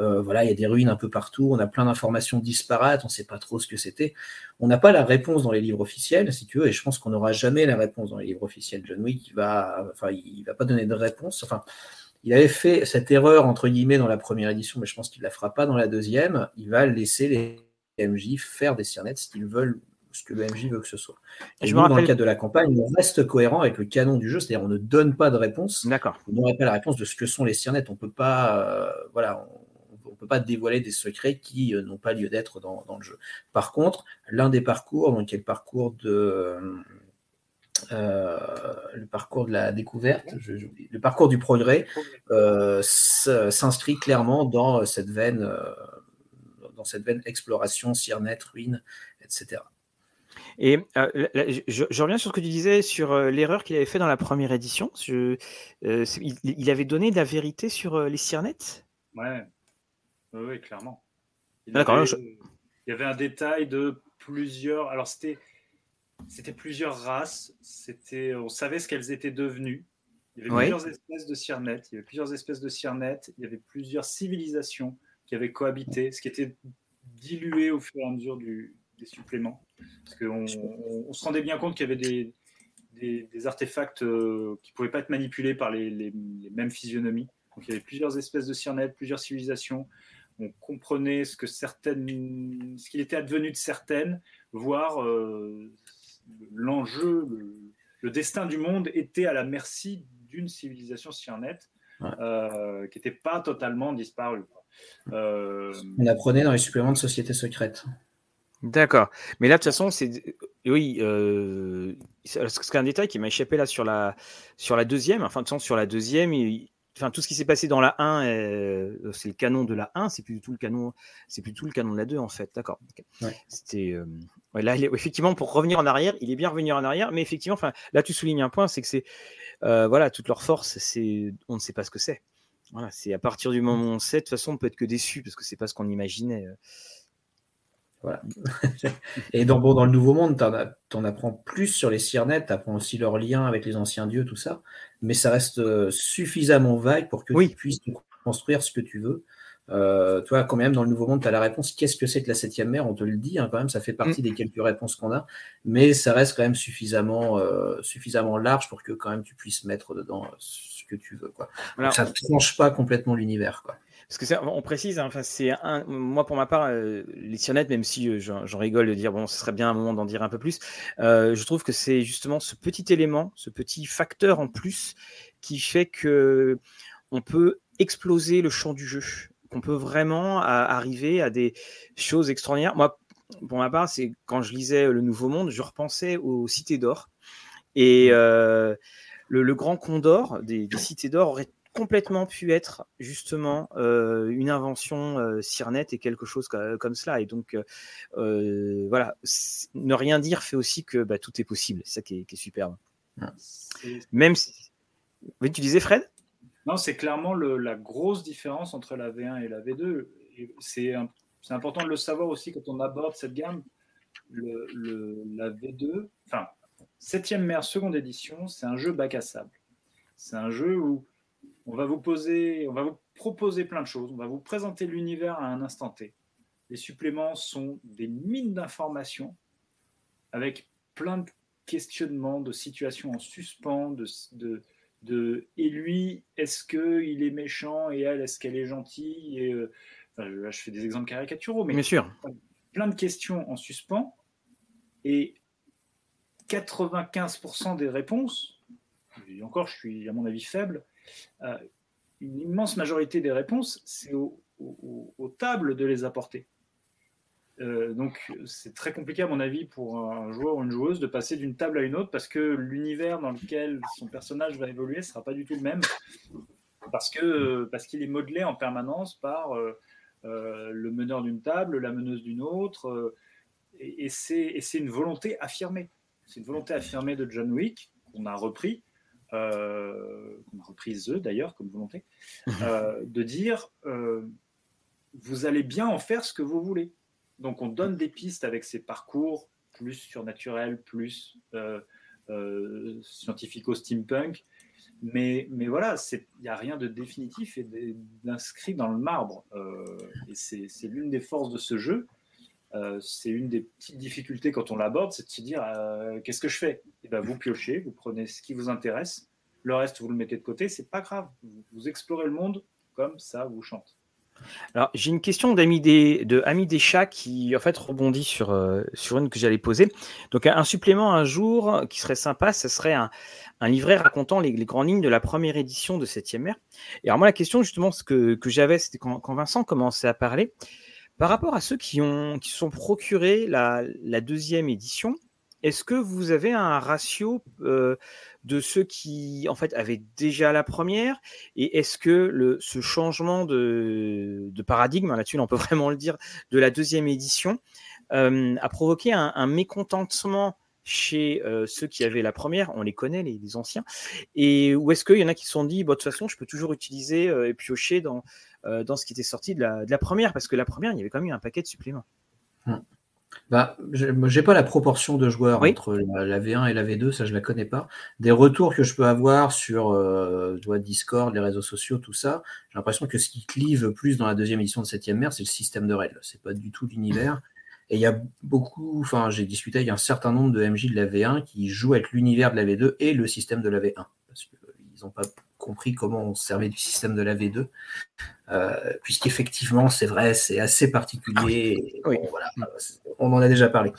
Euh, voilà, il y a des ruines un peu partout, on a plein d'informations disparates, on ne sait pas trop ce que c'était. On n'a pas la réponse dans les livres officiels, si tu veux, et je pense qu'on n'aura jamais la réponse dans les livres officiels. John Wick, il va, enfin, il va pas donner de réponse. Enfin, il avait fait cette erreur, entre guillemets, dans la première édition, mais je pense qu'il ne la fera pas dans la deuxième. Il va laisser les MJ faire des Cyrnettes ce qu'ils veulent, ce que le MJ veut que ce soit. Et je me rappelle... dans le cadre de la campagne, on reste cohérent avec le canon du jeu, c'est-à-dire on ne donne pas de réponse. D'accord. On n'aurait pas la réponse de ce que sont les Cyrnettes. On peut pas, euh, voilà, on, peut pas dévoiler des secrets qui euh, n'ont pas lieu d'être dans, dans, le jeu. Par contre, l'un des parcours, donc qui est le parcours de euh, le parcours de la découverte, le parcours du progrès euh, s'inscrit clairement dans cette veine, euh, dans cette veine exploration, Cyrnet, ruine, etc. Et je, reviens sur ce que tu disais sur l'erreur qu'il avait fait dans la première édition. il, avait donné de la vérité sur les Cyrnettes Ouais, oui, clairement. D'accord. Il y avait un détail de plusieurs. Alors c'était c'était plusieurs races. C'était on savait ce qu'elles étaient devenues. Il y avait plusieurs espèces de Cyrnettes. Il y avait plusieurs espèces de. Il y avait plusieurs civilisations qui avaient cohabité, ce qui était dilué au fur et à mesure du, des suppléments. Parce qu'on on, se rendait bien compte qu'il y avait des, des, artefacts euh, qui ne pouvaient pas être manipulés par les, les, mêmes physionomies. Donc il y avait plusieurs espèces de cyrnettes, plusieurs civilisations. On comprenait ce que certaines, ce qu'il était advenu de certaines, voire euh, l'enjeu, le, destin du monde était à la merci d'une civilisation cyrnette euh, qui n'était pas totalement disparue. On apprenait dans les suppléments de société secrète. D'accord. Mais là, de toute façon, c'est oui, euh, c'est un détail qui m'a échappé là sur la sur la deuxième. Enfin, de toute sur la deuxième, enfin tout ce qui s'est passé dans la 1, euh, c'est le canon de la 1, c'est plus du tout le canon, c'est plus tout le canon de la 2 en fait. D'accord. C'était euh, là, effectivement, pour revenir en arrière, il est bien revenu en arrière, mais effectivement, enfin là, tu soulignes un point, c'est que c'est voilà toute leur force, c'est on ne sait pas ce que c'est. Voilà, c'est à partir du moment où on sait, de toute façon, on peut être que déçu parce que c'est pas ce qu'on imaginait. Voilà. et dans, bon, dans le Nouveau Monde, tu en, apprends plus sur les Cyrnettes, tu apprends aussi leur lien avec les anciens dieux, tout ça, mais ça reste euh, suffisamment vague pour que tu puisses construire ce que tu veux. Euh, toi, quand même, dans le Nouveau Monde, tu as la réponse qu'est-ce que c'est que la septième mer? On te le dit, hein, quand même, ça fait partie mm. des quelques réponses qu'on a, mais ça reste quand même suffisamment, euh, suffisamment large pour que quand même tu puisses mettre dedans ce que tu veux. Quoi. ça ne tranche pas complètement l'univers. Quoi. Parce que on précise, hein, enfin c'est un, moi pour ma part, euh, les sionnettes, même si euh, j'en rigole de dire bon, ce serait bien un moment d'en dire un peu plus, euh, je trouve que c'est justement ce petit élément, ce petit facteur en plus qui fait que on peut exploser le champ du jeu, qu'on peut vraiment arriver à des choses extraordinaires. Moi, pour ma part, c'est quand je lisais Le Nouveau Monde, je repensais aux Cités d'Or et mmh. le, grand condor des, des Cités d'Or aurait complètement pu être justement euh, une invention euh, et quelque chose comme, cela. Et donc, euh, voilà, ne rien dire fait aussi que bah, tout est possible. C'est ça qui est, superbe. Même si. Oui, tu disais Fred? Non, c'est clairement la grosse différence entre la V1 et la V2. C'est important de le savoir aussi quand on aborde cette gamme. Le, la V2, enfin, 7ème mer, seconde édition, c'est un jeu bac à sable. C'est un jeu où on va vous poser, on va vous proposer plein de choses, on va vous présenter l'univers à un instant T. Les suppléments sont des mines d'informations avec plein de questionnements, de situations en suspens, de, de, et lui, est-ce qu'il est méchant et elle, est-ce qu'elle est gentille et, euh, je, fais des exemples caricaturaux, mais Bien sûr. plein de questions en suspens et 95% des réponses, et encore, je suis à mon avis faible, une immense majorité des réponses, c'est aux tables de les apporter. Euh, donc c'est très compliqué à mon avis pour un joueur ou une joueuse de passer d'une table à une autre parce que l'univers dans lequel son personnage va évoluer sera pas du tout le même parce que parce qu'il est modelé en permanence par euh, le meneur d'une table, la meneuse d'une autre et, et c'est une volonté affirmée. C'est une volonté affirmée de John Wick qu'on a repris euh, qu'on a reprise eux d'ailleurs comme volonté, euh, de dire euh, vous allez bien en faire ce que vous voulez. Donc on donne des pistes avec ces parcours plus surnaturels, plus scientifico-steampunk. Mais, mais voilà, il n'y a rien de définitif et d'inscrit dans le marbre. et c'est l'une des forces de ce jeu. C'est une des petites difficultés quand on l'aborde, c'est de se dire qu'est-ce que je fais? Et eh ben, Vous piochez, vous prenez ce qui vous intéresse le reste, vous le mettez de côté, c'est pas grave. Vous, explorez le monde comme ça vous chante. Alors, j'ai une question d'Ami des, de des chats qui, en fait, rebondit sur, euh, sur une que j'allais poser. Donc, un, supplément un jour qui serait sympa, ce serait un, livret racontant les, grandes lignes de la première édition de 7e mer. Et alors, moi, la question, justement, ce que, que j'avais, c'était quand, Vincent commençait à parler, par rapport à ceux qui, ont, qui sont procurés la, deuxième édition, est-ce que vous avez un ratio euh, de ceux qui en fait avaient déjà la première? Et est-ce que le, ce changement de, paradigme là-dessus on peut vraiment le dire de la deuxième édition a provoqué un, mécontentement chez ceux qui avaient la première, on les connaît, les, anciens, et où est-ce qu'il y en a qui se sont dit, de toute façon, je peux toujours utiliser et piocher dans, dans ce qui était sorti de la, de la, première, parce que la première, il y avait quand même eu un paquet de suppléments. Hum. Bah, j'ai pas la proportion de joueurs entre la, V1 et la V2, ça je la connais pas. Des retours que je peux avoir sur euh, Discord, les réseaux sociaux, tout ça, j'ai l'impression que ce qui clive plus dans la deuxième édition de 7ème mer, c'est le système de règles. C'est pas du tout l'univers. Et il y a beaucoup, enfin j'ai discuté avec un certain nombre de MJ de la V1 qui jouent avec l'univers de la V2 et le système de la V1. Parce qu'ils n'ont pas compris comment on servait du système de la V2. Euh, puisqu'effectivement, c'est vrai, c'est assez particulier. Ah on en a déjà parlé.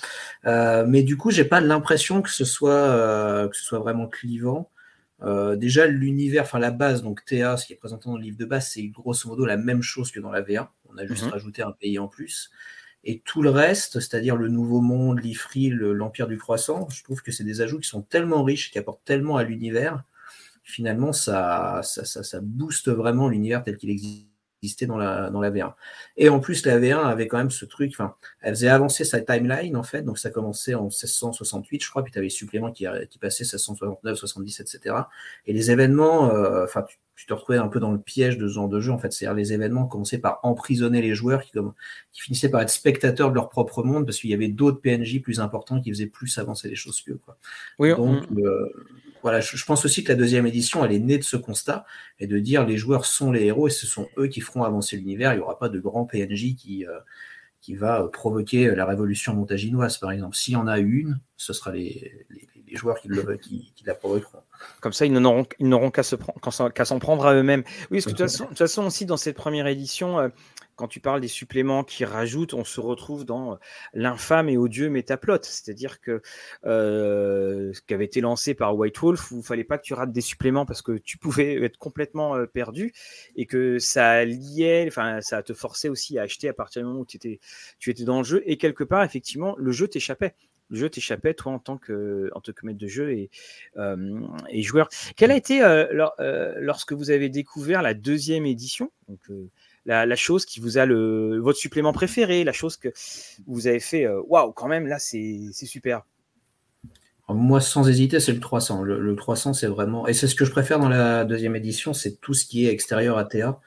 Euh, mais du coup, j'ai pas l'impression que ce soit euh, que ce soit vraiment clivant. déjà, l'univers, enfin la base, donc TA, ce qui est présenté dans le livre de base, c'est grosso modo la même chose que dans la V1. On a juste mhm. rajouté un pays en plus. Et tout le reste, c'est-à-dire le Nouveau Monde, l'Ifril, l'Empire du Croissant, je trouve que c'est des ajouts qui sont tellement riches, qui apportent tellement à l'univers, finalement, ça, ça, ça, ça booste vraiment l'univers tel qu'il existait dans la, dans la V1. Et en plus, la V1 avait quand même ce truc, enfin, elle faisait avancer sa timeline, en fait, donc ça commençait en 1668, je crois, puis tu avais les suppléments qui, qui passaient 1669, 70, etc. Et les événements, euh, enfin, tu, te retrouvais un peu dans le piège de ce genre de jeu, en fait. C'est-à-dire les événements commençaient par emprisonner les joueurs qui, comme, qui finissaient par être spectateurs de leur propre monde, parce qu'il y avait d'autres PNJ plus importants qui faisaient plus avancer les choses qu'eux, quoi. Oui, donc, euh, voilà, je, pense aussi que la deuxième édition, elle est née de ce constat et de dire les joueurs sont les héros et ce sont eux qui feront avancer l'univers. Il n'y aura pas de grand PNJ qui, euh, qui va provoquer la révolution montaginoise, par exemple. S'il y en a une, ce sera les, les, joueurs qui, le, qui, la provoqueront. Comme ça, ils n'auront qu'à s'en prendre à eux-mêmes. Oui, parce que de toute façon, de toute façon, aussi, dans cette première édition, euh, quand tu parles des suppléments qui rajoutent, on se retrouve dans euh, l'infâme et odieux métaplot. C'est-à-dire que euh, ce qui avait été lancé par White Wolf, il ne fallait pas que tu rates des suppléments parce que tu pouvais être complètement euh, perdu et que ça liait, enfin, ça te forçait aussi à acheter à partir du moment où tu étais, tu étais dans le jeu. Et quelque part, effectivement, le jeu t'échappait le jeu t'échappait, toi, en tant que, en tant que maître de jeu et, et joueur. Quelle a été, lorsque vous avez découvert la deuxième édition, donc la, chose qui vous a le votre supplément préféré, la chose que vous avez fait, euh, waouh, quand même, là, c'est super. Moi, sans hésiter, c'est le 300. Le, 300, c'est vraiment. Et c'est ce que je préfère dans la deuxième édition, c'est tout ce qui est extérieur à TA.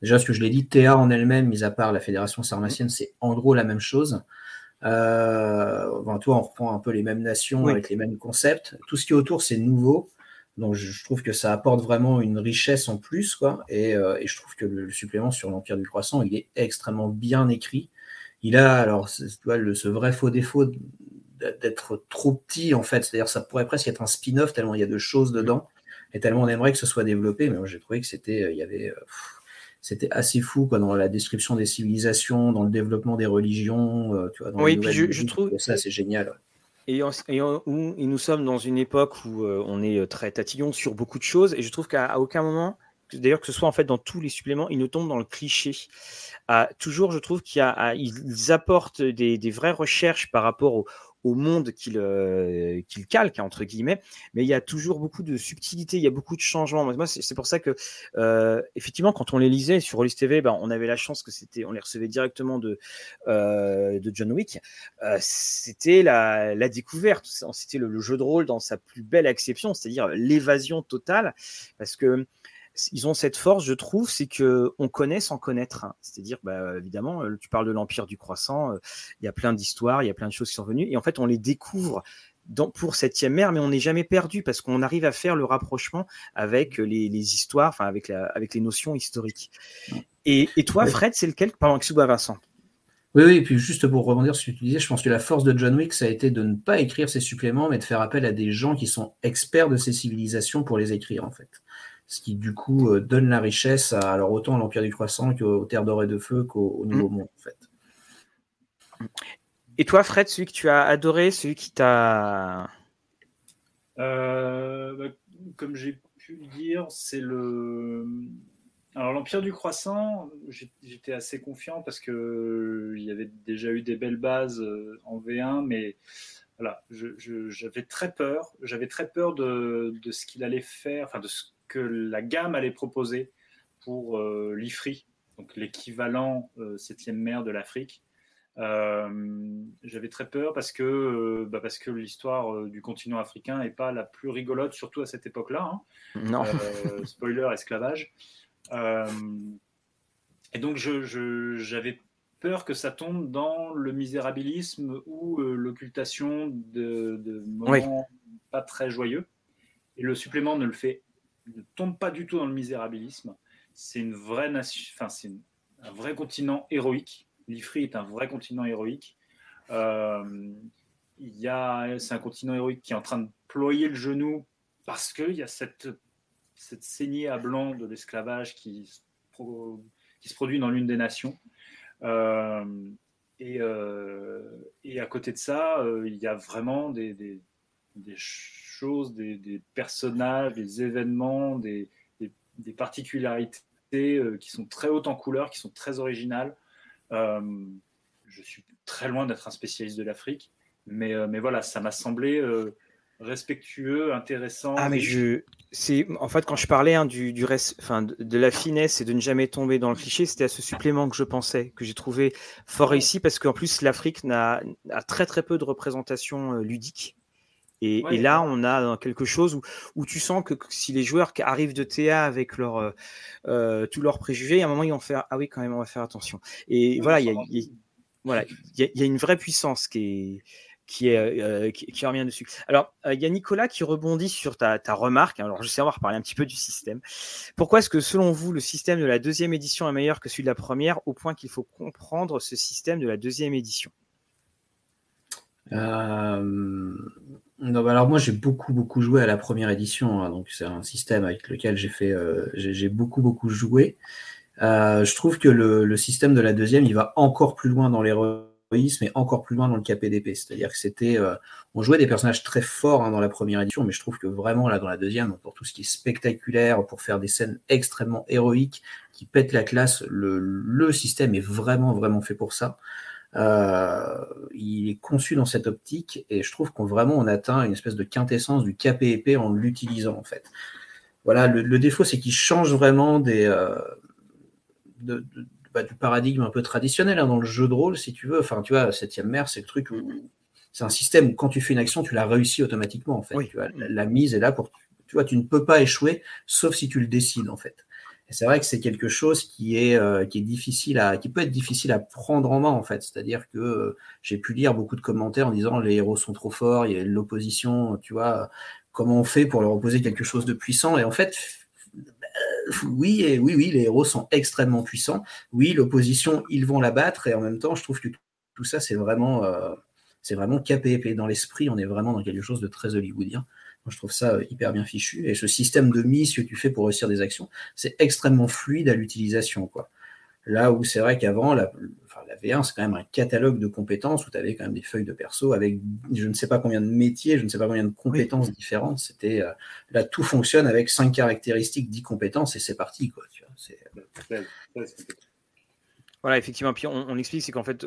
Déjà, ce que je l'ai dit, TA en elle-même, mis à part la Fédération sarmacienne, c'est en gros la même chose. Euh, toi, on reprend un peu les mêmes nations avec les mêmes concepts. Tout ce qui est autour, c'est nouveau. Donc je, trouve que ça apporte vraiment une richesse en plus, quoi. Et, euh, je trouve que le, supplément sur l'Empire du Croissant, il est extrêmement bien écrit. Il a alors ce vrai faux défaut d'être trop petit en fait, c'est-à-dire ça pourrait presque être un spin-off tellement il y a de choses dedans et tellement on aimerait que ce soit développé. Mais moi j'ai trouvé que c'était, euh, il y avait, euh, c'était assez fou quoi dans la description des civilisations, dans le développement des religions, tu vois. Dans oui, puis je, trouve ça c'est génial. Et, nous sommes dans une époque où euh, on est euh, très tatillon sur beaucoup de choses, et je trouve qu'à aucun moment, d'ailleurs que ce soit en fait dans tous les suppléments, ils ne tombent dans le cliché. Toujours, je trouve qu'ils apportent des, des, vraies recherches par rapport au, au monde qu'il euh, calque, entre guillemets, mais il y a toujours beaucoup de subtilité, il y a beaucoup de changements. Moi, c'est pour ça que, euh, effectivement, quand on les lisait sur Rollis TV, ben, on avait la chance que c'était, on les recevait directement de, euh, de John Wick. c'était la, la, découverte, c'était le, le, jeu de rôle dans sa plus belle acception, c'est-à-dire l'évasion totale, parce que ils ont cette force, je trouve, c'est que on connaît sans connaître. C'est-à-dire, bah, évidemment, euh, tu parles de l'Empire du Croissant, euh, il y a plein d'histoires, il y a plein de choses qui sont venues, et en fait, on les découvre dans, pour Septième Mer, mais on n'est jamais perdu parce qu'on arrive à faire le rapprochement avec les, histoires, enfin avec, la, avec les notions historiques. Et, toi, Fred, c'est lequel? Pardon, excuse-moi, Vincent. Oui, oui, et puis juste pour rebondir sur ce que tu disais, je pense que la force de John Wick, ça a été de ne pas écrire ses suppléments, mais de faire appel à des gens qui sont experts de ces civilisations pour les écrire, en fait ce qui du coup euh, donne la richesse à, alors autant à l'Empire du Croissant qu'aux Terres d'Or et de Feu qu'au Nouveau mm. Monde en fait. Et toi Fred, celui que tu as adoré, celui qui t'a... Euh, bah, comme j'ai pu le dire, c'est le... Alors l'Empire du Croissant, j'étais assez confiant parce que il y avait déjà eu des belles bases euh, en V1, mais voilà, j'avais très peur. J'avais très peur de, de ce qu'il allait faire, enfin de ce que la gamme allait proposer pour euh, l'IFRI, donc l'équivalent euh, septième mer de l'Afrique. J'avais très peur parce que, bah parce que l'histoire du continent africain n'est pas la plus rigolote, surtout à cette époque-là. Hein. Non. spoiler, esclavage. et donc, j'avais peur que ça tombe dans le misérabilisme ou l'occultation de, moments pas très joyeux. Et le supplément ne le fait, ne tombe pas du tout dans le misérabilisme. C'est une vraie nation, enfin, c'est un vrai continent héroïque. L'Ifri est un vrai continent héroïque. Euh, c'est un continent héroïque qui est en train de ployer le genou parce qu'il y a cette, cette saignée à blanc de l'esclavage qui, se produit dans l'une des nations. Euh, et, euh, et, à côté de ça, il y a vraiment des, des choses, des, des, personnages, des événements, des, des particularités qui sont très hautes en couleurs, qui sont très originales. je suis très loin d'être un spécialiste de l'Afrique, mais, mais voilà, ça m'a semblé respectueux, intéressant. Ah, mais je. C'est en fait quand je parlais hein, du, du reste, enfin de, la finesse et de ne jamais tomber dans le cliché, c'était à ce supplément que je pensais, que j'ai trouvé fort réussi parce qu'en plus l'Afrique n'a a très très peu de représentation ludique. Et, et, là, on a quelque chose où, où, tu sens que si les joueurs qui arrivent de TA avec leur, euh, tous leurs préjugés, à un moment, ils vont faire Ah oui, quand même, on va faire attention. Et voilà, il y a, voilà, il y, a une vraie puissance qui est, qui, est, euh, qui, revient dessus. Alors, il y a Nicolas qui rebondit sur ta, ta remarque. Alors, je sais, on va reparler un petit peu du système. Pourquoi est-ce que, selon vous, le système de la deuxième édition est meilleur que celui de la première, au point qu'il faut comprendre ce système de la deuxième édition? Euh, non, bah alors moi j'ai beaucoup beaucoup joué à la première édition, hein, donc c'est un système avec lequel j'ai fait, euh, j'ai beaucoup beaucoup joué. Euh, je trouve que le, le, système de la deuxième, il va encore plus loin dans l'héroïsme et encore plus loin dans le KPDP. C'est-à-dire que c'était, euh, on jouait des personnages très forts hein, dans la première édition, mais je trouve que vraiment là dans la deuxième, pour tout ce qui est spectaculaire, pour faire des scènes extrêmement héroïques qui pètent la classe, le, le système est vraiment vraiment fait pour ça. Euh, il est conçu dans cette optique et je trouve qu'on vraiment on atteint une espèce de quintessence du KPEP en l'utilisant en fait. Voilà, le, défaut c'est qu'il change vraiment des, euh, de, bah, du paradigme un peu traditionnel hein, dans le jeu de rôle si tu veux. Enfin, tu vois, septième mer, c'est le truc où c'est un système où quand tu fais une action, tu la réussis automatiquement en fait. Tu vois, la, la, mise est là pour, tu vois, tu ne peux pas échouer sauf si tu le décides en fait c'est vrai que c'est quelque chose qui est, euh, qui est difficile à, qui peut être difficile à prendre en main en fait. C'est-à-dire que euh, j'ai pu lire beaucoup de commentaires en disant les héros sont trop forts, il y a l'opposition, tu vois, comment on fait pour leur opposer quelque chose de puissant? Et en fait, euh, oui, et oui, oui, les héros sont extrêmement puissants. Oui, l'opposition, ils vont la battre. Et en même temps, je trouve que tout ça, c'est vraiment, c'est vraiment capé. Dans l'esprit, on est vraiment dans quelque chose de très hollywoodien je trouve ça euh, hyper bien fichu. Et ce système de mise que tu fais pour réussir des actions, c'est extrêmement fluide à l'utilisation. quoi. Là où c'est vrai qu'avant, la, la, V1, c'est quand même un catalogue de compétences où tu avais quand même des feuilles de perso avec je ne sais pas combien de métiers, je ne sais pas combien de compétences différentes. C'était euh, Là, tout fonctionne avec cinq caractéristiques, dix compétences et c'est parti. Quoi, tu vois, voilà, effectivement. Puis on, explique, c'est qu'en fait,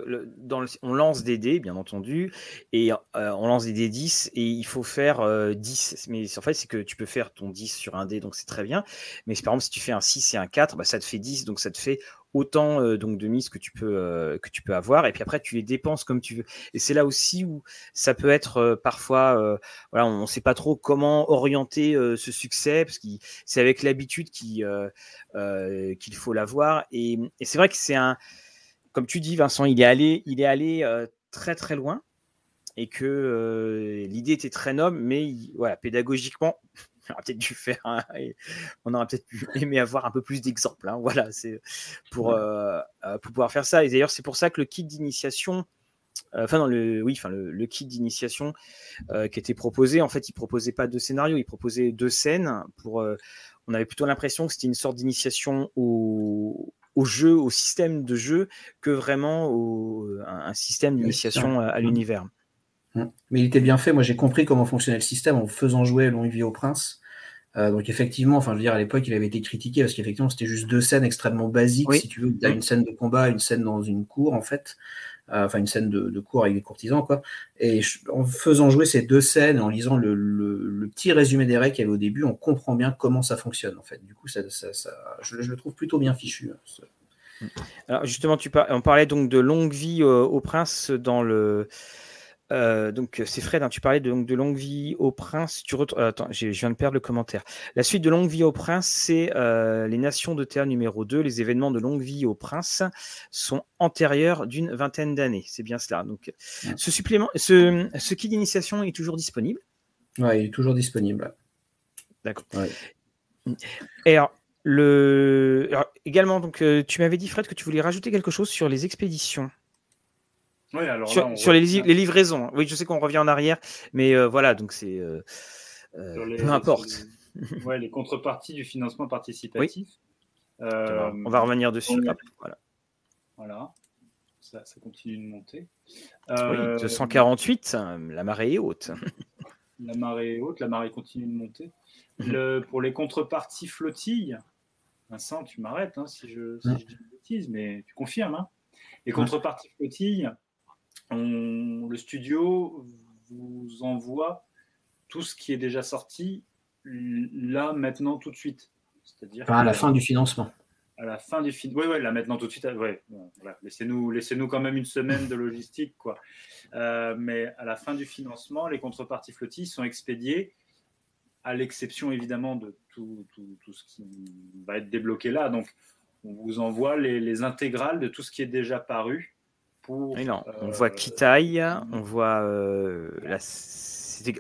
on lance des dés, bien entendu, et euh, on lance des dés 10, et il faut faire 10. Euh, mais en fait, c'est que tu peux faire ton 10 sur un dé, donc c'est très bien. Mais par exemple, si tu fais un 6 et un 4, bah, ça te fait 10, donc ça te fait autant euh, donc de mises que tu peux euh, que tu peux avoir. Et puis après tu les dépenses comme tu veux. Et c'est là aussi où ça peut être euh, parfois voilà on ne sait pas trop comment orienter ce succès parce que c'est avec l'habitude qu'il faut l'avoir. Et, et c'est vrai que c'est un comme tu dis Vincent il est allé il est allé très très loin. Et que l'idée était très noble mais voilà pédagogiquement on aurait peut-être dû faire on aurait peut-être aimé avoir un peu plus d'exemples. Hein. Voilà, c'est pour, euh, euh, pour, pouvoir faire ça. Et d'ailleurs, c'est pour ça que le kit d'initiation, euh, enfin, le, oui, enfin, le, kit d'initiation qui était proposé, en fait, il proposait pas deux scénarios, il proposait deux scènes. Pour, on avait plutôt l'impression que c'était une sorte d'initiation au, au jeu, au système de jeu, que vraiment au, un, système d'initiation à l'univers. Mmh. Mais il était bien fait. Moi, j'ai compris comment fonctionnait le système en faisant jouer Longue Vie au Prince. Euh, donc effectivement, enfin je veux dire à l'époque il avait été critiqué parce qu'effectivement c'était juste deux scènes extrêmement basiques si tu veux. Tu as une scène de combat, une scène dans une cour en fait, euh, enfin une scène de, cour avec des courtisans quoi. Et en faisant jouer ces deux scènes, en lisant le, petit résumé des règles qu'il y avait au début, on comprend bien comment ça fonctionne en fait. Du coup ça, ça, je, le trouve plutôt bien fichu. Hein, Alors justement, tu on parlait donc de longue vie au prince dans le euh, donc c'est Fred, hein, tu parlais de, de, Longue Vie au Prince. Tu euh, Attends, je viens de perdre le commentaire. La suite de Longue Vie au Prince, c'est euh, les Nations de Terre numéro 2. Les événements de Longue Vie au Prince sont antérieurs d'une vingtaine d'années. C'est bien cela. Donc ce supplément, ce, ce kit d'initiation est toujours disponible? Oui, il est toujours disponible. D'accord. Et alors, le... également, donc, tu m'avais dit, Fred, que tu voulais rajouter quelque chose sur les expéditions sur, les, livraisons. Oui, je sais qu'on revient en arrière, mais euh, voilà, donc c'est. Euh, euh, peu importe. Les, les contreparties du financement participatif. on va revenir dessus. voilà. Voilà. Ça, continue de monter. oui, 248, la marée est haute. la marée est haute, la marée continue de monter. Le, pour les contreparties flottilles, Vincent, tu m'arrêtes hein, si, je, si je dis une bêtise, mais tu confirmes. Hein les contreparties flottilles, le studio vous envoie tout ce qui est déjà sorti là, maintenant, tout de suite. C'est-à-dire à la fin du financement. À la fin du financement. Oui, oui, là, maintenant, tout de suite. Ouais, Laissez-nous laissez quand même une semaine de logistique. quoi. Euh, mais à la fin du financement, les contreparties flottilles sont expédiées, à l'exception évidemment de tout, tout, ce qui va être débloqué là. Donc, on vous envoie les, les intégrales de tout ce qui est déjà paru on voit euh, Kitai, on voit euh,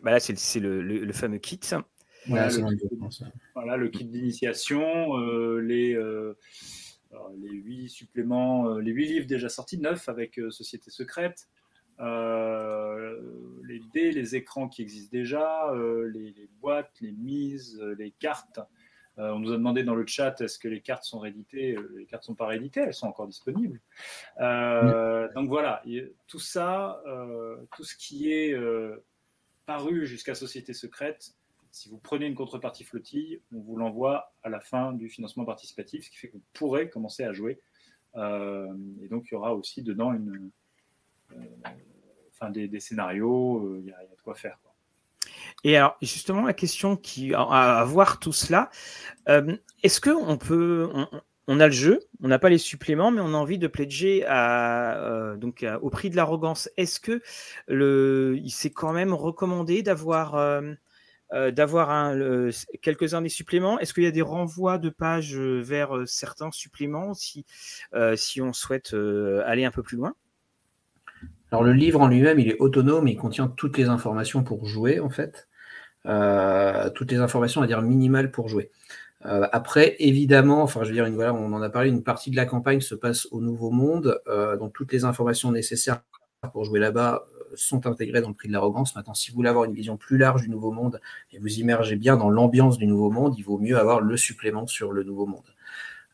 bah là, c'est le, fameux kit. Voilà, le, kit d'initiation, euh, les, les huit suppléments, les huit livres déjà sortis, neuf avec Société secrète, les dés, les écrans qui existent déjà, les, boîtes, les mises, les cartes, euh, on nous a demandé dans le chat est-ce que les cartes sont rééditées? Euh, Les cartes ne sont pas rééditées, elles sont encore disponibles. Euh, donc voilà, tout ça, tout ce qui est paru jusqu'à Société Secrète, si vous prenez une contrepartie flottille, on vous l'envoie à la fin du financement participatif, ce qui fait que vous pourrez commencer à jouer. et donc il y aura aussi dedans une, enfin des, scénarios, il y, a de quoi faire. Et alors, justement, la question qui à, voir tout cela, euh, est-ce que on peut, on, a le jeu, on n'a pas les suppléments, mais on a envie de pledger à, euh, donc au prix de l'arrogance. Est-ce que le, il s'est quand même recommandé d'avoir euh, d'avoir quelques-uns des suppléments? Est-ce qu'il y a des renvois de pages vers certains suppléments si, si on souhaite aller un peu plus loin? Alors le livre en lui-même, il est autonome, il contient toutes les informations pour jouer en fait. Euh, toutes les informations, à dire minimales pour jouer. Euh, après, évidemment, enfin, je veux dire, une, voilà, on en a parlé, une partie de la campagne se passe au Nouveau Monde, euh, donc toutes les informations nécessaires pour jouer là-bas sont intégrées dans le prix de l'arrogance. Maintenant, si vous voulez avoir une vision plus large du Nouveau Monde et vous immergez bien dans l'ambiance du Nouveau Monde, il vaut mieux avoir le supplément sur le Nouveau Monde.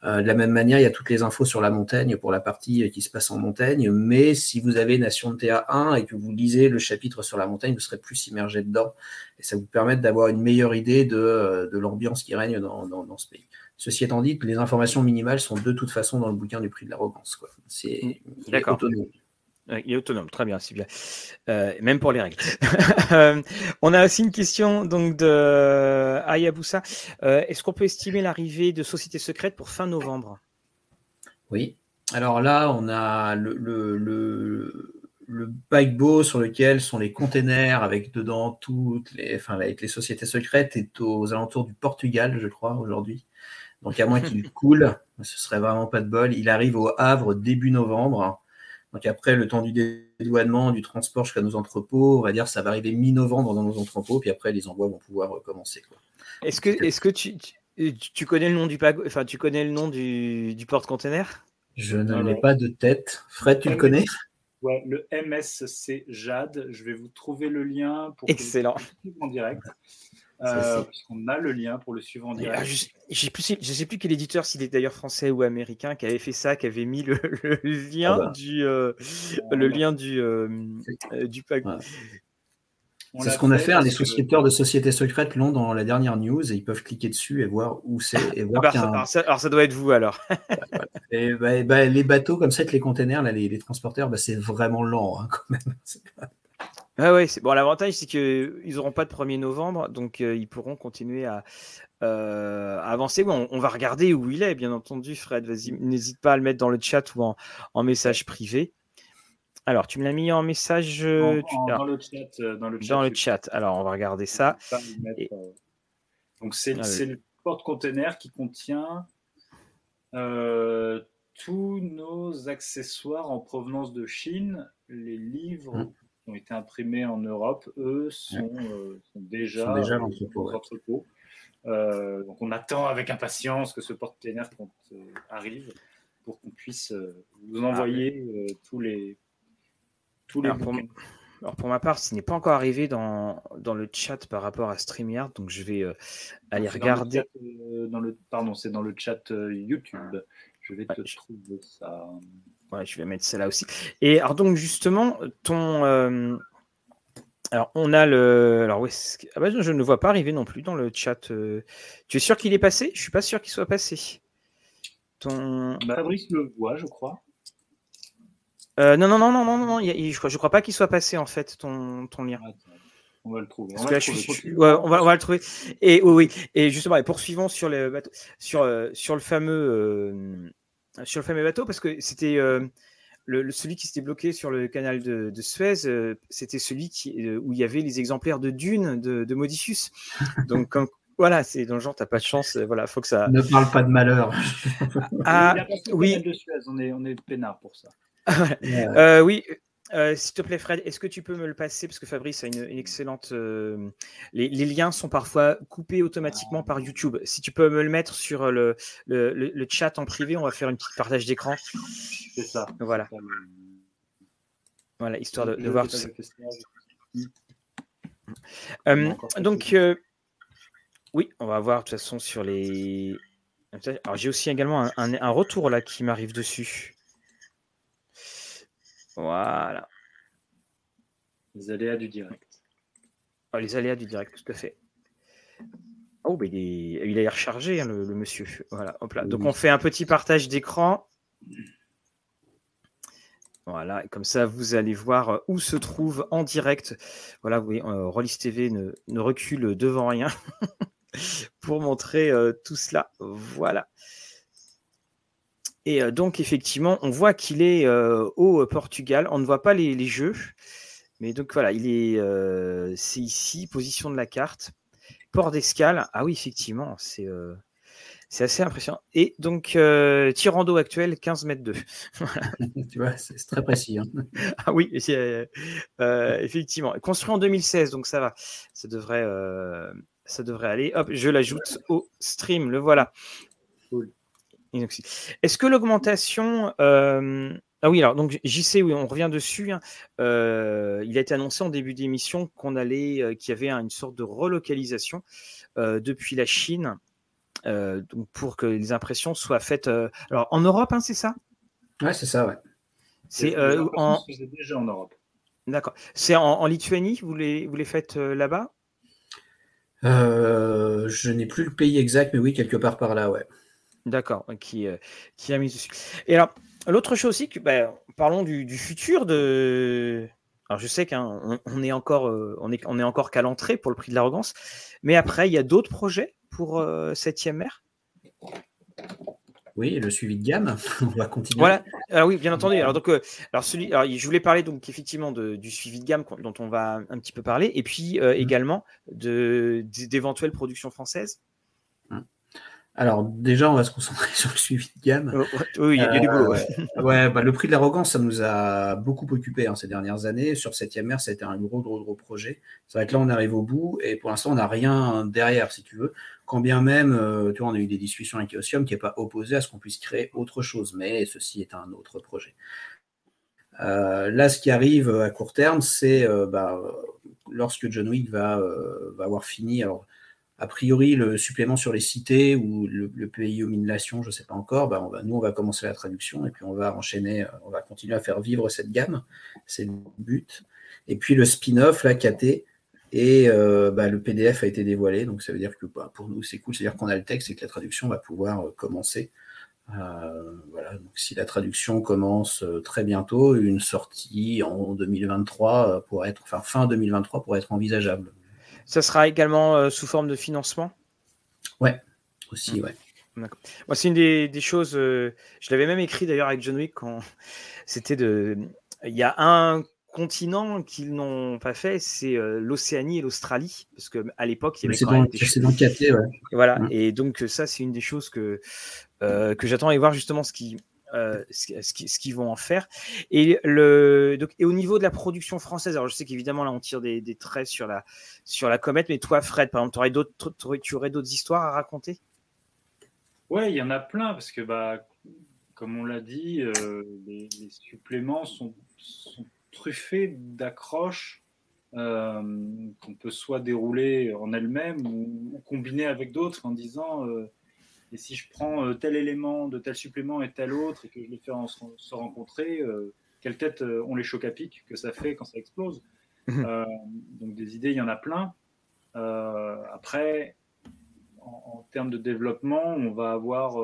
Euh, de la même manière, il y a toutes les infos sur la montagne pour la partie qui se passe en montagne, mais si vous avez Nation de TA1 et que vous lisez le chapitre sur la montagne, vous serez plus immergé dedans et ça vous permet d'avoir une meilleure idée de, euh, l'ambiance qui règne dans, ce pays. Ceci étant dit, les informations minimales sont de toute façon dans le bouquin du prix de l'arrogance. C'est D'accord. Il est autonome, très bien, c'est bien. Euh, même pour les règles. Euh, on a aussi une question donc de Ayabusa. Euh, est-ce qu'on peut estimer l'arrivée de Société Secrète pour fin novembre? Oui. Alors là, on a le, le, le, le sur lequel sont les containers avec dedans toutes les, enfin, avec les sociétés secrètes est aux alentours du Portugal, je crois, aujourd'hui. Donc à moins qu'il coule, ce serait vraiment pas de bol. Il arrive au Havre début novembre. Donc après, le temps du dédouanement, du transport jusqu'à nos entrepôts, on va dire ça va arriver mi-novembre dans nos entrepôts, puis après les envois vont pouvoir commencer. Est-ce que, est que tu, tu, connais le nom du enfin tu connais le nom du, du porte-container? Je n'en ai pas de tête. Fred, tu le connais? Ouais, le MSC Jade. Je vais vous trouver le lien pour Excellent. en direct. Euh, puisqu'on a le lien pour le suivre en direct. je ne sais plus quel éditeur, s'il est d'ailleurs français ou américain, qui avait fait ça, qui avait mis le, lien ah bah. du, euh, le lien du, euh, du pack. C'est ce qu'on a fait. Hein, les souscripteurs de sociétés secrètes l'ont dans la dernière news et ils peuvent cliquer dessus et voir où c'est. Ah bah, alors, ça, doit être vous alors. et bah, les bateaux comme ça, les containers, là, les, transporteurs, c'est vraiment lent hein, quand même. Ah ouais, c'est bon. L'avantage, c'est qu'ils n'auront pas de 1er novembre, donc ils pourront continuer à, avancer. Bon, on, va regarder où il est, bien entendu, Fred. Vas-y, n'hésite pas à le mettre dans le chat ou en, message privé. Alors, tu me l'as mis en message dans, le chat, dans, le chat, dans le chat. Alors, on va regarder ça. Donc, c'est le porte-container qui contient tous nos accessoires en provenance de Chine, les livres mmh. Qui ont été imprimés en Europe, eux, sont, euh, déjà, dans l'entrepôt. Euh, donc on attend avec impatience que ce porte-container euh, arrive pour qu'on puisse vous envoyer tous les tous les alors pour ma part, ce n'est pas encore arrivé dans, dans, le chat par rapport à StreamYard, donc je vais euh, aller regarder. Euh, dans le, pardon, c'est dans le chat euh, YouTube. Je vais te trouver ça. Ouais, je vais mettre celle-là aussi. Et alors donc justement, ton... alors on a le... Alors ouais, ah bah, je ne le vois pas arriver non plus dans le chat. Tu es sûr qu'il est passé? Je suis pas sûr qu'il soit passé. Ton... Bah, Fabrice le voit, je crois. Euh, non, non, non, non, non, non, je crois, je crois pas qu'il soit passé en fait ton, ton lien. On va le trouver. On, va, on, va, le trouver. Et oui, oui. Et justement, et poursuivons sur le bateau, sur, euh, sur le fameux, euh, sur le fameux bateau, parce que c'était le, celui qui s'était bloqué sur le canal de, Suez, c'était celui qui, où il y avait les exemplaires de Dune de, de Modicus. Donc, voilà, c'est dans le genre, t'as pas de chance. Voilà, faut que ça. Ne parle pas de malheur. ah, oui. De Suez, on est, on est peinard pour ça. Euh, oui, euh, s'il te plaît, Fred, est-ce que tu peux me le passer? Parce que Fabrice a une, excellente. Euh, les, liens sont parfois coupés automatiquement par YouTube. Si tu peux me le mettre sur le, le, chat en privé, on va faire une petite partage d'écran. C'est ça. Voilà. Voilà, histoire de, voir tout ça. donc, oui, on va voir de toute façon sur les. Alors, j'ai aussi également un retour là qui m'arrive dessus. Voilà. Les aléas du direct. Ah, les aléas du direct, tout à fait. Oh, mais il, est, a rechargé, hein, le, monsieur. Voilà, hop là. Donc, on fait un petit partage d'écran. Voilà, et comme ça, vous allez voir euh, où se trouve en direct. Voilà, vous voyez, euh, Rollis TV ne, recule devant rien pour montrer euh, tout cela. Voilà. Et donc, effectivement, on voit qu'il est au Portugal. On ne voit pas les, jeux. Mais donc, voilà, il est. c'est ici, position de la carte. Port d'escale. Ah oui, effectivement, c'est. C'est assez impressionnant. Et donc, euh, d'eau actuel, 15 mètres 2. tu vois, c'est très précis. Hein. ah oui, effectivement. Construit en 2016, donc ça va. Ça devrait, ça devrait aller. Hop, je l'ajoute au stream. Le voilà. Est-ce que l'augmentation. Euh, ah oui, alors, donc JC, oui, on revient dessus. Hein. Euh, il a été annoncé en début d'émission qu'on allait, euh, qu'il y avait une sorte de relocalisation depuis la Chine donc pour que les impressions soient faites. alors, en Europe, hein, c'est ça? Ouais, c'est ça, ouais. C'est en... déjà en Europe. D'accord. C'est en, Lituanie, vous les, vous les faites là-bas? Je n'ai plus le pays exact, mais oui, quelque part par là, ouais. D'accord, qui, euh, qui a mis dessus. Et alors, l'autre chose aussi, que, bah, parlons du, futur de. Alors, je sais qu'on on est encore, euh, on est, on est encore qu'à l'entrée pour le prix de l'arrogance, mais après, il y a d'autres projets pour euh, 7e mer? Oui, le suivi de gamme, on va continuer. Voilà, ah oui, bien entendu. Alors, donc, euh, alors, celui, alors, je voulais parler donc effectivement de, du suivi de gamme dont on va un petit peu parler, et puis mmh. également d'éventuelles productions françaises. Alors déjà, on va se concentrer sur le suivi de gamme. Oh, oui, il y, a du boulot. Euh, ouais, bah, le prix de l'arrogance, ça nous a beaucoup occupé hein, ces dernières années. Sur 7e mer, ça a été un gros, gros, gros projet. C'est vrai que là, on arrive au bout et pour l'instant, on n'a rien derrière, si tu veux. Quand bien même, euh, tu vois, on a eu des discussions avec Osium qui n'est pas opposé à ce qu'on puisse créer autre chose, mais ceci est un autre projet. Euh, là, ce qui arrive à court terme, c'est bah, lorsque John Wick va, va avoir fini. Alors, a priori, le supplément sur les cités ou le, le PIO Minlation, je ne sais pas encore, bah, nous, on va commencer la traduction et puis on va enchaîner, euh, on va continuer à faire vivre cette gamme. C'est le but. Et puis le spin-off, la KT, et euh, bah, le PDF a été dévoilé. Donc ça veut dire que bah, pour nous, c'est cool. C'est-à-dire qu'on a le texte et que la traduction va pouvoir euh, commencer voilà, donc si la traduction commence très bientôt, une sortie en 2023 pourrait être, enfin fin 2023 pourrait être envisageable. Ça sera également sous forme de financement? Ouais, aussi, mmh. ouais. Moi, c'est une des, choses. je l'avais même écrit d'ailleurs avec John Wick quand c'était de. Il y a un continents qu'ils n'ont pas fait, c'est euh, l'Océanie et l'Australie, parce que à l'époque, il y avait quand même des choses. ouais. Voilà, et donc ça, c'est une des choses que euh, que j'attends et voir justement ce qui euh, ce, qu'ils vont en faire. Et, le, donc, et au niveau de la production française, alors je sais qu'évidemment là on tire des, traits sur la, sur la comète, mais toi Fred, par exemple, tu aurais d'autres histoires à raconter? Ouais, il y en a plein, parce que bah, comme on l'a dit, les, les, suppléments sont, truffée d'accroches euh, qu'on peut soit dérouler en elle-même ou, combiner avec d'autres en disant euh, et si je prends euh, tel élément de tel supplément et tel autre et que je les fais se rencontrer, quelle tête ont les chocs à pic que ça fait quand ça explose. Mhm. donc des idées, il y en a plein. après, en, termes de développement, on va avoir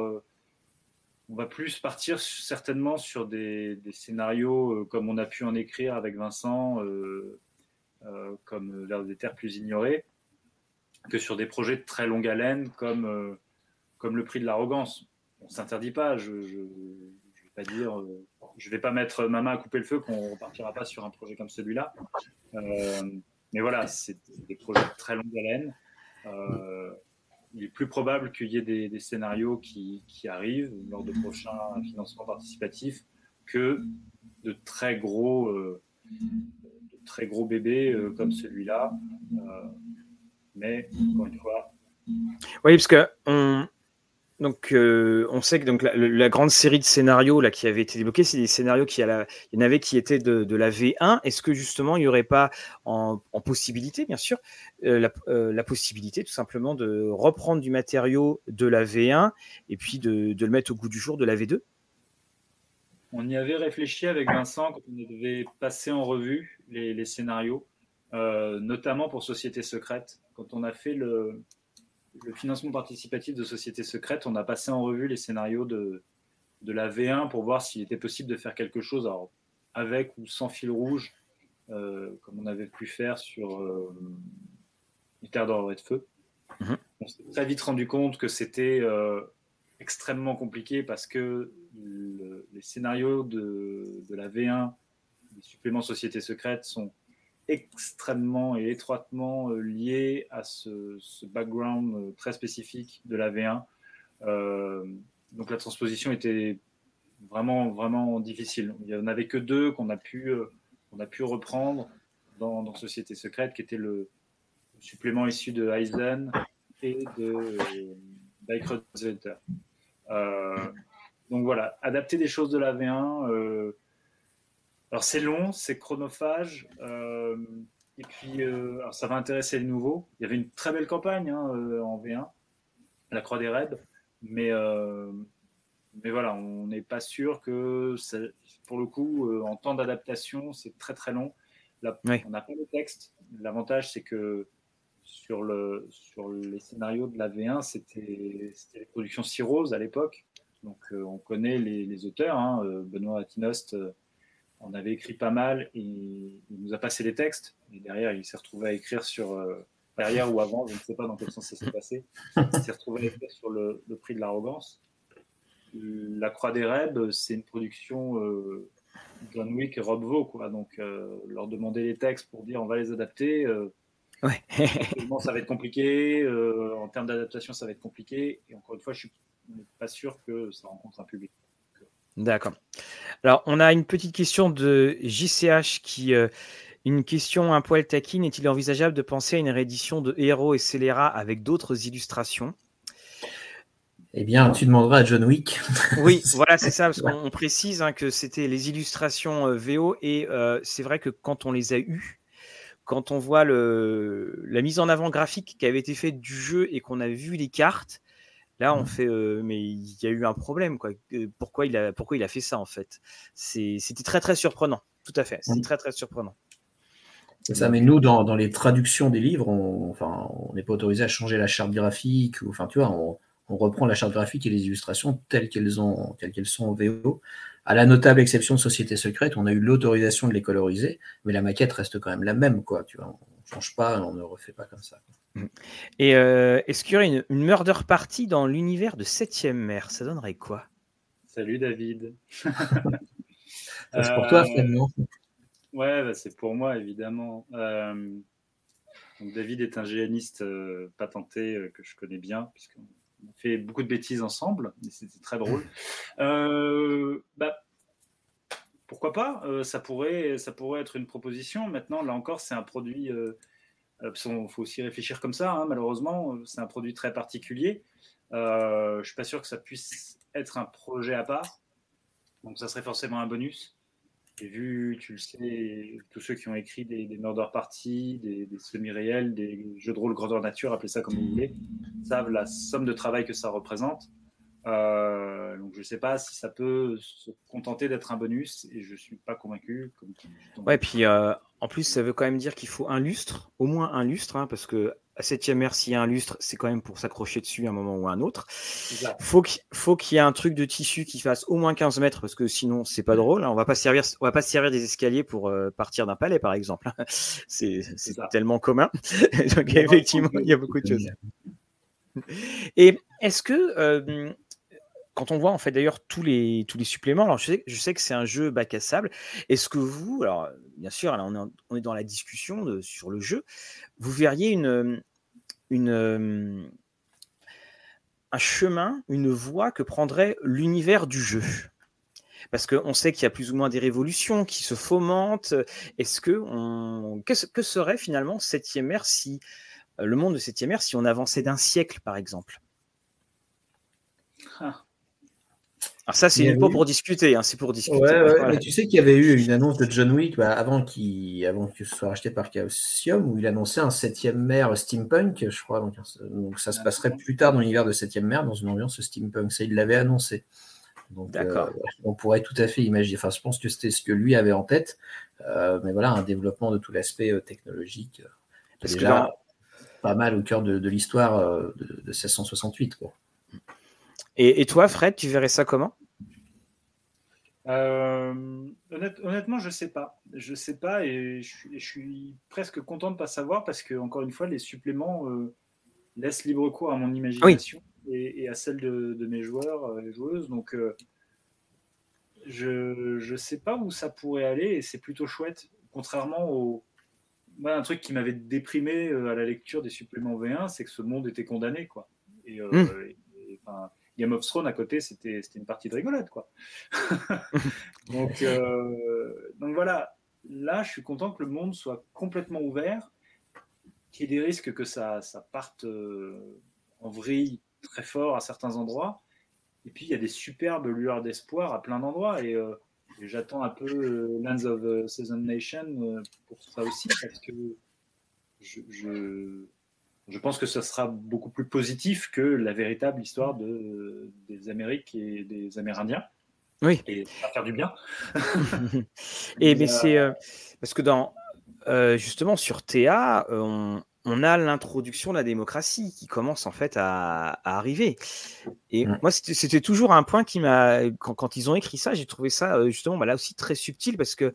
on va plus partir certainement sur des, scénarios euh, comme on a pu en écrire avec Vincent, euh, euh, comme Vers des terres plus ignorées, que sur des projets de très longue haleine comme, comme le prix de l'arrogance. On s'interdit pas, je ne vais pas dire, je vais pas mettre ma main à couper le feu qu'on repartira pas sur un projet comme celui-là. mais voilà, c'est des projets de très longue haleine il est plus probable qu'il y ait des, scénarios qui, arrivent lors de prochains financements participatifs que de très gros, euh, très gros bébés euh, comme celui-là. Euh, mais encore une fois. Oui, parce que on, donc, euh, on sait que la, grande série de scénarios là, qui avait été débloqués, c'est des scénarios qui, y en avait qui étaient de, la V1. Est-ce que justement, il n'y aurait pas en, possibilité, bien sûr, euh, euh, la, possibilité tout simplement de reprendre du matériau de la V1 et puis de, le mettre au goût du jour de la V2 On y avait réfléchi avec Vincent quand on devait passer en revue les scénarios, notamment pour Société Secrète. Quand on a fait le, le financement participatif de Société Secrète, on a passé en revue les scénarios de, de la V1 pour voir s'il était possible de faire quelque chose avec ou sans fil rouge, euh, comme on avait pu faire sur euh, Terre d'or et de feu. Mhm. On s'est très vite rendu compte que c'était euh, extrêmement compliqué parce que les scénarios de, de, la V1, les suppléments Société Secrète, sont extrêmement et étroitement euh, lié à ce, background euh, très spécifique de la V1. Euh, donc la transposition était vraiment, vraiment difficile. Il n'y en avait que deux qu'on a, pu, on a pu reprendre dans, Société Secrète, qui était le, supplément issu de Eisen et de euh, donc voilà, adapter des choses de la V1, alors c'est long, c'est chronophage, euh, et puis euh, alors ça va intéresser les nouveaux. Il y avait une très belle campagne hein, euh, en V1, la Croix des Raids, mais, mais voilà, on n'est pas sûr que, pour le coup, en temps d'adaptation, c'est très très long. On n'a pas le texte. L'avantage, c'est que sur, le, sur les scénarios de la V1, c'était les productions Cirrose à l'époque. Donc on connaît les, auteurs, hein, Benoît Atinost on avait écrit pas mal et il nous a passé les textes. Et derrière, il s'est retrouvé à écrire sur. Euh, derrière ou avant, je ne sais pas dans quel sens ça s'est passé. Il s'est retrouvé à écrire sur le, prix de l'arrogance. La Croix des Raids, c'est une production euh, John Wick et Rob Vaux. Quoi. Donc, euh, leur demander les textes pour dire on va les adapter. Ouais. ça va être compliqué. en termes d'adaptation, ça va être compliqué. Et encore une fois, je ne suis pas sûr que ça rencontre un public. D'accord. Alors, on a une petite question de JCH qui. Euh, une question un poil taquine. Est-il envisageable de penser à une réédition de Héros et Scélérat avec d'autres illustrations? Eh bien, tu demanderas à John Wick. oui, voilà, c'est ça, parce qu'on précise hein, que c'était les illustrations euh, VO et euh, c'est vrai que quand on les a eues, quand on voit le, la mise en avant graphique qui avait été faite du jeu et qu'on a vu les cartes, Là, on mmh. fait, mais il y a eu un problème, quoi. Pourquoi il a, pourquoi il a fait ça, en fait C'était très, très surprenant. Tout à fait. C'était mmh. très, très surprenant. C'est ça, mais nous, dans, les traductions des livres, on enfin, n'est pas autorisé à changer la charte graphique. Ou, enfin, tu vois, on reprend la charte graphique et les illustrations telles qu'elles ont, telles qu'elles sont en VO. À la notable exception de Société Secrète, on a eu l'autorisation de les coloriser, mais la maquette reste quand même la même, quoi. Tu vois, change pas, on ne refait pas comme ça. Et euh, est-ce qu'il y aurait une, une murder party dans l'univers de 7ème mer? Ça donnerait quoi? Salut David. c'est pour toi, Fred, non Ouais, bah, c'est pour moi, évidemment. Euh, donc David est un géaniste euh, patenté euh, que je connais bien, puisqu'on a fait beaucoup de bêtises ensemble, mais c'était très drôle. Euh, bah, pourquoi pas ça, pourrait, ça pourrait être une proposition. Maintenant, là encore, c'est un produit. Il faut aussi réfléchir comme ça, hein, malheureusement. C'est un produit très particulier. je ne suis pas sûr que ça puisse être un projet à part. Donc, ça serait forcément un bonus. J'ai vu, tu le sais, tous ceux qui ont écrit des, des murder parties, des, des semi-réels, des jeux de rôle grandeur nature, appelez ça comme vous voulez, savent la somme de travail que ça représente. Euh, donc je ne sais pas si ça peut se contenter d'être un bonus et je ne suis pas convaincu. Comme ouais, puis euh, en plus ça veut quand même dire qu'il faut un lustre, au moins un lustre, hein, parce que à 7ème ère, s'il y a un lustre, c'est quand même pour s'accrocher dessus à un moment ou à un autre. Il faut qu'il y ait un truc de tissu qui fasse au moins 15 mètres, parce que sinon, c'est pas drôle. Hein. On va pas servir, on va pas servir des escaliers pour euh, partir d'un palais, par exemple. c'est tellement commun. Donc, effectivement, il y a beaucoup de choses. Et est-ce que, quand on voit en fait d'ailleurs tous les, suppléments, je sais, que c'est un jeu bac à sable, est-ce que vous, alors bien sûr, on, est, dans la discussion sur le jeu, vous verriez une, un chemin, une voie que prendrait l'univers du jeu? Parce qu'on sait qu'il y a plus ou moins des révolutions qui se fomentent. Est-ce que que, serait finalement si le monde de septième ère si on avançait d'un siècle par exemple? Ah. Alors ça, c'est pas pour discuter, hein, c'est pour discuter. Ouais, Mais tu sais qu'il y avait eu une annonce de John Wick bah, avant, qu'il, avant que ce soit racheté par Chaosium, où il annonçait un septième mer steampunk, je crois. Donc, donc ça se passerait plus tard dans l'univers de septième mer, dans une ambiance steampunk. Ça, il l'avait annoncé. Donc, D'accord. Euh, on pourrait tout à fait imaginer. Enfin, je pense que c'était ce que lui avait en tête. Euh, mais voilà, un développement de tout l'aspect euh, technologique. Parce déjà que pas mal au cœur de, de l'histoire de, de 1668. Quoi. Et, toi, Fred, tu verrais ça comment? Euh, honnêtement, je sais pas. Je sais pas et je, suis presque content de pas savoir parce que encore une fois, les suppléments euh, laissent libre cours à mon imagination et, à celle de, mes joueurs et joueuses. Donc, euh, je ne sais pas où ça pourrait aller et c'est plutôt chouette. Contrairement au un truc qui m'avait déprimé à la lecture des suppléments V1, c'est que ce monde était condamné, quoi. Et, hmm. Game of Thrones à côté, c'était une partie de rigolade, quoi. donc, euh, donc voilà, là, je suis content que le monde soit complètement ouvert, qu'il y ait des risques que ça, ça parte euh, en vrille très fort à certains endroits. Et puis, il y a des superbes lueurs d'espoir à plein d'endroits. Et, euh, j'attends un peu Lands of Season Nation pour ça aussi, parce que je je pense que ça sera beaucoup plus positif que la véritable histoire de, des Amériques et des Amérindiens. Oui. Et ça va faire du bien. et mais c'est euh, parce que dans euh, justement sur TA, on, on a l'introduction de la démocratie qui commence en fait à, arriver. Et moi, c'était toujours un point qui m'a, quand, ils ont écrit ça, j'ai trouvé ça euh, justement bah, là aussi très subtil parce que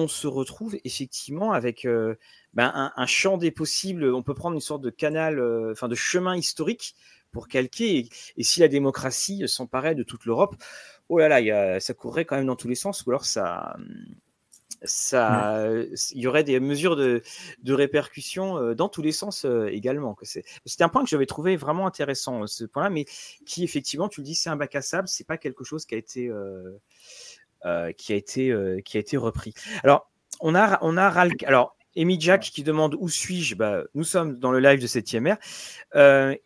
on se retrouve effectivement avec euh, ben, un, champ des possibles. On peut prendre une sorte de canal, euh, enfin de chemin historique pour calquer. Et, si la démocratie s'emparait de toute l'Europe, oh là là, ça courrait quand même dans tous les sens, ou alors ça, ça, il y aurait des mesures de, de répercussion euh, dans tous les sens euh, également. C'était un point que j'avais trouvé vraiment intéressant, ce point-là, mais qui effectivement, tu le dis, c'est un bac à sable, c'est pas quelque chose qui a été, euh, qui a été, qui a été repris. Alors, on a, on a alors. Amy Jack qui demande où suis-je? Bah, Nous sommes dans le live de 7e ère.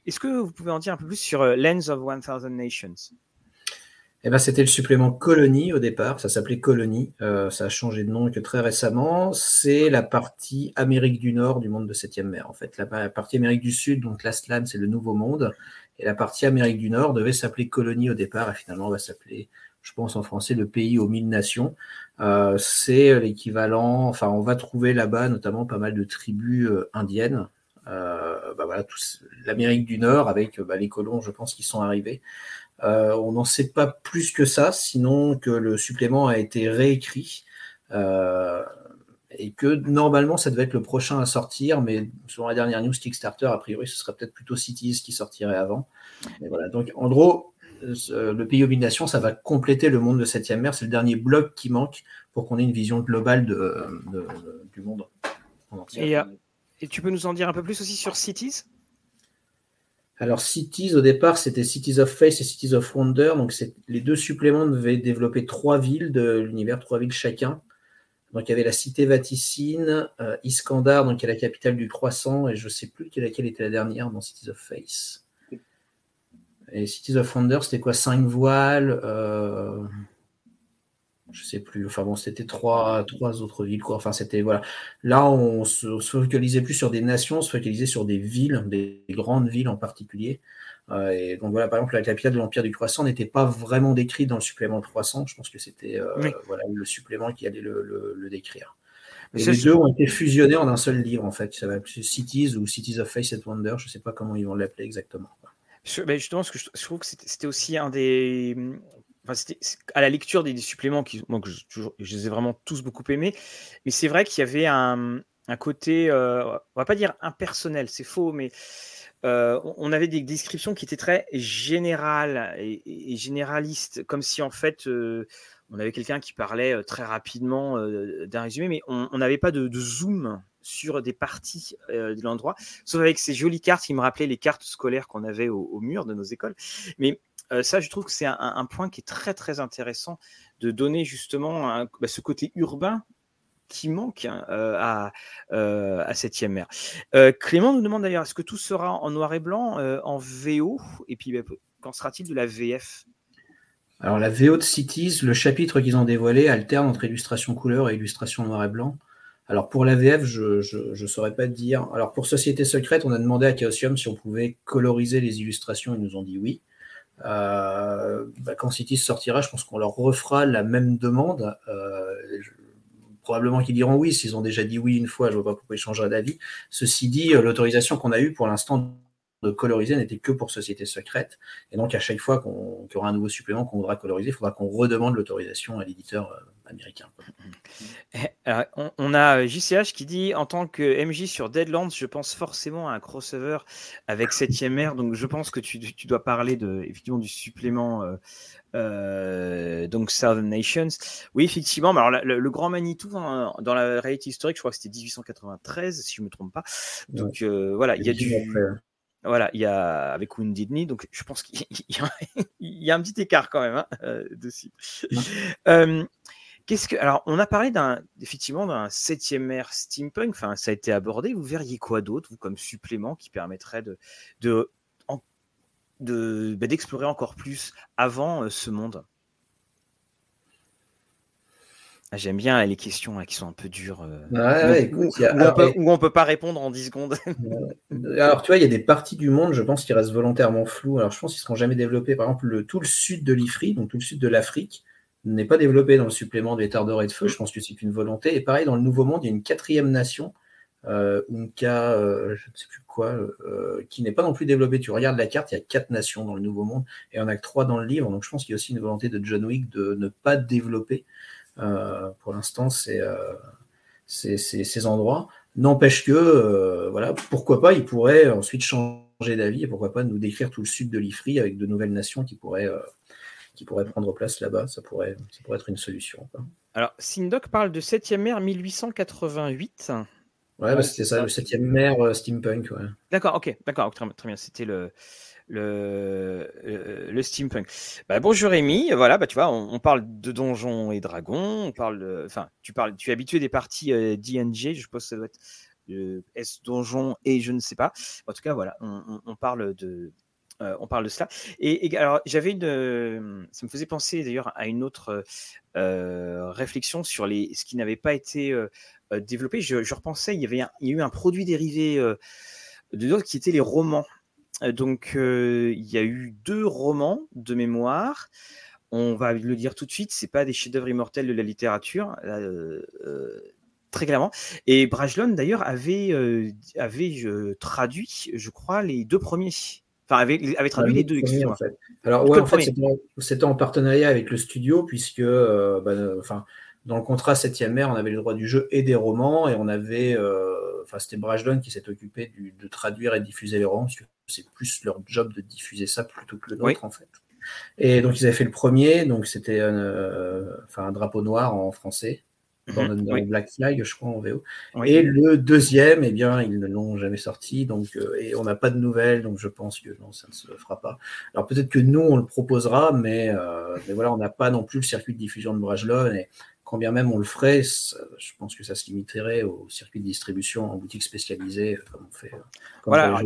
Est-ce que vous pouvez en dire un peu plus sur Lens of 1000 Nations? Eh ben, c'était le supplément Colonie au départ, ça s'appelait Colonie, euh, ça a changé de nom que très récemment. C'est la partie Amérique du Nord du monde de 7e mer. En fait, la, partie Amérique du Sud, donc l'Astlan, c'est le Nouveau Monde, et la partie Amérique du Nord devait s'appeler Colonie au départ, et finalement va s'appeler, je pense en français, le pays aux mille nations. Euh, c'est l'équivalent, enfin, on va trouver là-bas notamment pas mal de tribus euh, indiennes. Bah, bah, voilà, l'Amérique du Nord avec bah, les colons, je pense, qui sont arrivés. on n'en sait pas plus que ça, sinon que le supplément a été réécrit et que normalement ça devait être le prochain à sortir, mais selon la dernière news Kickstarter, a priori ce serait peut-être plutôt Cities qui sortirait avant. voilà. Donc en le pays obligation, ça va compléter le monde de 7 mer. C'est le dernier bloc qui manque pour qu'on ait une vision globale de, du monde. Et, euh, et, tu peux nous en dire un peu plus aussi sur Cities? Alors Cities au départ c'était Cities of Face et Cities of Wonder, donc les deux suppléments devaient développer trois villes de l'univers, trois villes chacun. Donc il y avait la cité Vaticine, euh, Iskandar, donc qui est la capitale du croissant, et je ne sais plus laquelle était la dernière dans Cities of Face. Et Cities of Wonder, c'était quoi Cinq voiles euh, Je sais plus. Enfin bon, c'était trois, trois autres villes. Quoi. Enfin, c'était voilà. Là, on se, se, focalisait plus sur des nations, on se focalisait sur des villes, des grandes villes en particulier. Euh, et donc voilà, par exemple, la capitale de l'Empire du Croissant n'était pas vraiment décrite dans le supplément de Croissant. Je pense que c'était euh, voilà, le supplément qui allait le, décrire. les deux ont été fusionnés en un seul livre, en fait. Ça va Cities ou Cities of Face and Wonder. Je ne sais pas comment ils vont l'appeler exactement. Ben, justement, ce que je, trouve que c'était aussi un des. Enfin, à la lecture des, suppléments, qui, je, je, les ai vraiment tous beaucoup aimés, mais c'est vrai qu'il y avait un, un côté, euh, on va pas dire impersonnel, c'est faux, mais euh, on avait des descriptions qui étaient très générales et, généralistes, comme si en fait euh, on avait quelqu'un qui parlait euh, très rapidement d'un résumé, mais on n'avait pas de, zoom sur des parties de l'endroit, sauf avec ces jolies cartes qui me rappelaient les cartes scolaires qu'on avait au, mur de nos écoles. Mais ça, je trouve que c'est un, point qui est très très intéressant de donner justement bah, ce côté urbain qui manque hein, euh, à, euh, à 7 mer. Euh, Clément nous demande d'ailleurs est-ce que tout sera en noir et blanc, en VO Et puis, bah, qu'en sera-t-il de la VF Alors, la VO de Cities, le chapitre qu'ils ont dévoilé alterne entre illustration couleur et illustration noir et blanc. Alors, pour la VF, je ne saurais pas dire. Alors, pour Société Secrète, on a demandé à Chaosium si on pouvait coloriser les illustrations. Ils nous ont dit oui. Bah, quand Cities sortira, je pense qu'on leur refera la même demande probablement qu'ils diront oui, s'ils ont déjà dit oui une fois, je ne vois pas pourquoi ils changeraient d'avis. Ceci dit, euh, l'autorisation qu'on a eue pour l'instant de coloriser n'était que pour société secrète. Et donc, à chaque fois qu'on y aura un nouveau supplément qu'on voudra coloriser, il faudra qu'on redemande l'autorisation à l'éditeur euh, américain. Eh, on, a JCH euh, qui dit en tant que MJ sur Deadlands, je pense forcément à un crossover avec 7ème ère. Donc, je pense que tu, dois parler de, effectivement du supplément euh, donc Southern Nations. Oui, effectivement. Mais alors, le, grand Manitou, hein, dans la réalité historique, je crois que c'était 1893, si je ne me trompe pas. Donc euh, voilà, il y a du. Voilà, il y a avec Wounded Knee, donc je pense qu'il y, a un petit écart quand même hein, euh, dessus. Qu'est-ce que alors on a parlé d'un effectivement d'un septième ère steampunk, enfin ça a été abordé. Vous verriez quoi d'autre vous comme supplément qui permettrait de, de bah, d'explorer encore plus avant euh, ce monde ah, J'aime bien les questions qui sont un peu dures. Euh, où, on ne peut pas répondre en 10 secondes. alors, tu vois, il y a des parties du monde, je pense, qui restent volontairement floues. Alors, je pense qu'ils ne seront jamais développés. Par exemple, le, tout le sud de l'Ifri, donc tout le sud de l'Afrique, n'est pas développé dans le supplément des terres dorées de feu. Je pense que c'est une volonté. Et pareil, dans le Nouveau Monde, il y a une quatrième nation euh, Unka, euh, je ne sais plus quoi, euh, qui n'est pas non plus développé. Tu regardes la carte, il y a quatre nations dans le Nouveau Monde et on a que trois dans le livre. Donc je pense qu'il y a aussi une volonté de John Wick de ne pas développer pour l'instant ces, ces, endroits. N'empêche que, voilà, pourquoi pas, il pourrait ensuite changer d'avis et pourquoi pas nous décrire tout le sud de l'Ifri avec de nouvelles nations qui pourraient, qui pourraient prendre place là-bas. Ça pourrait, ça pourrait être une solution. Alors, Sindoc parle de 7e ère 1888. Ouais, bah, c'était ça, le septième maire euh, steampunk. Ouais. D'accord, ok, d'accord, très, bien. C'était le, le, le, steampunk. Bah, bonjour Rémi, voilà, bah, tu vois, on, parle de donjons et dragons, enfin, tu parles, tu es habitué des parties euh, je suppose que ça doit être euh, S donjon et je ne sais pas. En tout cas, voilà, on, parle de, euh, on parle de cela. Et, alors, j'avais une. Ça me faisait penser d'ailleurs à une autre réflexion sur les, ce qui n'avait pas été euh, développé. Je, repensais, il y avait il y a eu un produit dérivé euh, de d'autres qui étaient les romans. Euh, donc, il y a eu deux romans de mémoire. On va le dire tout de suite, c'est pas des chefs-d'œuvre immortels de la littérature. très clairement. Et Brajlon, d'ailleurs, avait, avait traduit, je crois, les deux premiers. Enfin, avait, avait traduit les deux, En fait. Alors, ouais, en fait, c'était en, partenariat avec le studio, puisque, bah, enfin, dans le contrat 7 mer, on avait le droit du jeu et des romans, et on avait, enfin, c'était Brajlon qui s'est occupé de traduire et diffuser les romans, parce que c'est plus leur job de diffuser ça plutôt que le nôtre, en fait. Et donc, ils avaient fait le premier, donc c'était enfin, un drapeau noir en français. Mhm. Black Flag, je crois, en VO. Et le deuxième, eh bien, ils ne l'ont jamais sorti, donc, euh, et on n'a pas de nouvelles, donc je pense que non, ça ne se fera pas. Alors peut-être que nous, on le proposera, mais, euh, mais voilà, on n'a pas non plus le circuit de diffusion de Brajlon, et quand bien même on le ferait, je pense que ça se limiterait au circuit de distribution en boutique spécialisée, comme on fait. voilà.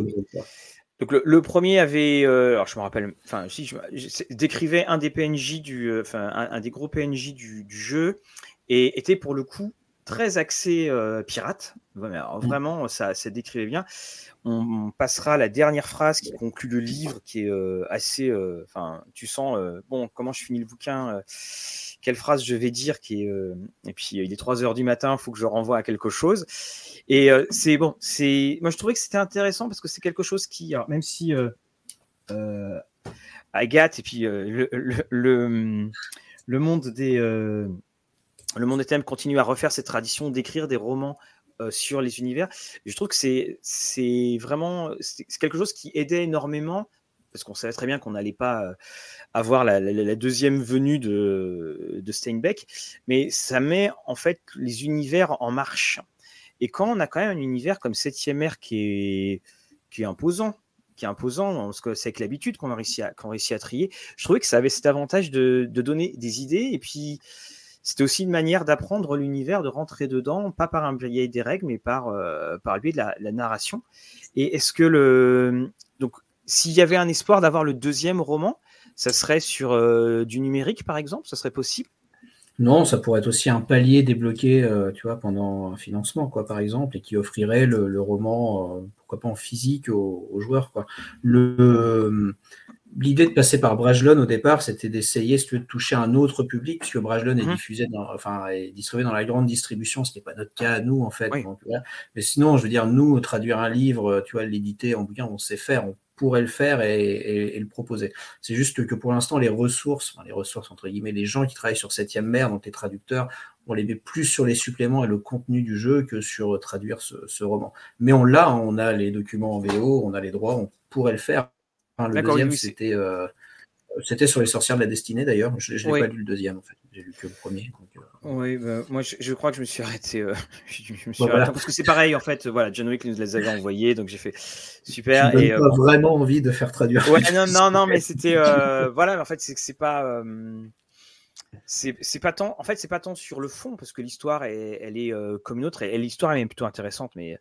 Donc le, premier avait, euh, alors je me rappelle, enfin si je, décrivait un des PNJ du, enfin un, des gros PNJ du, du jeu et était pour le coup très axé euh, pirate. Mm. vraiment, ça, ça décrivait bien. On, passera à la dernière phrase qui conclut le livre, qui est euh, assez. Euh, enfin, tu sens, bon, comment je finis le bouquin, quelle phrase je vais dire, qui est. et puis, il est 3 heures du matin, il faut que je renvoie à quelque chose. Et c'est bon, c'est. Moi, je trouvais que c'était intéressant parce que c'est quelque chose qui, même si. Agathe et puis le, le, le, monde des le monde des continue à refaire cette tradition d'écrire des romans euh, sur les univers. Je trouve que c'est, c'est vraiment c'est quelque chose qui aidait énormément, parce qu'on savait très bien qu'on n'allait pas euh, avoir la, deuxième venue de, de Steinbeck, mais ça met en fait les univers en marche. Et quand on a quand même un univers comme Septième Ère qui est, qui est imposant, qui est imposant, parce que c'est avec l'habitude qu'on a réussi à, qu'on réussit à trier, je trouvais que ça avait cet avantage de, de donner des idées, et puis c'était aussi une manière d'apprendre l'univers, de rentrer dedans, pas par un biais des règles, mais par, euh, par biais de la, narration. Et est-ce que le. Donc, s'il y avait un espoir d'avoir le deuxième roman, ça serait sur euh, du numérique, par exemple? Ça serait possible? Non, ça pourrait être aussi un palier débloqué, euh, tu vois, pendant un financement, quoi, par exemple, et qui offrirait le, roman, pourquoi pas en physique aux, aux joueurs, quoi. Le, l'idée de passer par Brajlon au départ, c'était d'essayer de toucher un autre public, puisque Brajlon est mhm. diffusé dans, enfin, est distribué dans la grande distribution, ce qui n'est pas notre cas à nous, en fait. mais sinon, je veux dire, nous, traduire un livre, tu vois, l'éditer en bouquin, on sait faire, on pourrait le faire et, le proposer. C'est juste que pour l'instant, les ressources, les ressources, entre guillemets, les gens qui travaillent sur septième mer, donc les traducteurs, on les met plus sur les suppléments et le contenu du jeu que sur traduire ce, ce roman. Mais on l'a, on a les documents en VO, on a les droits, on pourrait le faire le deuxième, c'était, euh, c'était sur les sorcières de la destinée d'ailleurs. Je, n'ai pas lu le deuxième en fait. J'ai lu que le premier. Euh, oui, bah, moi je, crois que je me suis arrêté. Euh, je, me suis arrêté parce que c'est pareil en fait. Voilà, John Wick nous les avait envoyés, donc j'ai fait super. et pas vraiment envie de faire traduire. non, non, non, mais c'était voilà. En fait, c'est que c'est pas. c'est pas tant en fait c'est pas tant sur le fond parce que l'histoire elle est comme une autre et, l'histoire est même plutôt intéressante mais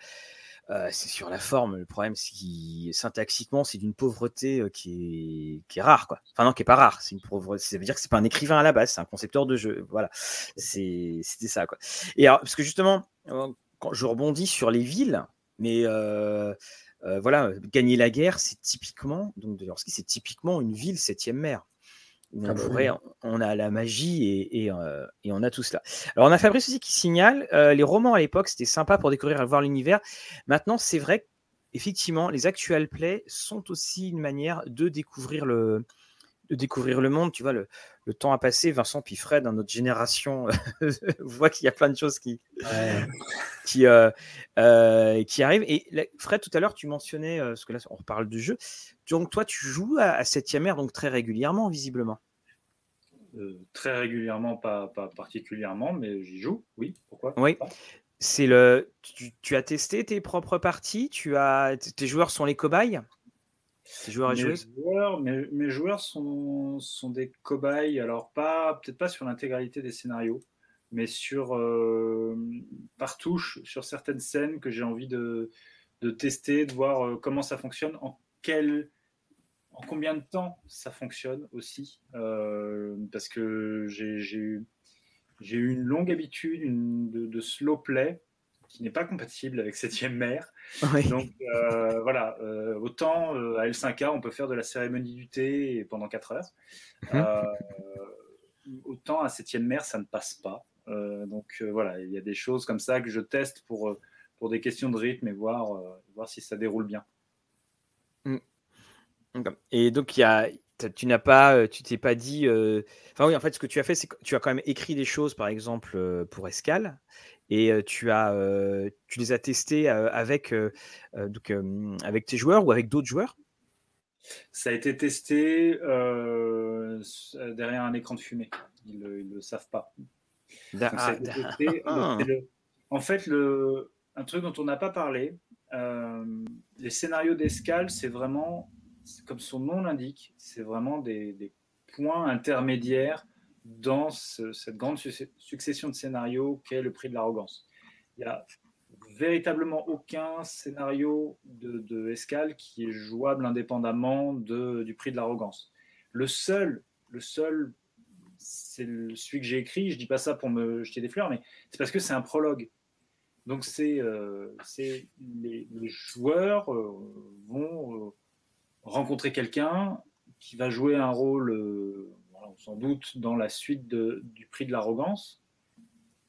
euh, c'est sur la forme. Le problème, c'est que syntaxiquement, c'est d'une pauvreté euh, qui est, rare, quoi. Enfin non, qui est pas rare. C'est une pauvreté. Ça veut dire que c'est pas un écrivain à la base, c'est un concepteur de jeu. Voilà, c'était ça, quoi. Et alors, parce que justement, euh, quand je rebondis sur les villes, mais voilà, gagner la guerre, c'est typiquement, donc de c'est typiquement une ville septième mer. Ah bah on, a la magie euh, et, on a tout cela. Alors on a Fabrice aussi qui signale, euh, les romans à l'époque c'était sympa pour découvrir et voir l'univers. Maintenant c'est vrai effectivement les actual plays sont aussi une manière de découvrir le, de découvrir le monde. Tu vois, le, temps a passé. Vincent puis Fred, dans notre génération, voit qu'il y a plein de choses qui, qui, euh, qui arrivent. Et Fred, tout à l'heure, tu mentionnais, parce que là, on reparle du jeu. Donc, toi, tu joues à, à 7 ère donc très régulièrement, visiblement. Euh, très régulièrement, pas, pas particulièrement, mais j'y joue, oui. Pourquoi? Oui. C'est le. Tu, as testé tes propres parties? Tu as tes joueurs sont les cobayes? Tes joueurs et mes joueuses? joueurs, mes, joueurs sont, sont des cobayes. Alors pas peut-être pas sur l'intégralité des scénarios, mais sur euh, par touche sur certaines scènes que j'ai envie de, de, tester, de voir euh, comment ça fonctionne, en quel en combien de temps ça fonctionne aussi euh, Parce que j'ai eu, eu, une longue habitude de, slow play qui n'est pas compatible avec 7ème mer. Donc euh, voilà, euh, autant à L5A, on peut faire de la cérémonie du thé pendant 4 heures. Mhm. autant à 7ème mer, ça ne passe pas. donc voilà, il y a des choses comme ça que je teste pour, pour des questions de rythme et voir, voir si ça déroule bien. Mmh. Et donc, il y a, tu n'as pas, tu t'es pas dit. Enfin, oui, en fait, ce que tu as fait, c'est que tu as quand même écrit des choses, par exemple, pour Escale, et tu, as, tu les as testées avec, donc, avec tes joueurs ou avec d'autres joueurs? Ça a été testé derrière un écran de fumée. Ils ne le, savent pas. Ah, ah. en fait, le, un truc dont on n'a pas parlé, les scénarios d'escale, c'est vraiment comme son nom l'indique, c'est vraiment des, points intermédiaires dans cette grande succession de scénarios qu'est le prix de l'arrogance. Il n'y a véritablement aucun scénario de, escale qui est jouable indépendamment du prix de l'arrogance. Le seul, le seul, c'est celui que j'ai écrit. Je dis pas ça pour me jeter des fleurs, mais c'est parce que c'est un prologue. Donc c'est euh, les, joueurs euh, vont euh, rencontrer quelqu'un qui va jouer un rôle, sans doute, dans la suite du prix de l'arrogance.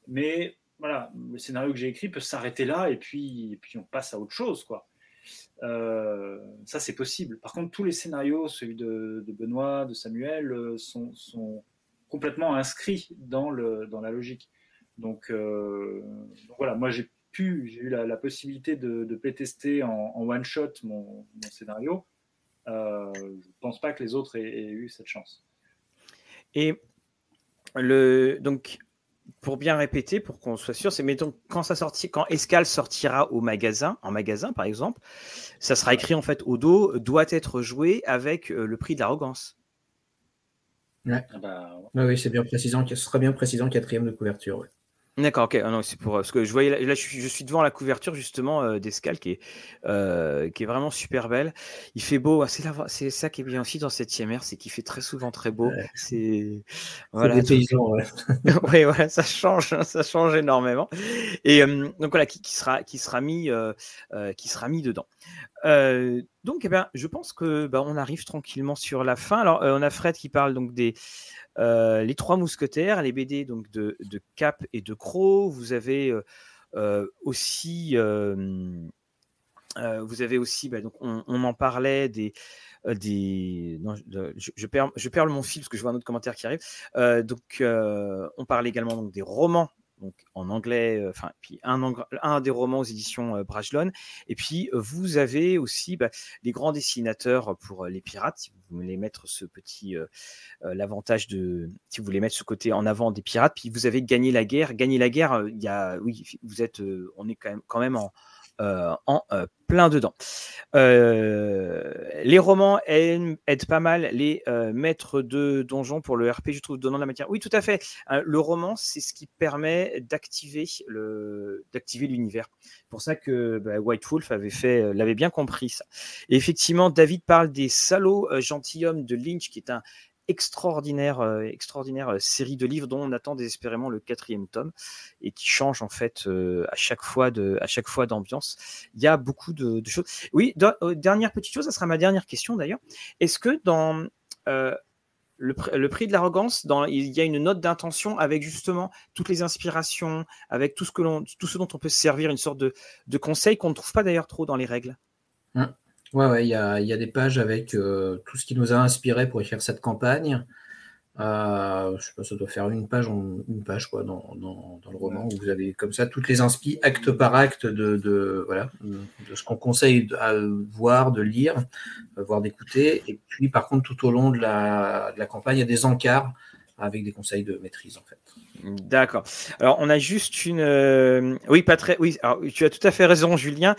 Mais voilà, le scénario que j'ai écrit peut s'arrêter là et puis, on passe à autre chose. quoi. Euh, ça, c'est possible. Par contre, tous les scénarios, celui de, Benoît, de Samuel, euh, sont, complètement inscrits dans, la logique. Donc, voilà, moi j'ai pu, j'ai eu la, possibilité de, de playtester en, en one-shot mon, scénario. Euh, je ne pense pas que les autres aient, eu cette chance. Et le, donc, pour bien répéter, pour qu'on soit sûr, c'est mettons quand ça sortit, quand Escal sortira au magasin, en magasin par exemple, ça sera écrit en fait au dos doit être joué avec euh, le prix de l'arrogance. Ouais. Ah bah, oui, c'est bien précisant, ce sera bien précisant quatrième de couverture. D'accord, ok. Ah non, c'est pour ce que je voyais là, je, suis, devant la couverture justement euh, d'Escal qui est euh, qui est vraiment super belle. Il fait beau. Ah, c'est c'est ça qui est bien aussi dans cette IMR, c'est qu'il fait très souvent très beau. C'est voilà. Des paysans, ouais. oui, voilà, ça change, hein, ça change énormément. Et donc voilà, qui, sera qui sera mis euh, qui sera mis dedans. Donc, eh ben, je pense que bah, on arrive tranquillement sur la fin. Alors, on a Fred qui parle donc des les trois mousquetaires, les BD donc de, Cap et de Crow. Vous avez aussi, vous avez aussi, donc on, en parlait des des. je, je mon fil parce que je vois un autre commentaire qui arrive. donc, on parle également des romans donc en anglais, euh, enfin, puis un, des romans aux éditions euh, Brajlon. Et puis, euh, vous avez aussi bah, les grands dessinateurs pour les pirates, si vous voulez mettre ce petit, l'avantage de, si vous voulez mettre ce côté en avant des pirates. Puis vous avez gagné la guerre. Gagner la guerre, il y a, oui, vous êtes, on est quand même, quand même en, euh, en euh, plein dedans. Euh, les romans aident, pas mal les maîtres de donjons pour le RP, je trouve, donnant de la matière. Oui, tout à fait. le roman, c'est ce qui permet d'activer le, d'activer l'univers. Pour ça que bah, White Wolf avait fait, l'avait bien compris ça. Effectivement, David parle des salauds gentilshommes de Lynch, qui est un extraordinaire, euh, extraordinaire euh, série de livres dont on attend désespérément le quatrième tome et qui change en fait euh, à chaque fois de, à chaque fois d'ambiance. Il y a beaucoup de, choses. Oui, dernière petite chose, ça sera ma dernière question d'ailleurs. Est-ce que dans le, prix de l'arrogance, il y a une note d'intention avec justement toutes les inspirations, avec tout ce, que tout ce dont on peut se servir, une sorte de, de conseil qu'on ne trouve pas d'ailleurs trop dans les règles? Mmh. Ouais, ouais, il y a, y a, des pages avec euh, tout ce qui nous a inspiré pour écrire cette campagne. Euh, je sais pas, ça doit faire une page, une page quoi, dans, dans, dans le roman où vous avez comme ça toutes les inspi acte par acte de, de voilà, de ce qu'on conseille à voir, de lire, euh, voire d'écouter. Et puis, par contre, tout au long de la, de la campagne, il y a des encarts avec des conseils de maîtrise en fait. D'accord. Alors, on a juste une. Euh, oui, pas très. Oui, alors, tu as tout à fait raison, Julien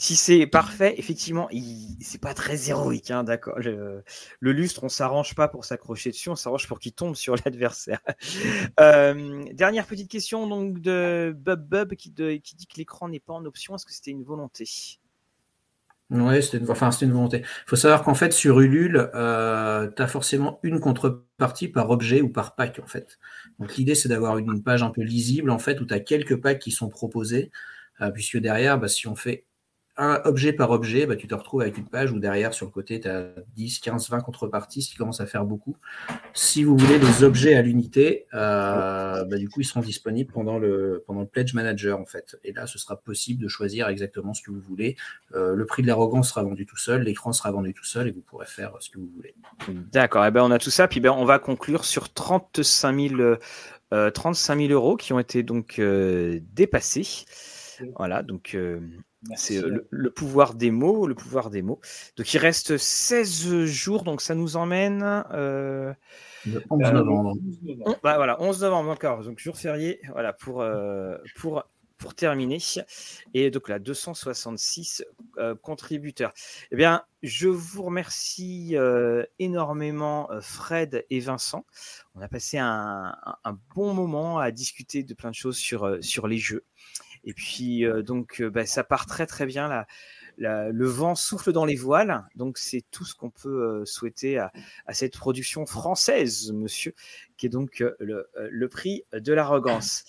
si c'est parfait, effectivement, c'est pas très héroïque, hein, d'accord. Le, lustre, on s'arrange pas pour s'accrocher dessus, on s'arrange pour qu'il tombe sur l'adversaire. Euh, dernière petite question donc de Bub Bub qui, dit que l'écran n'est pas en option. Est-ce que c'était une volonté? Oui, c'était une volonté. Il faut savoir qu'en fait, sur Ulule, euh, tu as forcément une contrepartie par objet ou par pack, en fait. Donc l'idée, c'est d'avoir une page un peu lisible, en fait, où tu as quelques packs qui sont proposés, euh, puisque derrière, bah, si on fait objet par objet, bah, tu te retrouves avec une page où derrière, sur le côté, tu as 10, 15, 20 contreparties, ce qui commence à faire beaucoup. Si vous voulez les objets à l'unité, euh, bah, du coup, ils seront disponibles pendant le, pendant le Pledge Manager, en fait. Et là, ce sera possible de choisir exactement ce que vous voulez. Euh, le prix de l'arrogance sera vendu tout seul, l'écran sera vendu tout seul, et vous pourrez faire ce que vous voulez. D'accord, et eh ben, on a tout ça, puis ben, on va conclure sur 35 000, 35 000 euros qui ont été donc dépassés. Voilà, donc c'est le, pouvoir des mots, le pouvoir des mots. Donc il reste 16 jours, donc ça nous emmène. Euh, le 11 euh, novembre. bah, voilà, 11 novembre encore, donc jour férié, voilà, pour, euh, pour, pour terminer. Et donc là, 266 contributeurs. Eh bien, je vous remercie énormément, Fred et Vincent. On a passé un, un, bon moment à discuter de plein de choses sur, sur les jeux. Et puis, euh, donc, euh, bah, ça part très, très bien. Là. le vent souffle dans les voiles. Donc, c'est tout ce qu'on peut euh, souhaiter à, cette production française, monsieur, qui est donc le, prix de l'arrogance.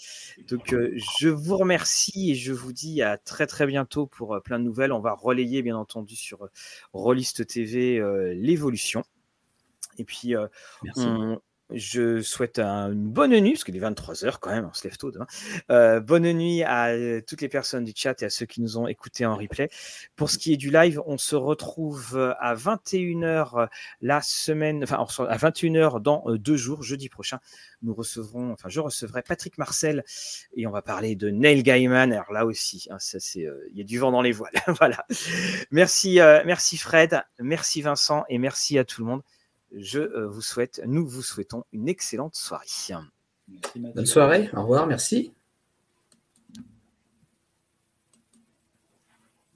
Donc, je vous remercie et je vous dis à très, très bientôt pour plein de nouvelles. On va relayer, bien entendu, sur Rollist TV l'évolution. Et puis, on, je souhaite une bonne nuit, parce qu'il est 23h quand même, on se lève tôt demain. Euh, bonne nuit à euh, toutes les personnes du chat et à ceux qui nous ont écoutés en replay. Pour ce qui est du live, on se retrouve euh, à 21h la semaine, enfin à 21h dans deux jours, jeudi prochain. Nous recevrons, enfin je recevrai Patrick Marcel et on va parler de Neil Gaiman. Alors là aussi, hein, ça c'est, il y a du vent dans les voiles. voilà. Merci, merci Fred, merci Vincent et merci à tout le monde je euh, vous souhaite, nous vous souhaitons une excellente soirée. Bonne soirée, au revoir, merci.